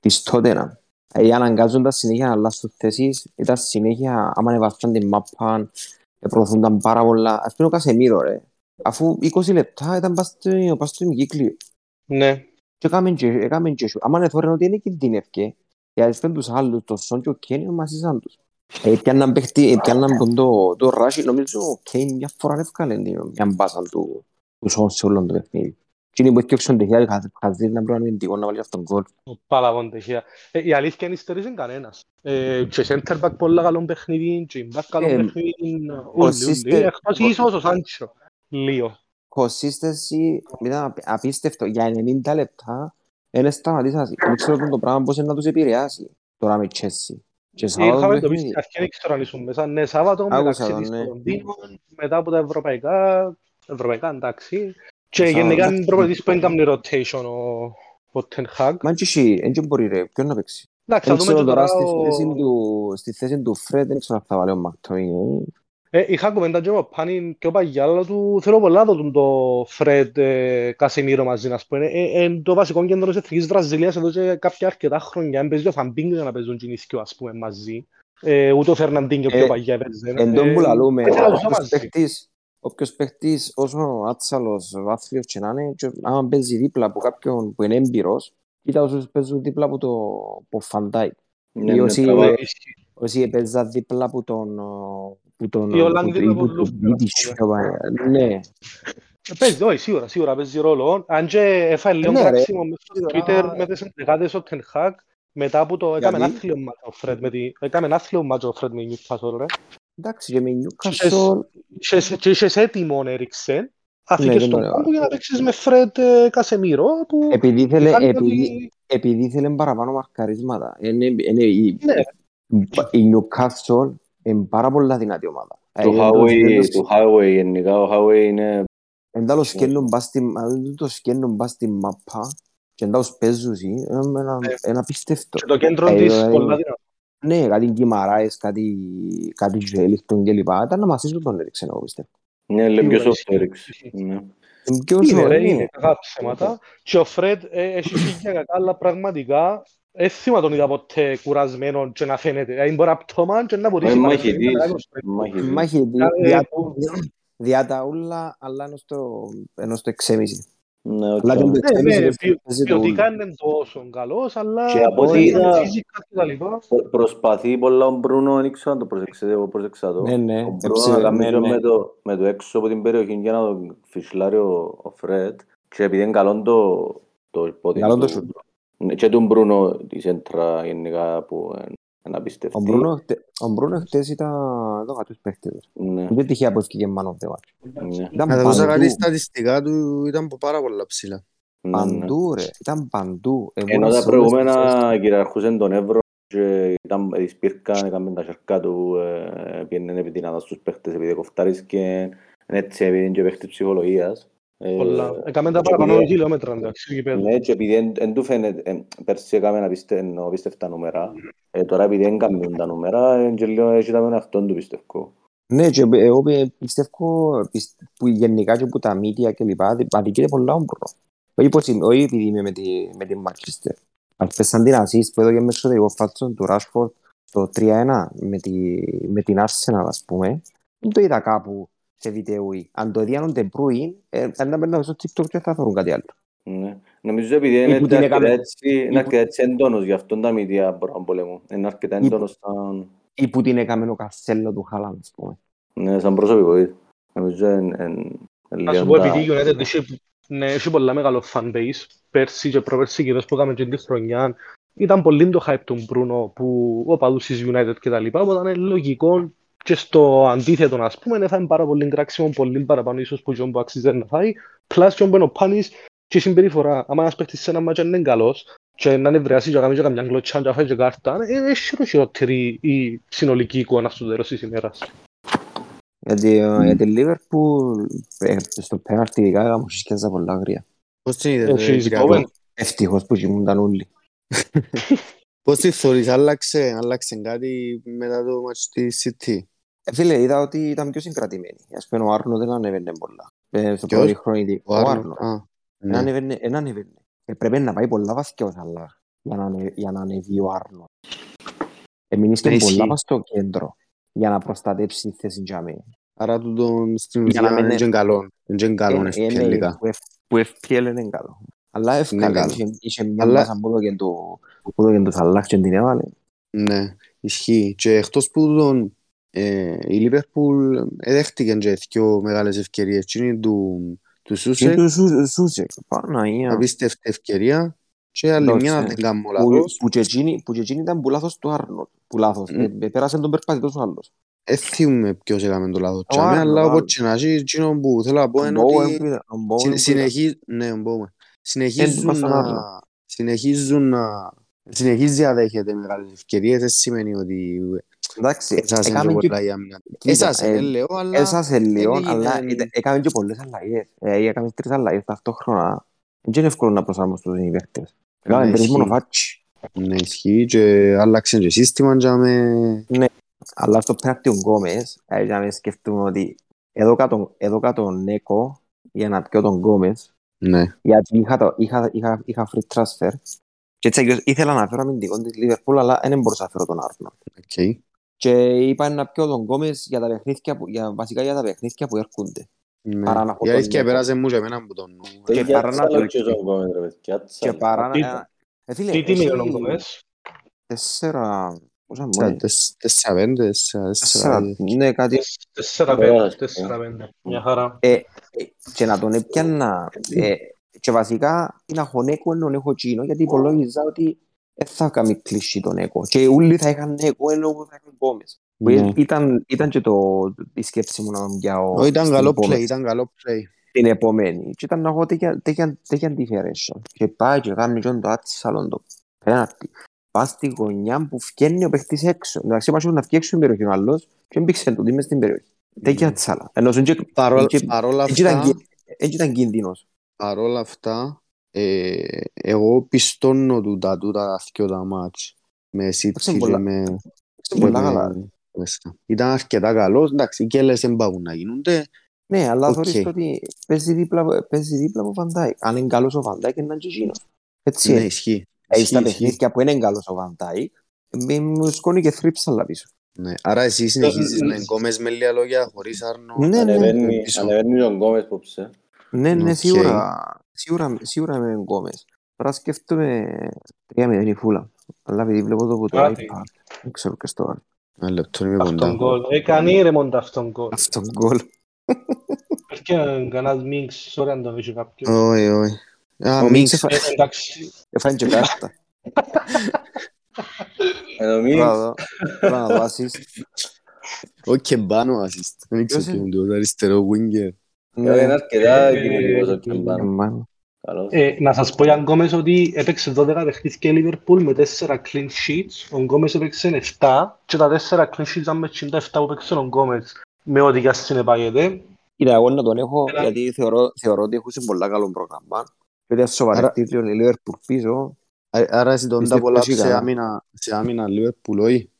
της Τότενα. Ε, αναγκάζουν τα συνέχεια να αλλάσουν θέσεις, ήταν συνέχεια, άμα ανεβάσαν την μάπα, ε, προωθούνταν πάρα πολλά. Ας πούμε ο Κασεμίρο, ρε. Αφού 20 λεπτά ήταν πας στο, πας στο ημικύκλιο. Ναι. Και έκαμε και, έκαμε και σου. Άμα είναι θόρεν ότι είναι κινδυνεύκε, γιατί σπέν τους άλλους, το Σον και ο Κένιο μαζίσαν τους. Ε, πιάνναν παίχτη, ε, πιάνναν τον το, το ράσι, νομίζω ο Κέιν μια φορά εύκαλε την- μια μπάσα του, τους όνους σε όλο το παιχνίδι. Και είναι που έφτιαξαν τυχαία χαζίρι να πρέπει να είναι αμυντικό να βάλει αυτόν τον γκολ. Παλαβόν τυχαία. Ε, η αλήθεια είναι στερίζει κανένας. Ε, και center back πολλά καλό παιχνίδι, και back καλό Ε, παιχνίδι, ο ούλοι, Σίστε- ούλοι. Εκτός ίσως ο Σάντσο. Λίγο. Consistency ήταν απ- απίστευτο. Για 90 λεπτά δεν σταματήσας. Δεν ξέρω αυτό το πράγμα πώς είναι να τους επηρεάσει τώρα με Chelsea. Και Σάββατο Είχαμε το παιχνίδι. πίστη, αρχή δεν ξέρω αν ήσουν μέσα. Ναι, Σάββατο Άκουσα μεταξύ το, της ναι. Κολομβίνων, μετά από τα ευρωπαϊκά, ευρωπαϊκά εντάξει. Και Σάββατο, γενικά εντάξει. είναι προπονητής που έκανε rotation ο, ο Ten Hag. Μα και εσύ, δεν και μπορεί ρε, ποιον να παίξει. Εντάξει, Δεν θα δούμε ξέρω και τώρα τώρα στη ο... θέση του, στη θέση του Φρέντ, δεν ξέρω αν θα βάλει ο Μακτοίνι. Ε, είχα κομμεντά και ο Πάνιν και ο Παγιάλα του. Θέλω πολλά να δουν το Φρέντ ε, Κασεμίρο μαζί, να πούμε. Ε, ε, το βασικό κέντρο της Εθνικής Βραζιλίας εδώ και κάποια αρκετά χρόνια. Αν παίζει ο Φαμπίνγκ για να παίζουν και οι νησκιό, ας πούμε, μαζί. Ε, ούτε ο Φερναντίνγκο και Ε, ο Παγιά παίζουν. Εν τόν που λαλούμε, δεν θέλω να όποιος μαζί. παίχτης, όποιος παίχτης όσο άτσαλος, βάθλιος και να είναι, και άμα παίζει δίπλα από κάποιον που είναι έμπειρος, κοίτα όσους παίζουν δίπλα από το από Φαντάικ. Ναι, Ή ναι, όσοι- πράγμα. Ε, Όσοι έπαιζαν δίπλα από τον... ο, που τον... Οι Ολλανδοί που- δίπλα ή από που τον τον Λούφ, Βίτιτς, ας πιο παλιά. Ναι. Παίζει, όχι, σίγουρα, σίγουρα παίζει ρόλο. Αν και έφαγε λίγο Ναι, ρε. πράξιμο μες στο Σίγουρα. Twitter με τις εντεκάδες ο Ten Hag μετά που το έκαμε Γιατί; άθλιο μάτσο ο Φρέντ με τη... έκαμε άθλιο μάτσο ο Φρέντ με Newcastle, ρε. Εντάξει, και με Είχες- Newcastle... Και σε- Και είχες έτοιμο Έριξεν, αφήκες Ναι, δεν στον το πάγκο για να παίξεις με Φρέντ ε, Κασεμίρο που Επειδή ήθελε, κάνει επειδή, ότι- επειδή ήθελε παραπάνω μαρκαρίσματα. Είναι, είναι, η, Ναι. η Newcastle είναι πάρα πολλά δυνατή ομάδα. Το Ε, Highway, εντός- το Highway γενικά, ο Highway είναι Εν τέλος σκένουν πας στη- αν το σκένουν πας στη μάπα και εν τέλος παίζουν είναι ένα, Ναι. ένα απίστευτο. και το κέντρο Ε, της ε, πολλά δυνατό. Ναι, κάτι Γκυμαράες, κάτι, κάτι Ζέλιχτον κλπ. Ήταν να μασίσουν τον Έριξεν, εγώ πιστεύω. ναι, λέει πιο Σίγουρα, soft Eriks. Ναι. Είναι πιο Είναι όσο, ρε, ναι. είναι κακά ψέματα. Και ο Φρέντ ε, έχει φύγει κακά, αλλά πραγματικά δεν θυμάμαι τον είδα ποτέ κουρασμένο και να φαίνεται. Δηλαδή μπορεί από το μάν και να μπορεί Ε, να μαχητής, παίξει. μαχητής. Μάχη δι- Ε, διά- που- διά τα ούλα, αλλά ενώ στο, ενώ στο 6,5. Ναι, Αλλά οκ. και το Ναι, 6,5 ναι, παίζει ποιο- το ποιοτικά ούλα. είναι τόσο καλός, αλλά Και από ό,τι όχι, είδα- φυσικά και τα λοιπά. Προ- Προσπαθεί πολλά ο Μπρούνο, δεν ξέρω αν το προσέξετε, εγώ προσέξα το. Ναι, ναι, Ο Μπρούνο έψε, να κάνει ναι, το ναι. με το, με το έξω από την περιοχή για να το φυσλάρει ο, ο Φρέτ. Και επειδή είναι καλό το, το πόδι Καλό το του- σουτ. Ναι, Και του Μπρούνο της σέντρα γενικά που είναι- είναι απίστευτη. Ο Μπρούνο, χτε- ο Μπρούνο χτες ήταν εδώ κάτω τους παίχτες. Ναι, Δεν τυχαία που έφυγε man of the match. ναι, Ήταν Να τα δώσα κάτι παντού, στατιστικά του ήταν που πάρα πολλά ψηλά. ναι, ναι. παντού ρε, ήταν παντού. Ενώ Εβούραν τα σε όλες τις θέσεις. προηγούμενα κυριαρχούσαν τον Εύρο και ήταν σπίρκαν, έκαμε τα σερκά του, ε, πήγαινε επί δυνατά στους παίχτες επειδή κοφτάρισκε, έτσι επειδή είναι και παίχτης ψυχολογίας. Ε, Πολλά. Έκαμε τα και παραπάνω επειδή- χιλιόμετρα, εντάξει, γηπέδου. Ναι, και επειδή εν- εν του φαίνεται, εν- πέρσι έκαμε απίστε- ενώ απίστευτα νούμερα, ε, τώρα επειδή δεν κάνουν τα νούμερα, ε, και λίγο έχει τα με αυτόν του πιστεύω. Ναι, και εγώ πι- πιστεύω πιστε- που γενικά και που τα media και λοιπά δι- αδικείται πολλά ο Μπρούνο. Όχι, πως είμαι- όχι επειδή είμαι με τη, με τη Manchester. Αν πες σαν την assist που έδωκε μέσω το φάτσον του Rashford το 3-1 με, τη, με την Arsenal ας πούμε, δεν το είδα κάπου σε βίντεο. Αν το είδαν De Bruyne, ε, θα να παίρνω στο TikTok και θα θεωρούν κάτι άλλο. Ναι. Νομίζω επειδή είναι Ή που την αρκετά έκαμε- έτσι, είναι αρκετά έτσι έντονος, γι' αυτό τα media μπορούν να πολεμούν. Είναι αρκετά Ή- έντονος σαν, Ή που την έκαμε ο Κασέλο του Χάλαν, ας πούμε. ναι, σαν προσωπικό. Νομίζω είναι είναι- είναι Να σου λίγο πω, τα- επειδή η United έχει- ναι, έχει πολλά μεγάλο fan base, πέρσι και προπέρσι καιρός που έκαμε και τη χρονιά, ήταν πολύ το hype του Μπρούνο που ο παδούς της United και τα λοιπά, οπότε είναι λογικό και στο αντίθετο, ας πούμε, έφαγε πάρα πολύ κράξιμο, πολύ παραπάνω ίσως που τον που αξίζει να φάει, plus και ο Πάνης και η συμπεριφορά. Άμα ένας παίχτης σε ένα μάτια είναι καλός και να νευρεάσει και να κάνει και καμιά γλωτσιά και να φάει και κάρτα, ε, έχει το χειρότερη η συνολική εικόνα στο τέλος της ημέρας. Γιατί ε, για τη Liverpool ε, στο πέναρτι ειδικά μου συσκέζα πολλά αγρία. Πώς την είδες, Έχει ρε, ζητώμεν. Κυριακό; Ευτυχώς που κοιμούνταν όλοι. Πώς τη θεωρείς, άλλαξε, άλλαξε κάτι μετά το match της City; Ε, Φίλε, είδα ότι ήταν πιο συγκρατημένοι. Ας πούμε, ο Άρνο δεν ανέβαινε πολλά. Ε, στο Ποιος; πρώτο χρόνο, Ο ο Άρνο. Άρνο. Α, Δεν ναι. ανέβαινε, δεν ανέβαινε. Ε, Πρέπει να πάει πολλά βαθιά ο Σαλάχ για να, ανε- για να ανέβει ο Άρνο. Εμείνεις και Ναι, πολλά ισχύει. πας στο κέντρο για να προστατέψει τη θέση για μένα. Άρα του τον στην Για να ουσία μην είναι και καλό. Είναι και καλό Ε, ε, ναι, ευκαιρικά. που εφ- Που FPL είναι καλό. Αλλά εύκολα, καλό. είχε- είχε μια Αλλά- μπάσα που έδωκε του- που έδωκε του Σαλάχ και την έβαλε. Ναι, ισχύει. Και εκτός που τον ε, η Λίβερπουλ εδέχτηκε και δύο μεγάλες ευκαιρίες. Τι είναι του, Του Και Σούσεκ, του Σου- Σούσεκ, Παναγία. απίστευτη ευκαιρία. Και άλλη Εντάξει. μια, αν δεν κάνω Που- λάθος. Που και εκείνη- που και εκείνη ήταν που λάθος του Άρνοτ. Που λάθος. Μμ. Ε, ε, Πέρασε τον περπατητός ο άλλος. Δεν θυμούμαι ποιος έκαμε το λάθος. Ο Τσάμε, Άρνολ, αλλά ο όπως Άρνολ. και να έχει, εκείνο που θέλω να πω Ο είναι Bowen ότι που ήταν- ο Bowen συ- που ήταν. συνεχί- ναι, ο Bowen. συνεχίζουν πας στον να... Άρνολ. Συνεχίζουν να... Συνεχίζει να δέχεται μεγάλες ευκαιρίες, δεν σημαίνει ότι Εντάξει, εσάς είναι έκαμε και και- πολλά η άμυνα. Κοίτα, Εσάς ε, είναι, λέω, αλλά... Έσασε λίγο, δεν αλλά έγινε- ήταν- έκαμε και πολλές αλλαγές. Ε, Έκαμε τρεις αλλαγές ταυτόχρονα. Δεν είναι εύκολο να προσαρμοστούν οι παίκτες. Έκαμε Ναι, τρεις ισχύει. μονοφάτσι. Ναι, ισχύει και άλλαξε και σύστημα και με... Αλλά στο πέναρτι ο Γκόμες, ε, για να σκεφτούμε ότι εδώ κάτω, εδώ κάτω ο Νέκο για να πιω τον Γκόμες, Ναι, γιατί είχα, το, είχα, είχα, είχα free transfer και έτσι αλλιώς ήθελα να φέρω αμυντικό της Liverpool, αλλά δεν μπορούσα να φέρω τον Άρνο. οκ. Και είπα να πιω τον Γκόμες για τα παιχνίδια που, για, βασικά για τα παιχνίδια που έρχονται. Ναι. Άρα να έχω Η τον αλήθεια Νέκο. πέρασε μου και εμένα από τον νου. Και Και παρά να παρά το- να το Γκόμες, ρε παιδιά. Και Τσάλα. παρά Τι- να... Ε, φίλε, Τι τιμή έχει είναι ο Γκομές. Τέσσερα... Πόσα Τεσσά- μόνοι. τεσ- Τέσσερα πέντε, τέσσερα, Τέσσερα, τέσσερα. ναι, κάτι. Τέσσερα Ωραία, πέντε. ας πούμε. Τέσσερα πέντε. Μια χαρά. Ε, και να τον έπιανα... Ε, και βασικά την αχωνέκο ενώ έχω εκείνο, γιατί υπολόγιζα ότι δεν θα κάνει κλείσει τον Έκο. Και όλοι θα είχαν Έκο ενώ που θα είχαν Γκόμες. Που Ναι. Ήταν, ήταν και το, η σκέψη μου να τον πιάω Ω, Ήταν στην καλό επόμενη- play, ήταν καλό play. την επομένη. Και ήταν να έχω τέτοια- τέτοια τέτοια differential. Και πάει και κάνει και το άτσαλον το πέναρτι. Πας στη γωνιά που φκένει ο παίχτης έξω. Εντάξει, μας να βγει έξω στην περιοχή ο άλλος και έμπηξε το μες στην περιοχή. Τέτοια τσάλα. Ενώ σου και- Παρόλα και- παρόλα έτσι ήταν αυτά, κι- έτσι ήταν κίνδυνος. παρόλα αυτά, ε, εγώ πιστώνω του τα τούτα δυο τα μάτς με City και πολλά- με... Είναι και πολλά με καλά. West Ham. Ήταν αρκετά καλός, εντάξει, οι κέλες δεν πάγουν να γίνονται. Ναι, αλλά Οκ. θεωρείς ότι παίζει δίπλα, παίζει δίπλα από Βαντάικ. Αν είναι καλός ο Βαντάικ, είναι και εκείνος. Έτσι Ναι, είναι. ισχύει. Ε, Ισχύει, στα ισχύει. παιχνίδια που είναι καλός ο Βαντάικ, μη μου σκόνει και θρύψαλα πίσω. Ναι. Άρα εσύ συνεχίζεις να εγκόμες με λίγα λόγια χωρίς άρνο. Ναι, ναι. Ανεβαίνει πίσω. ανεβαίνει ο Γκόμες πόψε. Ναι, ναι, Οκ. σίγουρα, σίγουρα, σίγουρα με Γκόμες. Τώρα σκέφτομαι 3-0 η φούλα. Αλλά επειδή βλέπω το από το Κάτι. iPad, δεν ξέρω και στο άλλο. Ένα λεπτό είμαι Αυτόν κοντά. γκολ. Έκανε ήρεμον αυτόν γκολ. Αυτό γκολ. Έρχεται κανένας μίξ, sorry αν τον είχε κάποιος. Όχι, όχι. Α, Ο Μίνξ. Μίξ έφα- Ε, Εντάξει, έφαγε και κάρτα. Ενώ μην Μπράβο. Τώρα να το assist. Όχι και πάνω assist. Δεν Ποιος ξέρω είναι; ποιο είναι; το αριστερό winger. Είναι Ναι. αρκετά Ε, κινητικός ο ε, Κεμπάν. Μάλλον. Καλός. Ε, να σας πω για Γκόμες ότι έπαιξε 12 παιχνίδια η Liverpool με 4 clean sheets. Ο Γκόμες έπαιξε 7 και τα 4 clean sheets ήταν με 67 που έπαιξε ο Γκόμες με ό,τι και ας συνεπάγεται. Κοίτα, εγώ να τον έχω, Ένα- γιατί θεωρώ, θεωρώ ότι έχουν πολλά καλό πρόγραμμα. Και ότι ας σοβαρευτεί λίγο η Liverpool πίσω. Α- Άρα εσύ τον Πιστεύω double up σίγουρα. σε άμυνα, σε άμυνα Liverpool, όχι;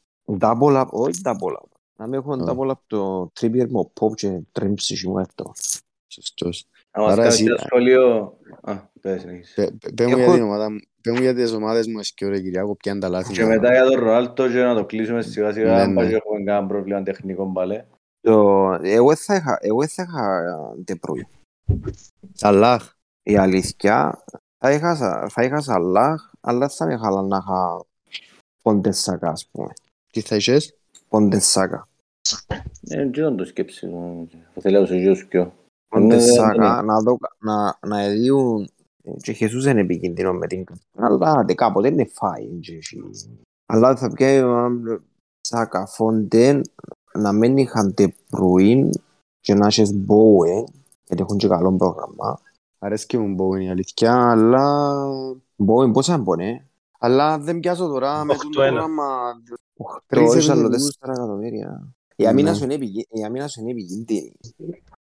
Double up, όχι double up. Να μην έχουν Α. double up το Trippier με ο Pop και τρέμψει σου αυτό. Σωστός. Αν μας Άρα κάνεις εσύ- ένα σχόλιο... Α, πες συνέχισε. Πε- πε- Πες μου Έχω- για την ομάδα μου. Πες μου για τις ομάδες μου εσύ και ωραία Κυριάκο, ποια είναι τα λάθη. Και μου. μετά για τον Ρονάλτο και να το κλείσουμε σιγά Ναι, σιγά, αν ναι. πάει και έχουμε κανένα πρόβλημα τεχνικό μπαλέ. Το, εγώ θα είχα, εγώ θα είχα De Bruyne. Σαλάχ. Η αλήθεια, θα είχα, Σα- θα είχα Σαλάχ, αλλά θα με χαλά να είχα Ποντεσάκα, ας πούμε. Τι θα είχες. Ποντεσάκα. Ε, δεν ξέρω το σκέψη μου. Θα θέλω να σου γύρω πιο. Ποντεσάκα, να δω, να, να δουν και Χεσούς είναι επικίνδυνο με την αλλά δε κάποτε είναι φάει. και εσύ. Αλλά θα πιάει ο Σάκα, Φοντέν, να μην είχαν De Bruyne και να έχεις Bowen, γιατί έχουν και καλό πρόγραμμα. Αρέσκει μου Bowen η αλήθεια, αλλά... Bowen πόσα μπονέ, Αλλά δεν πιάσω τώρα με το 8-1. πρόγραμμα. Το Τρεις έσαι άλλο επιθετικούς. τέσσερα εκατομμύρια. Η άμυνα Ναι. σου είναι επικι- η άμυνα σου είναι επικίνδυνη.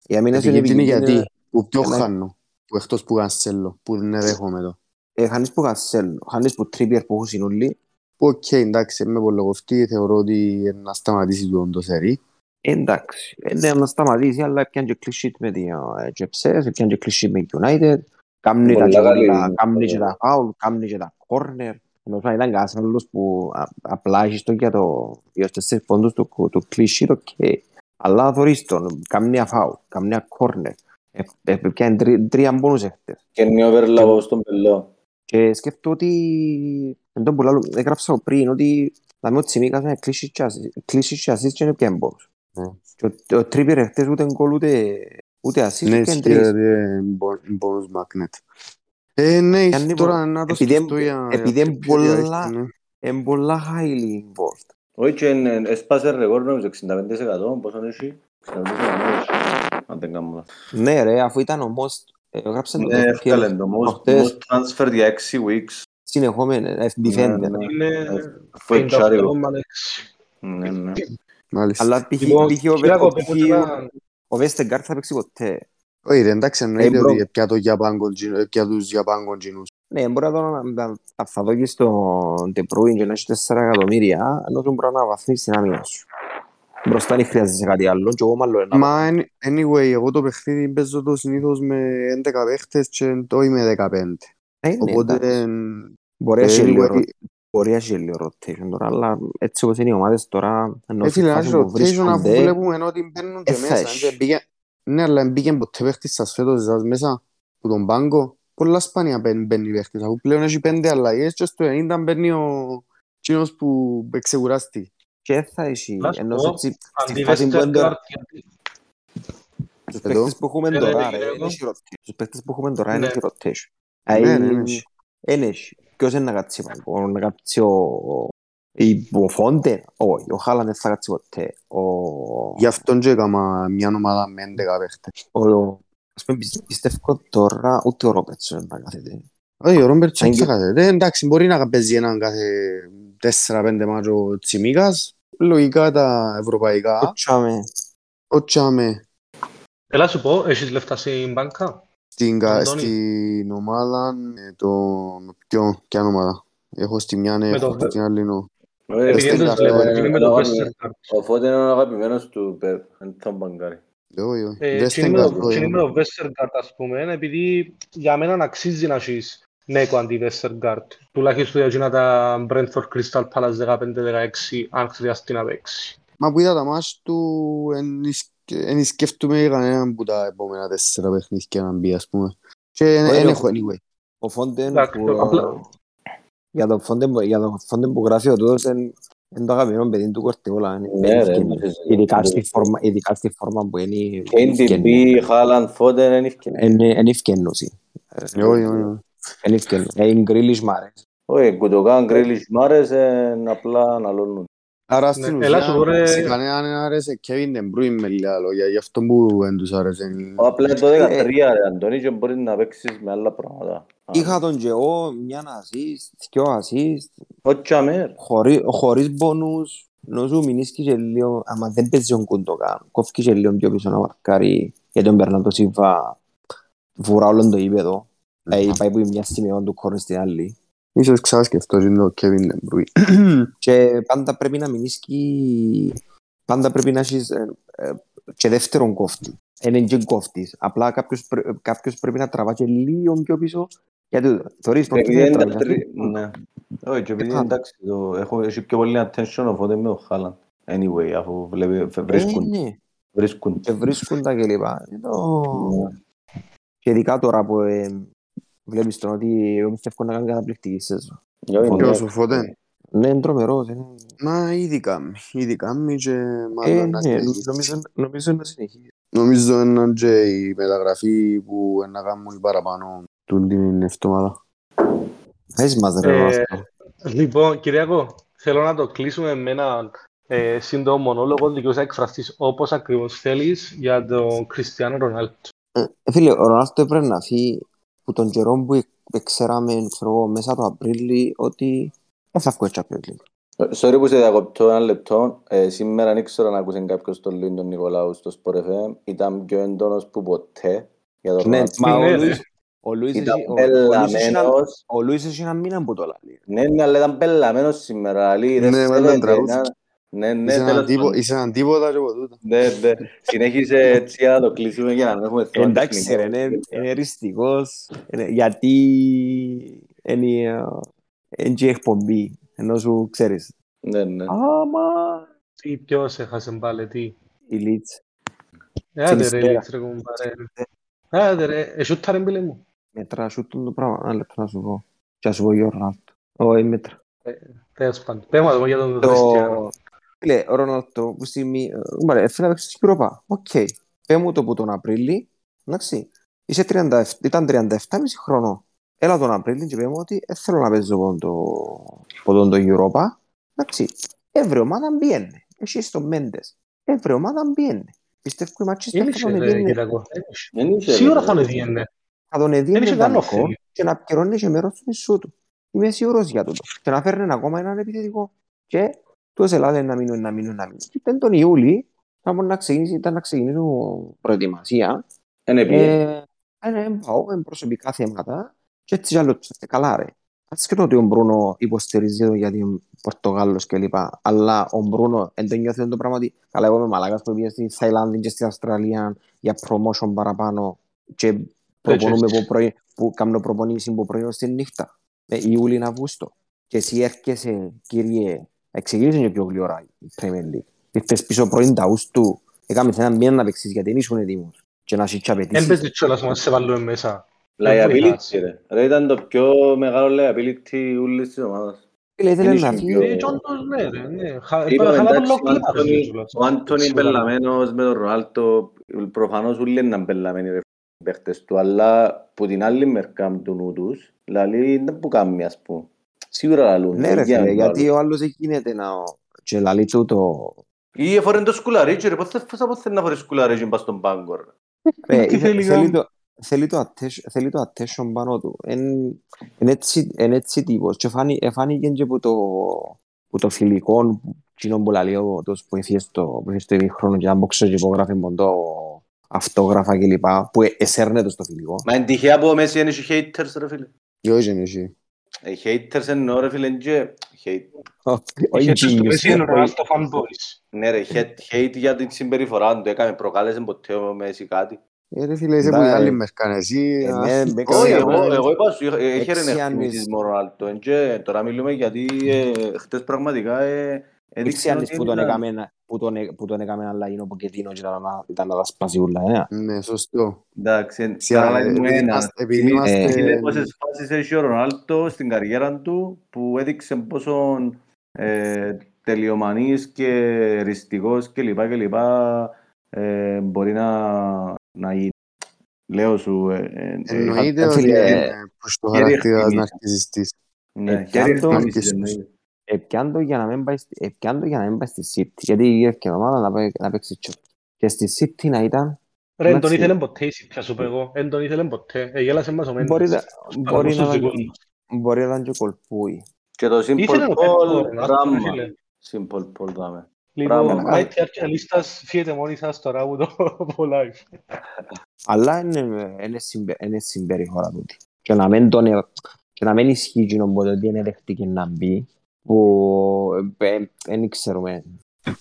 Η άμυνα σου είναι Επικίνδυνη επικίνδυνη. γιατί. Που πιο Ένα- χάνω. Που εκτός που Γανσέλο. Που δεν δέχομαι εδώ. Ε, Χάνεις που Κασέλ, χάνεις που Τρίπιερ που έχουν συνολί. Που οκ, εντάξει, είμαι πολλοκοφτή. Θεωρώ ότι να σταματήσει το το σερί. Εντάξει, ε, ναι, να σταματήσει, αλλά έπιαν και κλεισίτ με την Τζεψές, έπιαν και κλεισίτ με United. Κάμνει τα Πολλά καλή. τζόγλα, κάμνει και τα φάουλ, κάμνει και τα κόρνερ. Ενώ θα ήταν κανένας άλλος που α- απλά έχεις το για το για τους τέσσερις πόντους του, του κλεισίτ, οκ. Αλλά θωρείς τον, κάμνει ένα φάουλ, κάμνει ένα κόρνερ. Ε, ε, Πιάνε τρι- τρία πόνους έχτες. Και είναι overlap στον πελό. Και σκέφτομαι ότι, εν τω που λάλλω, έγραψα πριν, ότι να μην ο Τσιμίκας είναι κλείσει και assist και είναι πια εμπόρους. Ναι. Και ο- ο Τρίπιερ εχθές ούτε γκολ ούτε, Ούτε assist, Ναι, ούτε ισχύει, τρεις. δηλαδή, ε, μπο- bonus magnet. Ε, ναι, Κάνει τώρα πο- να το επειδή σκεφτώ εν- για... επειδή για εν ποιο παιδιά πολλά- έχεις, ναι. Είναι πολλά highly involved. Όχι και εν- έσπασε ρεκόρ νομίζω 65% πόσο έχει. 65% αν δεν κάνω λάθος. Ναι ρε, αφού ήταν όμως, ε, έγραψε το Ναι, έφκαλε PL το most, προχτές. most transfer για 6 weeks. συνεχόμενα, ε, defender. Ναι, ναι. Είναι Αφού ετσάρει εγώ. 58,6. Ναι, ναι. Μάλιστα. Αλλά π.χ. Λοιπόν, π.χ. ο- Κυριακό, ο- πες μου π.χ. ένα- ο Westergaard θα παίξει ποτέ. Όχι ρε, εντάξει, εννοείται Ε, μπρο. ότι πια το Γιαπάνκο τζι- ε, πια τους Γιαπάνκο τζινούς. Ναι, μπορεί να το να- να να θα δω και στον De Bruyne και να έχει 4 εκατομμύρια, ενώ σου μπορεί να βαθμίσει την άμυνα σου. Μπροστά δεν χρειάζεσαι κάτι άλλο και εγώ μάλλον ένα. Μα any- anyway, εγώ το παιχνίδι παίζω το συνήθως με 11 παίχτες και το είμαι 15. Ε, ναι, Οπότε, εντάξει. Μπορεί να ε, έχει λίγο anyway, μπορεί να έχει λίγο rotation τώρα, αλλά έτσι όπως είναι οι ομάδες τώρα, ενώ ε, στη φίλε, φάση ένα που rotation αφού βρίσκονται, βλέπουμε ότι μπαίνουν και ε, θα μέσα. Έχει. και μπήκε- Ναι, αλλά μπήκε ποτέ παίχτης σας φέτος εσάς μέσα που τον πάγκο. Πολλά σπάνια μπαίνει μπαίνει παίχτης, αφού πλέον έχει πέντε αλλαγές και στο 90 μπαίνει ο κοινός που εξεγουράστη. και θα έχει, Να σου ενώ πω, έτσι, στη Αντί φάση που είναι τώρα, Westergaard, γιατί- τους Εδώ. παίχτες που έχουμε Ε, τώρα, ρε, ρε, Γιώργο. δεν έχει rotation. Τους παίχτες που έχουμε τώρα Ναι. δεν έχει rotation. Ναι, Ε, ναι, ναι. Εν έχει. Ποιος είναι να κάτσει πάνω, να κάτσει ο... η- Ο Φόντε, όχι, ο Χάλαν δεν θα κάτσει ποτέ. Ο... Γι' αυτόν και έκανα μια ομάδα με 11 παίχτες. ο... Ας πούμε, πιστε- πιστεύω τώρα ούτε ο Ρόπετς δεν θα κάθεται. Όχι, ο Ρόμπερτς Αν δεν και- θα κάθεται. Εντάξει, μπορεί να παίζει έναν κάθε 4-5 μάτσο ο Τσιμίκας. Λογικά τα ευρωπαϊκά. Κοτσάμε. Ο Τσάμε Έλα σου πω, έχεις λεφτά στην μπάνκα; στην, κα- Αντώνη. στην ομάδα, ε, το... ποιο, ποια ομάδα; Έχω στη μια, ναι, Με έχω το- στην άλλη, νο. Ε, Επειδή δεν Westergaard, τους βλέπω, ε, είναι με ε, το ε, Westergaard. Ο Φώτη είναι ο αγαπημένος του Πεπ, δεν θα μπαγκάρει. Όχι, όχι. Ε, Δεν τι είναι με στέγγα, το- όχι. τι είναι με το Westergaard, ας πούμε, είναι επειδή για μένα αξίζει να έχεις Νέκο αντί Westergaard. Τουλάχιστον για εκείνα τα Brentford Crystal Palace 15-16, αν χρειαστεί να παίξει. Μα που είδα τα μάτς του, εν εις- εν σκέφτομαι κανέναν που τα επόμενα τέσσερα παιχνίδια να μπει, ας πούμε. Και εν- Όχι, εν ο- έχω anyway. Ο Φόντε Εντάξει, που... απλά- Για τον Φόντε που- για τον Φόντε που γράφει ο τούτος είναι είναι το αγαπημένο παιδί του Κορτιόλα. είναι Ναι, ρε, ευκαινή. ναι, φυσικά. Ειδικά στη φόρμα- Ειδικά στη φόρμα που είναι KDB, Haaland, Foden, δεν ευκαινεί. είναι ευκαινούση. Όχι, όχι, όχι. Είναι ευκαινούση. Ε, Είναι γκρίλις μ' αρέσει. Όχι, Κουτοκάν, Γκρίλις, μ' άρεσε, απλά να λώνουν. Άρα στην Ναι, έλα σου πω, ουσία, ρε. σε κανέναν δεν άρεσε Kevin De Bruyne με λίγα λόγια, γι' αυτό που δεν τους άρεσε. Απλά το 13 ρε Αντώνη και μπορεί να παίξεις με άλλα πράγματα. Είχα τον και εγώ μια assist, δυο assist, Όχι αμέρ. χωρί- χωρίς bonus. Νομίζω μηνίσκει και λίγο, άμα δεν παίζει ο Κουντοκάν, κόφκει και λίγο πιο πίσω να μαρκάρει για τον Περνάντο Σίβα βουρά όλον το ύπεδο. Ε, πάει που η μια στιγμή του κόρνη στην άλλη. Ίσως ξάσκευτος είναι το Kevin De Bruyne. Και πάντα πρέπει να μηνίσκει, πάντα πρέπει να έχεις ε, ε, και δεύτερον κόφτη. Είναι και κόφτης. Απλά κάποιος, πρέ- κάποιος πρέπει να τραβά και λίγο πιο πίσω. Γιατί θωρείς πρώτα Επειδή δεν είναι τα τραβάς. τρι- ναι. Όχι, και επειδή Ε, εντάξει, το- έχω έχει πιο πολύ attention ο Foden με ο Haaland. Anyway, αφού βλέπει, Ε, βρίσκουν, ναι. βρίσκουν. και βρίσκουν τα κλπ. Ε, το- Ναι. Και ειδικά τώρα που ε, βλέπεις τον ότι εγώ πιστεύω να κάνει καταπληκτική σεζόν. Όχι, ναι. Ποιος ο Foden. Ναι, είναι τρομερός. Είναι... Μα ήδη κάνει, ήδη κάνει και Ε, μάλλον να ναι, συνεχίσει. νομίζω, νομίζω να συνεχίσει. Νομίζω είναι και η μεταγραφή που να κάνουν παραπάνω του την εβδομάδα. Πες μας ρε Ε, Ράστο. Λοιπόν, Κυριακό, θέλω να το κλείσουμε με ένα ε, σύντομο μονόλογο δικαιούς να εκφραστείς όπως ακριβώς θέλεις για τον Κριστιανό Ρονάλτο. Ε, Φίλε, ο Ρονάλτο έπρεπε να φύγει που τον καιρό που ε- ξέραμε ξέρω εγώ, μέσα το Απρίλη ότι δεν θα βγει Champions League. Sorry που σε διακοπτώ ένα λεπτό. Ε, σήμερα δεν ήξερα να ακούσε κάποιος τον Λουίν τον Νικολάου στο Sport FM. Ήταν πιο έντονος που ποτέ για τον Ναι, Ρονάλντο. μα ο Ναι, ρε. Λουίς- ο Λουίς Ήταν έχει- ο- ο Λουίς έχει ένα- πελαμένος. ο Λουίς έχει ένα μήνα που το λέει. Ναι, ναι, αλλά ήταν πελαμένος σήμερα. Αλή, δεν Ναι, με φαίνεται έναν τραγούδι. να- Ναι, ναι, Είσαι έναν τέλος τίπο- πάντων. Είσαι έναν τίποτα και από τούτα. Ναι, ναι. Συνέχισε έτσι για να το κλείσουμε για να μην έχουμε θέμα Εντάξει τεχνικό. ρε, είναι είναι εριστικός, είναι- γιατί είναι ε, είναι και εκπομπή, ενώ σου ξέρεις. Ναι, ναι. Άμα Τι ποιος έχασε πάλι, τι; η Λίτς Άντε ρε, Συνιστέρα. Λίτς, ρε κουμπάρε. Άντε ρε, εσούτα ρε μπήλε μου. Μετρά σου το πράγμα, ένα λεπτό να σου πω. Και να σου πω για ο Ρονάλτο. Όχι, μέτρα. Τέλος πάντων. Πέμε το για τον Κριστιανό. Το... Φίλε, ο Ρονάλτο που στιγμή... Μπαρε, έφερε να παίξεις στην Europa. Οκ. Πέ μου το που τον Απρίλη Εντάξει. Είσαι 37, ήταν 37,5 χρονών. Έλα τον Απρίλιο και είπαμε ότι δεν θέλω να παίζω πόντο, πόντο το Europa. Εντάξει. Έβρε ομάδα μπιένε. Εσύ στο Μέντες. Έβρε ομάδα μπιένε. Πιστεύω η Μάτσιστερ θα Ήλιξε, τον ρε, εδιένε. Κυριακό. Δεν είχε, Σίγουρα ρε. θα είναι διένε. Θα τον εδιένε είχε καν δανεικό οφείλει. και να πληρώνεις και μέρος του μισού του. Είμαι σίγουρος για τούτο. Και να φέρνει ακόμα έναν επιθετικό. Και τους ελάτε να μείνουν, να μείνουν, να μείνουν. Και ήταν τον Ιούλη, θα μπορεί να ξεκινήσει, ήταν να ξεκινήσουν προετοιμασία. Δεν έπιε. Ε, ε, πάω με προσωπικά θέματα και έτσι κι άλλο ε, καλά ρε. Άσχετο ότι ο Μπρούνο υποστηρίζει το γιατί είναι Πορτογάλος κλπ. Αλλά ο Μπρούνο δεν το νιώθει το πράγμα ότι καλά εγώ είμαι μαλάκας που πήγα στη Θαϊλάνδη και στην Αυστραλία για promotion παραπάνω και προπονούμε που, πρωί, που κάνω προπονήσεις που πρωί στη νύχτα. Ε, Ιούλη Αυγούστο. Και εσύ έρχεσαι κύριε, εξηγήσεις και πιο γλυόρα η Premier League. Ήρθες πίσω πρωί τα Αυγούστου, έκαμε ένα μήνα να παίξεις γιατί δεν ήσουν έτοιμος. Και να έχει και Εν απαιτήσεις. παίζει κιόλας μας σε βάλουμε μέσα. Liability, ρε. Ρε, ήταν το πιο μεγάλο liability ούλης της ομάδας. Φίλε, ήθελε Είναι να και φύγει. πιο- Ε, και όντως, ναι, ρε, ναι. Χα- Είπαμε, χαλά τον εντάξει, λόγο ο Άντωνη- κιόλας. Ο Άντωνη Σίγουρα. μπελαμένος με τον Ρονάλτο, προφανώς ούλοι είναι μπελαμένοι ρε παίχτες του, αλλά που την άλλη μερικά του νου τους, δηλαδή δεν που κάνει ας πούμε. Σίγουρα λαλούν. Ναι ρε για φίλε, να το γιατί λαλούν. ο άλλος δεν γίνεται να... Και λαλεί τούτο... Ή εφορέν το σκουλαρίτσι ρε, πώς θα- πώς θα να φορείς σκουλαρίτσι πας στον πάγκο ρε. Ε, Τι ήθε- θέλει θέλει να- το- Θέλει το attention- θέλει το attention πάνω του. Εν- Είναι έτσι- είναι έτσι τύπος. Και φάνη- εφάνηκε και που το, που το φιλικό, κοινό που λέει ο τος που έφυγε στο, που έφυγε στο ημίχρονο και άμποξε και υπογράφει μοντό αυτόγραφα κλπ. Που ε- εσέρνε το στο φιλικό. Μα είναι τυχαία που ο Μέση είναι και haters ρε φίλε. Όχι, είναι εσύ. Ε, haters εννοώ ρε φίλε και hate. Όχι Είχε στο genius, Messi είναι ο όχι- Ρονάλτο fanboys. Ναι ρε, hate, hate για την συμπεριφορά του, έκαμε προκάλεσε ποτέ ο Μέση κάτι. Ε, ρε φίλε, είσαι Ναι, που η ε, άλλη μερκάν εσύ. ε, ας, ναι, μπήκα Όχι, σε εγώ, ένα- εγώ είπα σου, είχα- είχε ρε Έξι εκτιμήσεις άννης. με ο Ρονάλτο. Εν και τώρα μιλούμε γιατί ε, χτες πραγματικά ε, Δείξε έδειξε αν ότι που τον ήταν- έκαμε που τον έ- που τον έκαμε αλλά είναι ο Πογκετίνο και ήταν να- ήταν να τα σπάσει ούλα, ε. Ναι, σωστό. Εντάξει, εν- Σιά, παραλάβει μου επειδή ένα. είμαστε- επειδή Είναι- είμαστε- είναι πόσες φάσεις έχει ο Ρονάλτο στην καριέρα του που έδειξε πόσο ε, τελειομανής και ριστικός και λοιπά και λοιπά ε, μπορεί να, να γίνει. Λέω σου, ε, ε, ε, Εννοείται Ε, ότι φίλε, είναι προς το χέρι χαρακτήρα εκτιμήσεις. ναρκισιστής. ναι, Ε, χέρι πιάντο- εκτίμησης Ναρκισμούς. εννοείται. Επιάν το για να μην πάει, στη- επιάν το για να μην πάει στη City. Γιατί η ευκαιρία ομάδα να, πάει, να παίξει τσόπ. Και στη City να ήταν, Ρε, εν τον Εντάξει. ήθελε ποτέ η City, ας σου πω εγώ. Εν τον ήθελε ποτέ. Ε, γέλασε μας ο Μέντες. μπορεί, να- Στους μπορεί, παραδόσεις να, τους δικούς ήταν- μας. μπορεί να ήταν και κολπούι. Και το Ήθελε Simple να παίξει Paul, ο Ρονάλτο, πράγμα. φίλε. Simple Paul, δάμε. Λοιπόν, Πράγμα. Mighty Arcanalistas, φύγετε μόνοι σας τώρα από το από live. Αλλά είναι, είναι, συμπε, είναι συμπεριφορά τούτη. Και να μην, τον, ε- και να μην ισχύει εκείνο που ότι είναι δεχτήκε να μπει, που δεν ξέρουμε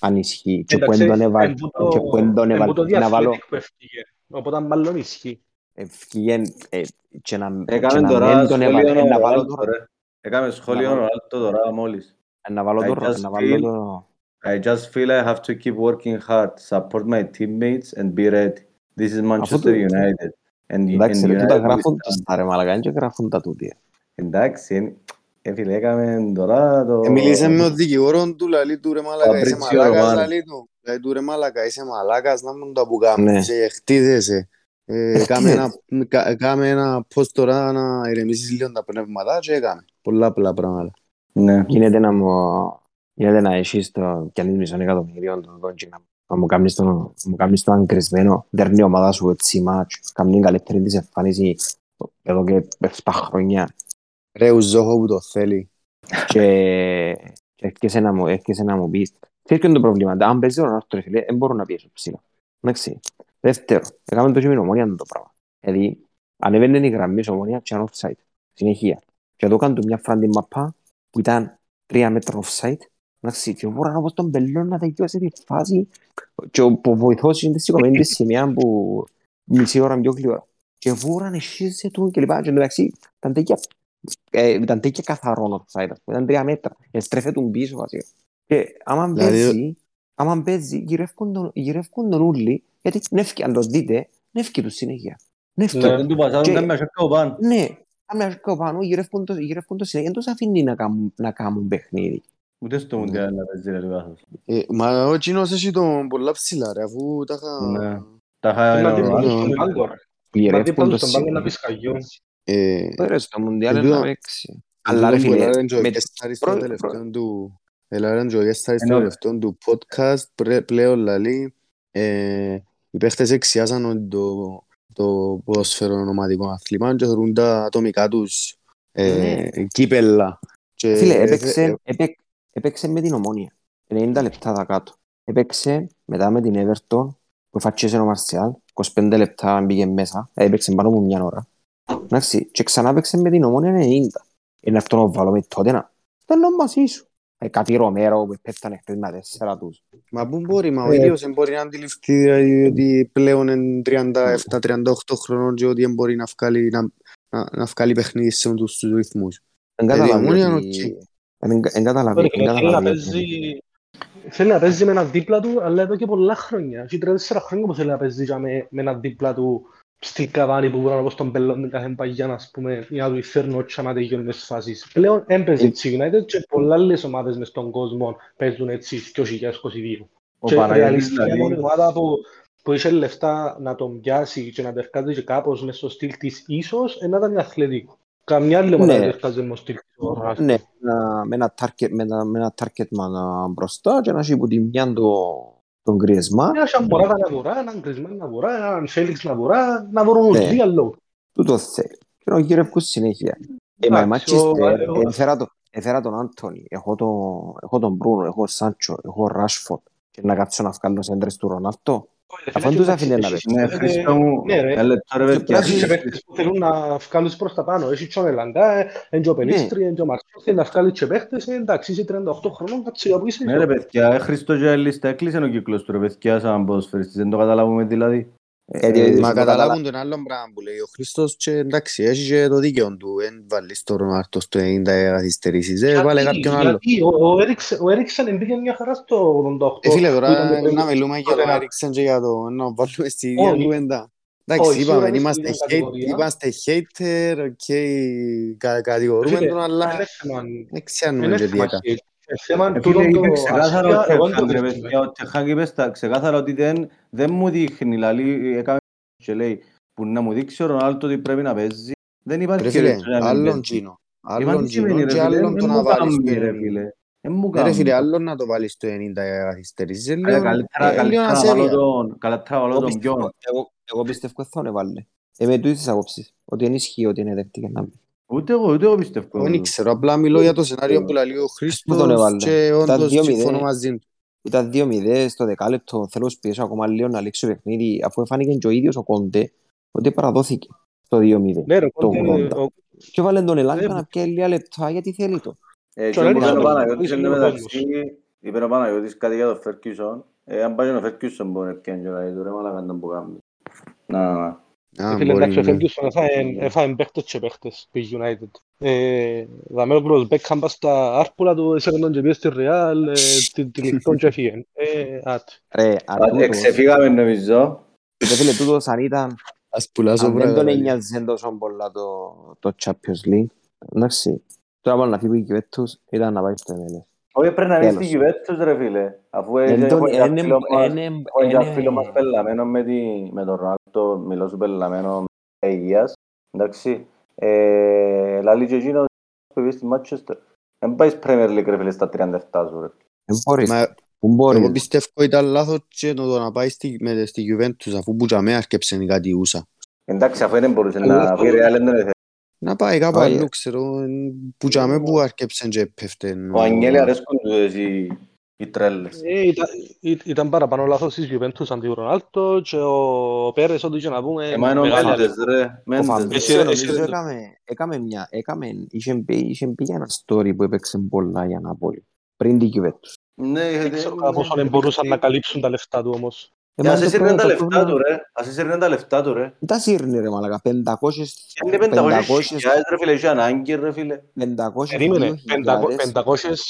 αν ισχύει. Και που Εντάξει, εν τον έβαλε. εν που το- Και που εν τον εν που το έβαλε. Να βάλω. Athletic που έφυγε. Οπότε μάλλον ισχύει. Ευκήγεν, ε, και να, και Έκαμε να τώρα μην τον σχόλιο έβαλε. ο Ε, Να βάλω Ρονάλτο, τώρα. ρε. Έκαμε σχόλιο Να ο βάλω. Ρονάλτο τώρα μόλις. ε, Να βάλω I τώρα. just Να βάλω feel- τώρα. I just feel I have to keep working hard, support my teammates and be ready. This is Manchester το- United. And, Εντάξει, and ρε, τούτα United γράφουν will τους stand. τα ρε μαλακά, είναι και γράφουν τα τούτια. Εντάξει, εν- ε, φίλε, έκαμε τώρα το... Ε, Μίλησε με τον δικηγόρο του, λαλή του ρε μαλάκα, είσαι Φαμπρίτσιο μαλάκας, Ρωμάνο. λαλή του. Λαλή του ρε μαλάκα, είσαι μαλάκας, να μου το που Ναι. κάνεις, ε, χτίζεσαι. Ε, Κάμε ένα, κα- κάμε ένα πώς τώρα να ηρεμήσεις λίγο τα πνεύματα και έκαμε. Πολλά πολλά πράγματα. Ναι. Γίνεται να μου, γίνεται να έχεις το πιάνεις μισό εκατομμύριο τον τον και να- να μου κάνεις το, να μου κάνεις το αγκρισμένο, δέρνει η ομάδα σου έτσι μάτς, κάνει την καλύτερη της εμφάνιση εδώ και 7 χρόνια Ρε ο Ζόχο που το θέλει. και, και έρχεσαι να μου, έρχεσαι να μου πεις ξέρεις ποιο είναι το πρόβλημα, αν παίζει ο Ρονάλτο ρε φίλε, δεν μπορώ να πιέσω ψηλά. Εντάξει. Δεύτερο, έκαμε το και με την ομόνια το πράγμα. Δηλαδή, ανέβαινε η γραμμή της ομόνια και ήταν offside. Συνεχεία. Και εδώ κάνουν μια φράντη μαπά που ήταν τρία μέτρα offside. Εντάξει, και μπορώ να πω στον πελό να τελειώσει τη φάση και ο που βοηθός είναι σηκωμένη της σημεία που μισή ώρα πιο γλυόρα. Και βούραν εσείς του και λοιπά. Και εντάξει, ήταν τέτοια, ε, ήταν τέτοια καθαρό offside. ας πούμε. Ήταν τρία μέτρα. Εστρέφε τον πίσω βασικά. Και άμα Δηλαδή- παίζει, άμα παίζει, γυρεύκουν τον, γυρεύκουν τον ούλοι, γιατί νεύκει, αν το δείτε, νεύκει του συνέχεια. Νεύκει. Ναι. Δεν του πασάρουν Και- καν με σέρκα πάνω. Ναι, άμα έρχεται πάνω, γυρεύκουν το, γυρεύκουν το συνέχεια, δεν τους αφήνει να κάνουν, να κάνουν παιχνίδι. Ούτε στο Μουντιάλ να παίζει ρε λιγάς. Ε, Μα ο Κίνος έχει τον πολλά ψηλά ρε, αφού τα είχα... Ναι. Τα είχα Θέλει να ένα την Ρονάλτο. βάλει στον πάγκο, ρε. Πληρεύκουν δίπλα το τους τον πάνε σίγουρο. να πεις καγιό. Ε, Τώρα στο Μουντιάλ Εν είναι να τούτο- παίξει. Αλλά ρε τούτον που φίλε, έλαβε και ο με- Γέσταρης στο προ- τελευταίο του- έλαβε και ο Γέσταρης στο Ενώ- τελευταίο του podcast πρέ- πλέον λαλεί ε, οι παίχτες εξιάσαν ότι το, το ποδόσφαιρο ομαδικό αθλήμα και θεωρούν τα ατομικά τους ε, Ναι. κύπελλα. Και, Φίλε, ε, έπαιξε, ε, έπαι- έπαιξε με την Ομόνια. 90 λεπτά τα κάτω. Έπαιξε μετά με την Everton που φάτσισε ο Μαρσιάλ. 25 λεπτά μπήκε μέσα. Έπαιξε πάνω από μια ώρα. Εντάξει, και ξανά έπαιξε με την Ομόνια 90. Είναι αυτό να βάλω με τότε να. Δεν είναι μαζί σου. Ε, κάτι Ρομέρο που πέθανε χτες με τέσσερα τους. Μα πού μπορεί, μα ο Ε. ίδιος δεν μπορεί να αντιληφθεί δηλαδή, ότι πλέον είναι 37-38 χρονών και ότι δεν μπορεί να βγάλει, να, να, να βγάλει παιχνίδι σε όλους τους ρυθμούς. Δεν Ε, καταλάβει Ομόνια, ότι... Δεν δεν καταλάβει. Ωραία, Δεν Θέλει να καταλάβει. παίζει... Θέλει να παίζει με έναν δίπλα του, αλλά εδώ και πολλά χρόνια. Έχει 34 χρόνια που θέλει να παίζει για με, με έναν δίπλα του στη Καβάνη που μπορεί να πω στον πελόν την κάθε παγιά, ας πούμε, για να του φέρνω και να τελειώνει τις φάσεις. Πλέον έμπαιζε έτσι η United και πολλά άλλες ομάδες μες στον κόσμο παίζουν έτσι 2022. Ο Και Παναγιώτης ρεαλιστικά η δηλαδή, μόνη ομάδα που, που είχε λεφτά να τον πιάσει και να τερκάζει και κάπως μες στο στυλ της ίσως, ε, να ήταν η Αθλητικό. Καμιά άλλη ομάδα Ναι. δεν τερκάζει με το στυλ της ο Ρονάλντο. Ναι, να- με ένα target, με ένα, με ένα target man α, μπροστά και να έχει που τη μια το, τον Griezmann. Μια σαν Μωράτα να βορρά, έναν Γκρισμάν να βορρά, έναν Φέλιξ να βορρά, να βορούν Ναι. όλοι δύο άλλο. Τούτο θέλει. Και να γυρεύκουν συνέχεια. Ε, μα η Εντάξει, ο- Manchester, εγώ- έφερα το- έφερα τον Άντωνη, έχω, το, έχω τον Μπρούνο, έχω Σάντσο, έχω Ράσφορντ και να κάτσω να βγάλω σέντρες του Ρονάλτο. Αφού δεν τους αφήνει να παίξει. Ναι, Χρήστο μου, Ναι, ρε. ένα λεπτό ρε παιδιά. Έχει και παίχτες που θέλουν να βγάλουν προς τα πάνω. Έχει και ο Μελαντά, είναι και ο Πενίστρη, είναι και ο Μαρσέλ, θέλει να βγάλει και παίχτες. ε, Εντάξει, είσαι 38 χρονών, κάτσε για που είσαι. Ναι ρε παιδιά, ε, Χρήστο και λίστα έκλεισε ο κύκλος του ρε παιδιά σαν ποδοσφαιριστής, δεν το καταλάβουμε δηλαδή. Ε, Ε, διότι μα το καταλάβουν τον άλλο πράγμα που λέει ο Χριστός και εντάξει, έχει και το δίκαιο του. Εν βάλεις το Ρονάρτο στο 90 καθυστερήσεις, ε, βάλε Γιατί, κάποιον άλλο. Γιατί ο- ο Έριξεν- ο Έριξεν εμπήκε μια χαρά στο 88. Ε, φίλε, που τώρα ήταν το να πρώτο. μιλούμε για Ωραία. το Έριξεν και για το να βάλουμε στη ίδια Όχι. κουβέντα. Εντάξει, Όχι, σίγουρα είπαμε, είναι είμαστε, στην hate, κατηγορία. είμαστε hater, οκ, κα- κατηγορούμε Φίλε, τον, αλλά είναι θέμα- δεν ξέρουμε είναι και τι θέμα έκανε. shit. Ε, θέμα Ε, τούτον Φίλε, το είπε ξεκάθαρο Ασία, ο εγώ δεν το Τεχάκ, ρε δέχομαι. παιδιά, ο Τεχάκ είπε στα ξεκάθαρα ότι δεν, δεν μου δείχνει, δηλαδή έκαμε και λέει που να μου δείξει ο Ρονάλτο ότι πρέπει να παίζει. Δεν Ρε υπάρχει φίλε, ρε, να μην άλλον παίζει. τζίνο. Ε, μα Άλλον τι σημαίνει, τζίνο ρε και φίλε, άλλον δεν το μου να βάλεις κάνει, το ρε 90. φίλε. Δεν μου Ναι, ρε κάνει. φίλε, άλλο να το βάλεις το 90 καθυστερήσεις. ε, Καλά, λίγο- Καλύτερα ε, καλύτερα λίγο να βάλω ασέβεια. τον- καλύτερα να βάλω Εγώ τον πιστεύω- ποιον. εγώ- Εγώ πιστεύω ότι θα τον έβαλε. Είμαι τούτης της άποψης, ότι δεν ισχύει ότι είναι δέχτηκε να μπει. Ούτε εγώ, ούτε εγώ πιστεύω. Δεν ξέρω, απλά μιλώ για το σενάριο που λέει ο Πού τον έβαλε. Χριστός και Τα όντως δύο συμφωνώ μηδέν. μαζί του. Ήταν 2-0 στο δεκάλεπτο, θέλω να πιέσω ακόμα λίγο να λήξει το παιχνίδι, αφού έφανηκε και ο ίδιος ο Κόντε ότι παραδόθηκε στο 2-0. Ναι, ρε, Το Κόντε, 80. ο- Και έβαλε τον Ελάγκα Ναι. να πιέσει λίγα λεπτά γιατί θέλει το. Ε, Και ο και όπως Έριξεν είπε ο το Παναγιώτης, βοήθησε εν τω ο μεταξύ, είπε ο Παναγιώτης κάτι για τον Φέρκιουσον. Ε, αν πάει και ο Φέρκιουσον μπορεί να πιάνει και ο Λαϊτού, ρε μαλάκα να που κάνει. Να, να, να. Α, Φίλε, εντάξει, ο μπορεί, ναι. Ferguson έφαγε- έφαγε παίχτες και παίχτες που η United. Ε, δαμε ο Μπέκχαμ πας στα άρπουλα του, έσαιρε τον και πήγες στη Real, ε, τη- τη λιχτόν και έφυγε. Ε, άτε. Ρε, Α, αν ε, ξεφύγαμε νομίζω. Ρε φίλε, τούτος αν ήταν, Ας πουλάσω αν δεν πράγματα. τον λέει. ένοιαζε τόσο πολλά το, το Champions League, εντάξει, τώρα πάλι να φύγει η Juventus ήταν να πάει στο MLS. Όχι, πρέπει να μείνεις Τέλος. στη Juventus ρε φίλε. Αφού Εν έχει τον- ένα εν- φίλο μας- εν- έχω ένα εν- φίλο μας πελαμένο με τη- με τον Ρονάλτο, μιλώ σου πελαμένο με υγείας. Εντάξει. Ε, Λαλή και εκείνος που πήγε στη Manchester. Δεν πάει Premier League ρε φίλε στα 37 σου ρε. Δεν μπορείς, Μα που μπορείς. εγώ πιστεύω ήταν λάθος και το να πάει στη, με, στη Juventus αφού που τζαμέ αρκέψε η κάτι ούσα. Εντάξει, αφού δεν μπορούσε να πει Real δεν τον ήθελε. Να πάει κάπου Όχι. αλλού, ξέρω, εν- που τζαμέ που αρκέψε και πέφτε. Ο Αγγέλη αρέσκουν τους οι, οι τρέλες. Ε, ήταν, ή- ήταν παραπάνω λάθος της Juventus αντί του Ρονάλτο και ο Πέρες, ό,τι και να πούμε, Εμά είναι ο μεγάλη Μέντες ρε. Ο Μέντες. Φαμπρίσιο Εσύ- νομίζω εσύ- έκαμε, έκαμε μια, έκαμε, είχε μπει, είχε μπει ένα story που έπαιξε πολλά για να πω. Πριν την Juventus. Ναι, Δεν ξέρω κατά πόσο δεν μπορούσαν να καλύψουν τα λεφτά του όμως. Ε, Ας το έσυρνε πρόβλημα- τα το λεφτά πρόβλημα- του ρε. Ας έσυρνε τα λεφτά του ρε. Τα σύρνει ρε μαλακα, 500, Είναι 500 χιλιάδες ρε φίλε, έχει ανάγκη ρε φίλε. 500 Περίμενε, 500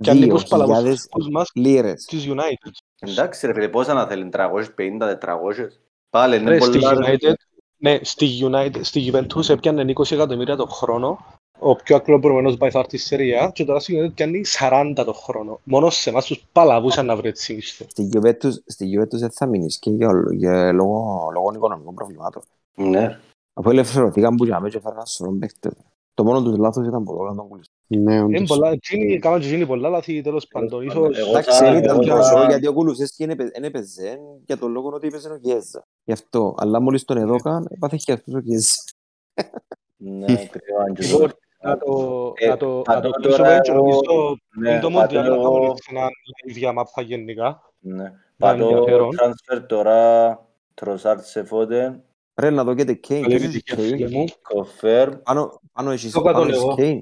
και ανήκους παλαβούς 2.000 φυσικούς μας λίρες. της United. Εντάξει ρε φίλε, πόσα να θέλει, 350, 400. Πάλι είναι Ρε, στη πολλά ρε. United, ναι, στη United, στη Juventus έπιανε 20 εκατομμύρια το χρόνο, ο πιο ακλοπρωμένος by far της Serie A και τώρα στη United πιάνει 40 το χρόνο. Μόνο σε εμάς τους παλαβούσαν να βρει έτσι μισθό. Στη Juventus, στη Juventus δεν θα μείνεις και για, για λόγω, λόγω οικονομικών προβλημάτων. Ναι. Αφού ελευθερωθήκαν που είχαμε και φέραν σωρό παίχτες. Το μόνο τους λάθος ήταν που το έκαναν πουλήσεις. Ναι, Είναι όντως. πολλά, εκείνοι έκαναν και εκείνοι πολλά λάθη, τέλος πάντων. Ίσως... Εγώ Εντάξει, θα- δεν ήταν εγώ τόσο, θα- γιατί ο Κουλουσέσκι δεν έπαι- δεν έπαιζε για τον λόγο ότι έπαιζε ο Κιέζα. Γι' αυτό. Αλλά μόλις τον έδωκαν, έπαθε και αυτός ο Κιέζα. Ναι, ακριβά, και Λοιπόν, εγώ. Να το, Ε, να το, πατώ να το τώρα κλείσουμε και εγώ- νομίζω Ναι, είναι το πατώ Μοντιάλ να εγώ- κάνουμε ένα live για μάπα γενικά. Ναι. Πατώ ενδιαφέρον. transfer τώρα, Τροσάρτ σε Φώτεν, Ρε να δω και το Κέιν. Καλή τι είναι επιτυχία, Kane? φίλε μου. confirm. Πάνω, πάνω έχεις, Το κάτω πάνω έχεις εγώ. Kane.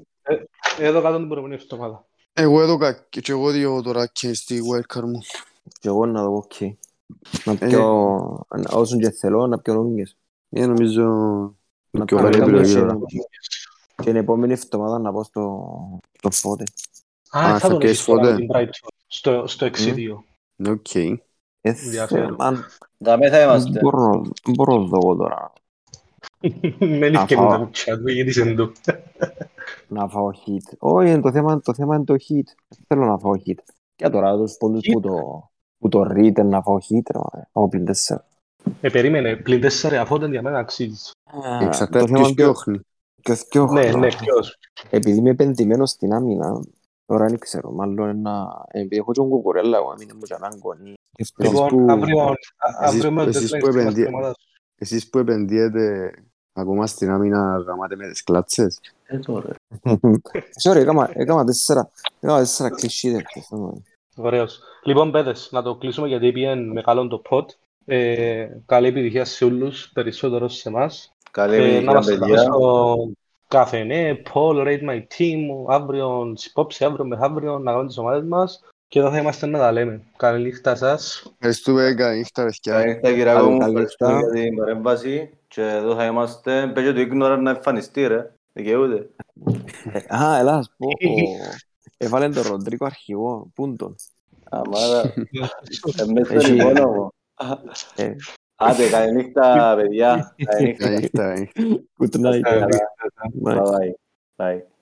Εδώ κάτω την προηγούμενη εβδομάδα. Εγώ έδωκα και και εγώ δύο τώρα και στη wildcard μου. Και εγώ να δω Kane. Να Ε. πιω, να- όσον και θέλω, να πιω νόμιες. Ε, νομίζω Να πιο πιω καλή νόμιες επιλογή και- τώρα. Και την επόμενη εβδομάδα να πάω στο, στο Φώτε. Α, Α, θα θα τον πιέσεις έχεις τώρα με πότε; την Brighton, στο, στο 6-2. Ναι, οκ. Ε, Ενδιαφέρον. αν- Δαμέ θα δεν είμαστε. μπορώ, δεν μπορώ να δω εγώ τώρα. Δεν Α, ευκαινούν φάω. τα chat, μην γίνεις εν τω. να φάω hit. Όχι, το θέμα, το θέμα είναι το hit. Δεν θέλω να φάω hit. Και τώρα τους πόντους Hit. που το, που το Reader να φάω hit, ρε, μα, από πλην τέσσερα. Ε, περίμενε, πλην τέσσερα αφόταν για μένα αξίζεις. Το Εξαρτάται θέμα ποιος είναι ποιο- διώχνει. Ποιος πιο Ναι, χρόνο. ναι, ποιος. Επειδή είμαι επενδυμένος στην άμυνα, τώρα δεν ξέρω, μάλλον ένα... Επειδή έχω και τον κουκουρέλα, εγώ άμυνα μου και έναν κονί. Και αυτός Λοιπόν, που- αύριο, α- Εσείς- αύριο με το εσείς deadline που στην επενδύε- εβδομάδα. Εσείς που επενδύετε ακόμα στην άμυνα γαμάτε με τις κλάτσες; Ε, τώρα. Sorry, έκανα- έκανα τέσσερα, έκανα τέσσερα κλεισίδες. χθες, δεν μου- Ωραίος. Λοιπόν, παιδες, να το κλείσουμε γιατί πήγαινε μεγάλο το pod. Ε, καλή επιτυχία σε όλους, περισσότερο σε εμάς. Καλή Ε, να επιτυχία, μας παιδιά. στο καφενέ, Paul, Rate My Team, αύριο, υπόψη, αύριο μεθαύριο, να κάνουμε τις ομάδες μας και εδώ θα είμαστε να τα λέμε. Καλή νύχτα σας. Ευχαριστούμε, καλή νύχτα, παιδιά. Καλή νύχτα, Κυριακό Καλή- μου. καλή Ευχαριστούμε νύχτα. για την παρέμβαση. Και εδώ θα είμαστε. Πες και το ignorant να εμφανιστεί, ρε. Δικαιούται. Ε, Α, έλα, ας πω. ο- Έβαλε τον Ροντρίκο αρχηγό. Πούν τον. Αμάρα. Εμείς Έχει- τον υπόνομο. Ε, Άντε, καλή νύχτα, παιδιά. Καλή νύχτα. Καλή νύχτα, καλή νύχτα. Good night. Καλά. Bye. Bye bye. Bye.